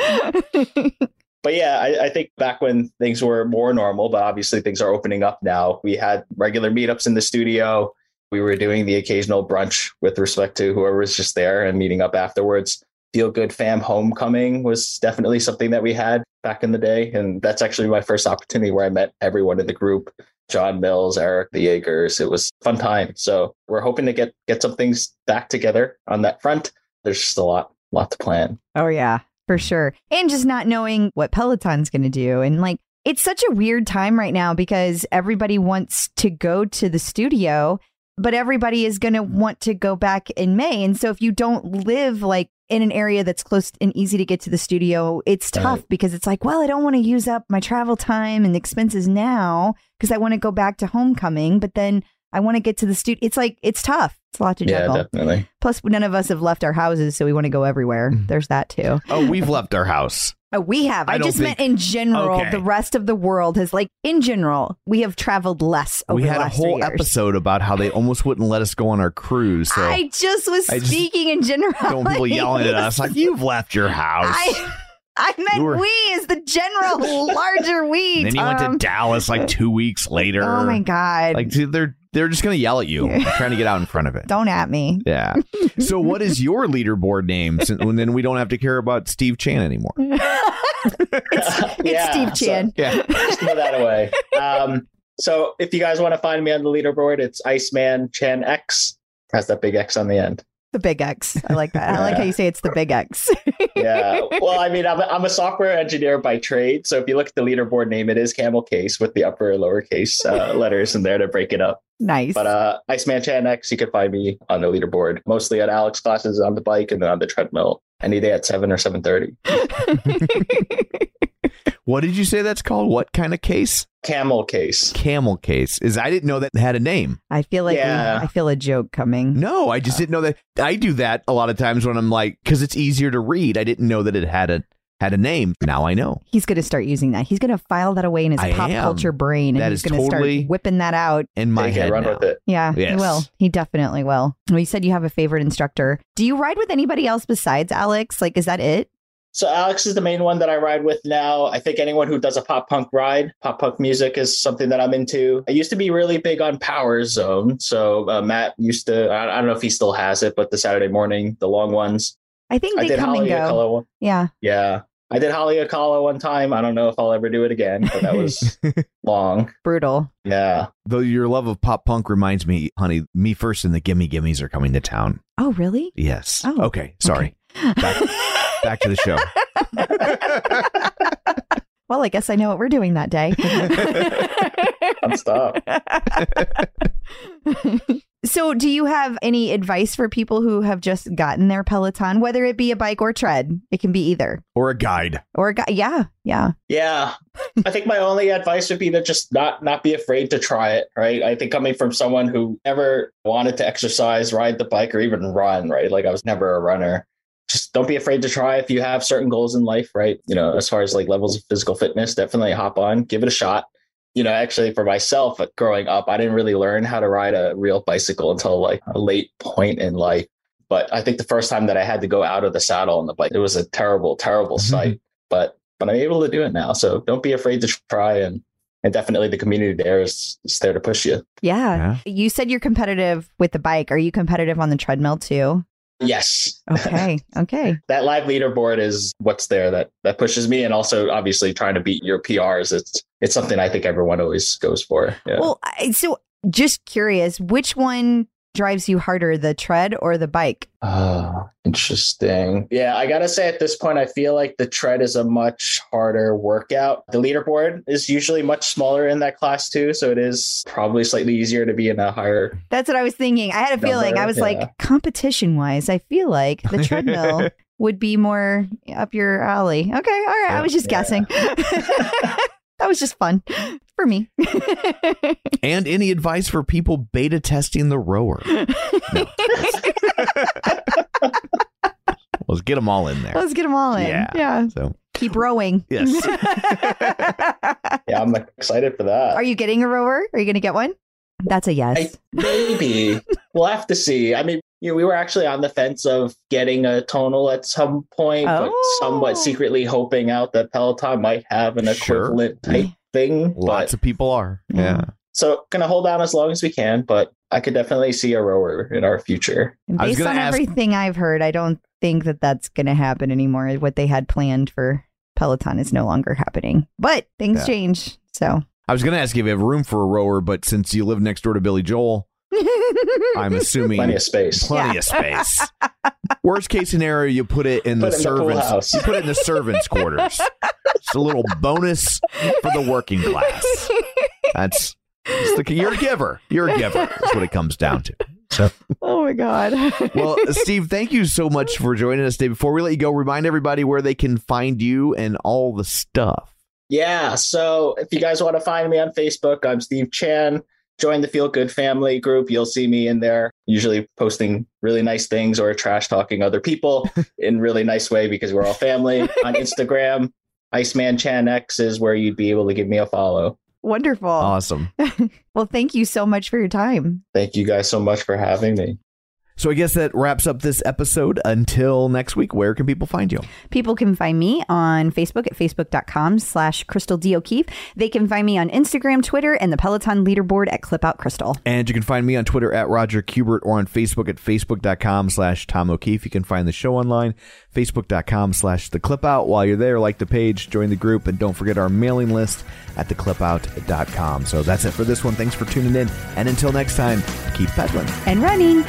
Speaker 1: but yeah, I, I think back when things were more normal, but obviously things are opening up now. We had regular meetups in the studio. We were doing the occasional brunch with respect to whoever was just there and meeting up afterwards. Feel Good Fam Homecoming was definitely something that we had back in the day. And that's actually my first opportunity where I met everyone in the group. John Mills, Eric, the Jaegers. It was fun time. So we're hoping to get get some things back together on that front. There's just a lot, lot to plan.
Speaker 3: Oh yeah, for sure. And just not knowing what Peloton's to do and like it's such a weird time right now because everybody wants to go to the studio, but everybody is to want to go back in May. And so if you don't live like in an area that's close and easy to get to the studio, it's tough
Speaker 1: Right.
Speaker 3: because it's like, well, I don't want to use up my travel time and expenses now because I want to go back to homecoming, but then I want to get to the studio. It's like it's tough. It's a lot to
Speaker 1: Yeah,
Speaker 3: juggle.
Speaker 1: definitely.
Speaker 3: Plus, none of us have left our houses, so we want to go everywhere. Mm-hmm. There's that too.
Speaker 4: Oh, we've left our house.
Speaker 3: Oh, we have. I,
Speaker 4: I
Speaker 3: just
Speaker 4: think-
Speaker 3: meant in general.
Speaker 4: Okay.
Speaker 3: The rest of the world has, like, in general, we have traveled less over
Speaker 4: we had a whole episode about how they almost wouldn't let us go on our cruise. So
Speaker 3: I just was
Speaker 4: I just
Speaker 3: speaking in general.
Speaker 4: don't people yelling at us like, you've left your *laughs* house.
Speaker 3: I, I meant
Speaker 4: were-
Speaker 3: we is the general *laughs* larger we.
Speaker 4: then you went to Dallas like two weeks later.
Speaker 3: Oh my god!
Speaker 4: Like dude, they're they're just gonna yell at you, *laughs* trying to get out in front of it.
Speaker 3: don't at me.
Speaker 4: Yeah. So what is your leaderboard name? Since and then we don't have to care about Steve Chan anymore. *laughs*
Speaker 3: It's
Speaker 1: Yeah,
Speaker 3: Steve
Speaker 1: so-
Speaker 3: Chan.
Speaker 4: Yeah.
Speaker 1: just throw that away. Um, so if you guys want to find me on the leaderboard, it's Iceman Chan X. Has that big X on the end.
Speaker 3: The big X. I like that. I like how you say it's the big X. *laughs*
Speaker 1: Yeah. well, I mean, I'm a, I'm a software engineer by trade. So if you look at the leaderboard name, it is Camel Case with the upper and lowercase uh, *laughs* letters in there to break it up.
Speaker 3: nice.
Speaker 1: But uh, Iceman Chan X, you can find me on the leaderboard, mostly at Alex classes on the bike and then on the treadmill any day at seven or seven thirty. *laughs*
Speaker 4: What did you say that's called? What kind of case?
Speaker 1: Camel Case.
Speaker 4: Camel case. Is I didn't know that had a name.
Speaker 3: I feel like we-
Speaker 1: Yeah.
Speaker 3: I feel a joke coming.
Speaker 4: No, I just didn't know that. I do that a lot of times when I'm like, because it's easier to read. I didn't know that it had a had a name. Now I know.
Speaker 3: He's going to start using that. He's going to file that away in his
Speaker 4: I
Speaker 3: pop
Speaker 4: am.
Speaker 3: culture brain, and
Speaker 4: That
Speaker 3: he's
Speaker 4: is
Speaker 3: going to
Speaker 4: totally
Speaker 3: start whipping that out.
Speaker 4: In my head
Speaker 1: run
Speaker 4: now.
Speaker 1: with it.
Speaker 3: Yeah, he will. He definitely will. Well, you said you have a favorite instructor. Do you ride with anybody else besides Alex? Like, is that it?
Speaker 1: So Alex is the main one that I ride with now. I think anyone who does a pop punk ride, pop punk music is something that I'm into. I used to be really big on Power Zone. So uh, Matt used to, I, I don't know if he still has it, but the Saturday morning, the long ones.
Speaker 3: I think
Speaker 1: I
Speaker 3: they
Speaker 1: did
Speaker 3: come and
Speaker 1: Holly
Speaker 3: go.
Speaker 1: Akala one.
Speaker 3: Yeah.
Speaker 1: Yeah. I did Holly Akala one time. I don't know if I'll ever do it again, but that was *laughs* long.
Speaker 3: Brutal.
Speaker 1: Yeah.
Speaker 4: Though your love of pop punk reminds me, honey, me first and the Gimme Gimmes are coming to town.
Speaker 3: Oh, really?
Speaker 4: Yes.
Speaker 3: Oh,
Speaker 4: okay. Sorry. *laughs* Back, back to the show. *laughs*
Speaker 3: Well, I guess I know what we're doing that day.
Speaker 1: Stop. *laughs*
Speaker 3: so, do you have any advice for people who have just gotten their Peloton, whether it be a bike or tread? It can be either.
Speaker 4: Or a guide.
Speaker 3: Or a guy. Yeah. Yeah.
Speaker 1: Yeah. I think my only advice would be to just not not be afraid to try it, right? I think coming from someone who never wanted to exercise, ride the bike or even run, right? Like I was never a runner. Just don't be afraid to try if you have certain goals in life, right? You know, as far as like levels of physical fitness, definitely hop on, give it a shot. You know, actually for myself uh, growing up, I didn't really learn how to ride a real bicycle until like a late point in life. But I think the first time that I had to go out of the saddle on the bike, it was a terrible, terrible mm-hmm. sight. But but I'm able to do it now. So don't be afraid to try and and definitely the community there is, is there to push you.
Speaker 3: Yeah. You said you're competitive with the bike. Are you competitive on the treadmill too?
Speaker 1: Yes.
Speaker 3: Okay. *laughs* Okay.
Speaker 1: that live leaderboard is what's there that that pushes me and also obviously trying to beat your PRs. It's it's something I think everyone always goes for. Yeah.
Speaker 3: Well, I- so just curious, which one drives you harder, the tread or the bike?
Speaker 1: Oh, interesting. Yeah, I gotta say at this point, I feel like the tread is a much harder workout. The leaderboard is usually much smaller in that class too, so it is probably slightly easier to be in a higher.
Speaker 3: That's what I was thinking. I had a feeling. I was
Speaker 1: yeah.
Speaker 3: like, competition wise, I feel like the treadmill *laughs* would be more up your alley. Okay. All right. I was just
Speaker 1: Yeah.
Speaker 3: guessing. *laughs* that was just fun for me.
Speaker 4: And any advice for people beta testing the rower? *laughs* No. Let's get them all in there.
Speaker 3: Let's get them all in.
Speaker 4: Yeah.
Speaker 3: Yeah.
Speaker 4: So,
Speaker 3: Keep rowing.
Speaker 4: yes. *laughs*
Speaker 1: Yeah, I'm excited for that.
Speaker 3: Are you getting a rower? Are you going to get one? That's a yes.
Speaker 1: I, maybe we'll have to see. I mean, you know, we were actually on the fence of getting a tonal at some point, but
Speaker 3: Oh.
Speaker 1: somewhat secretly hoping out that Peloton might have an
Speaker 4: Sure.
Speaker 1: equivalent type thing.
Speaker 4: Lots
Speaker 1: But
Speaker 4: of people are. Mm-hmm. Yeah.
Speaker 1: so gonna hold on as long as we can, but I could definitely see a rower in our future.
Speaker 3: And
Speaker 4: I was
Speaker 3: based on
Speaker 4: ask-
Speaker 3: everything I've heard, I don't think that that's going to happen anymore. What they had planned for Peloton is no longer happening. But things
Speaker 4: Yeah.
Speaker 3: change. So
Speaker 4: I was going to ask if you have room for a rower, but since you live next door to Billy Joel, *laughs* I'm assuming
Speaker 1: Plenty of space.
Speaker 4: plenty of space. Worst case scenario, you put it in the
Speaker 1: Put it in the
Speaker 4: servants.
Speaker 1: house.
Speaker 4: You put it in the servants' quarters. It's a little bonus for the working class. That's it's the, you're a giver. You're a giver. That's what it comes down to. So,
Speaker 3: oh my God.
Speaker 4: well, Steve, thank you so much for joining us today. Before we let you go, remind everybody where they can find you and all the stuff.
Speaker 1: Yeah. So if you guys want to find me on Facebook, I'm Steve Chan. Join the Feel Good family group. You'll see me in there, usually posting really nice things or trash talking other people *laughs* in really nice way because we're all family. on Instagram, *laughs* Iceman Chan X is where you'd be able to give me a follow.
Speaker 3: Wonderful.
Speaker 4: Awesome. *laughs*
Speaker 3: well, thank you so much for your time.
Speaker 1: Thank you guys so much for having me.
Speaker 4: So I guess that wraps up this episode. Until next week, where can people find you?
Speaker 3: People can find me on Facebook at facebook.com slash Crystal D. O'Keefe. They can find me on Instagram, Twitter, and the Peloton leaderboard at Clip Out Crystal.
Speaker 4: And you can find me on Twitter at Roger Kubert or on Facebook at facebook.com slash Tom O'Keefe. You can find the show online, facebook.com slash the clip out. While you're there, like the page, join the group, and don't forget our mailing list at theclipout.com. So that's it for this one. Thanks for tuning in. And until next time, keep pedaling.
Speaker 3: And running.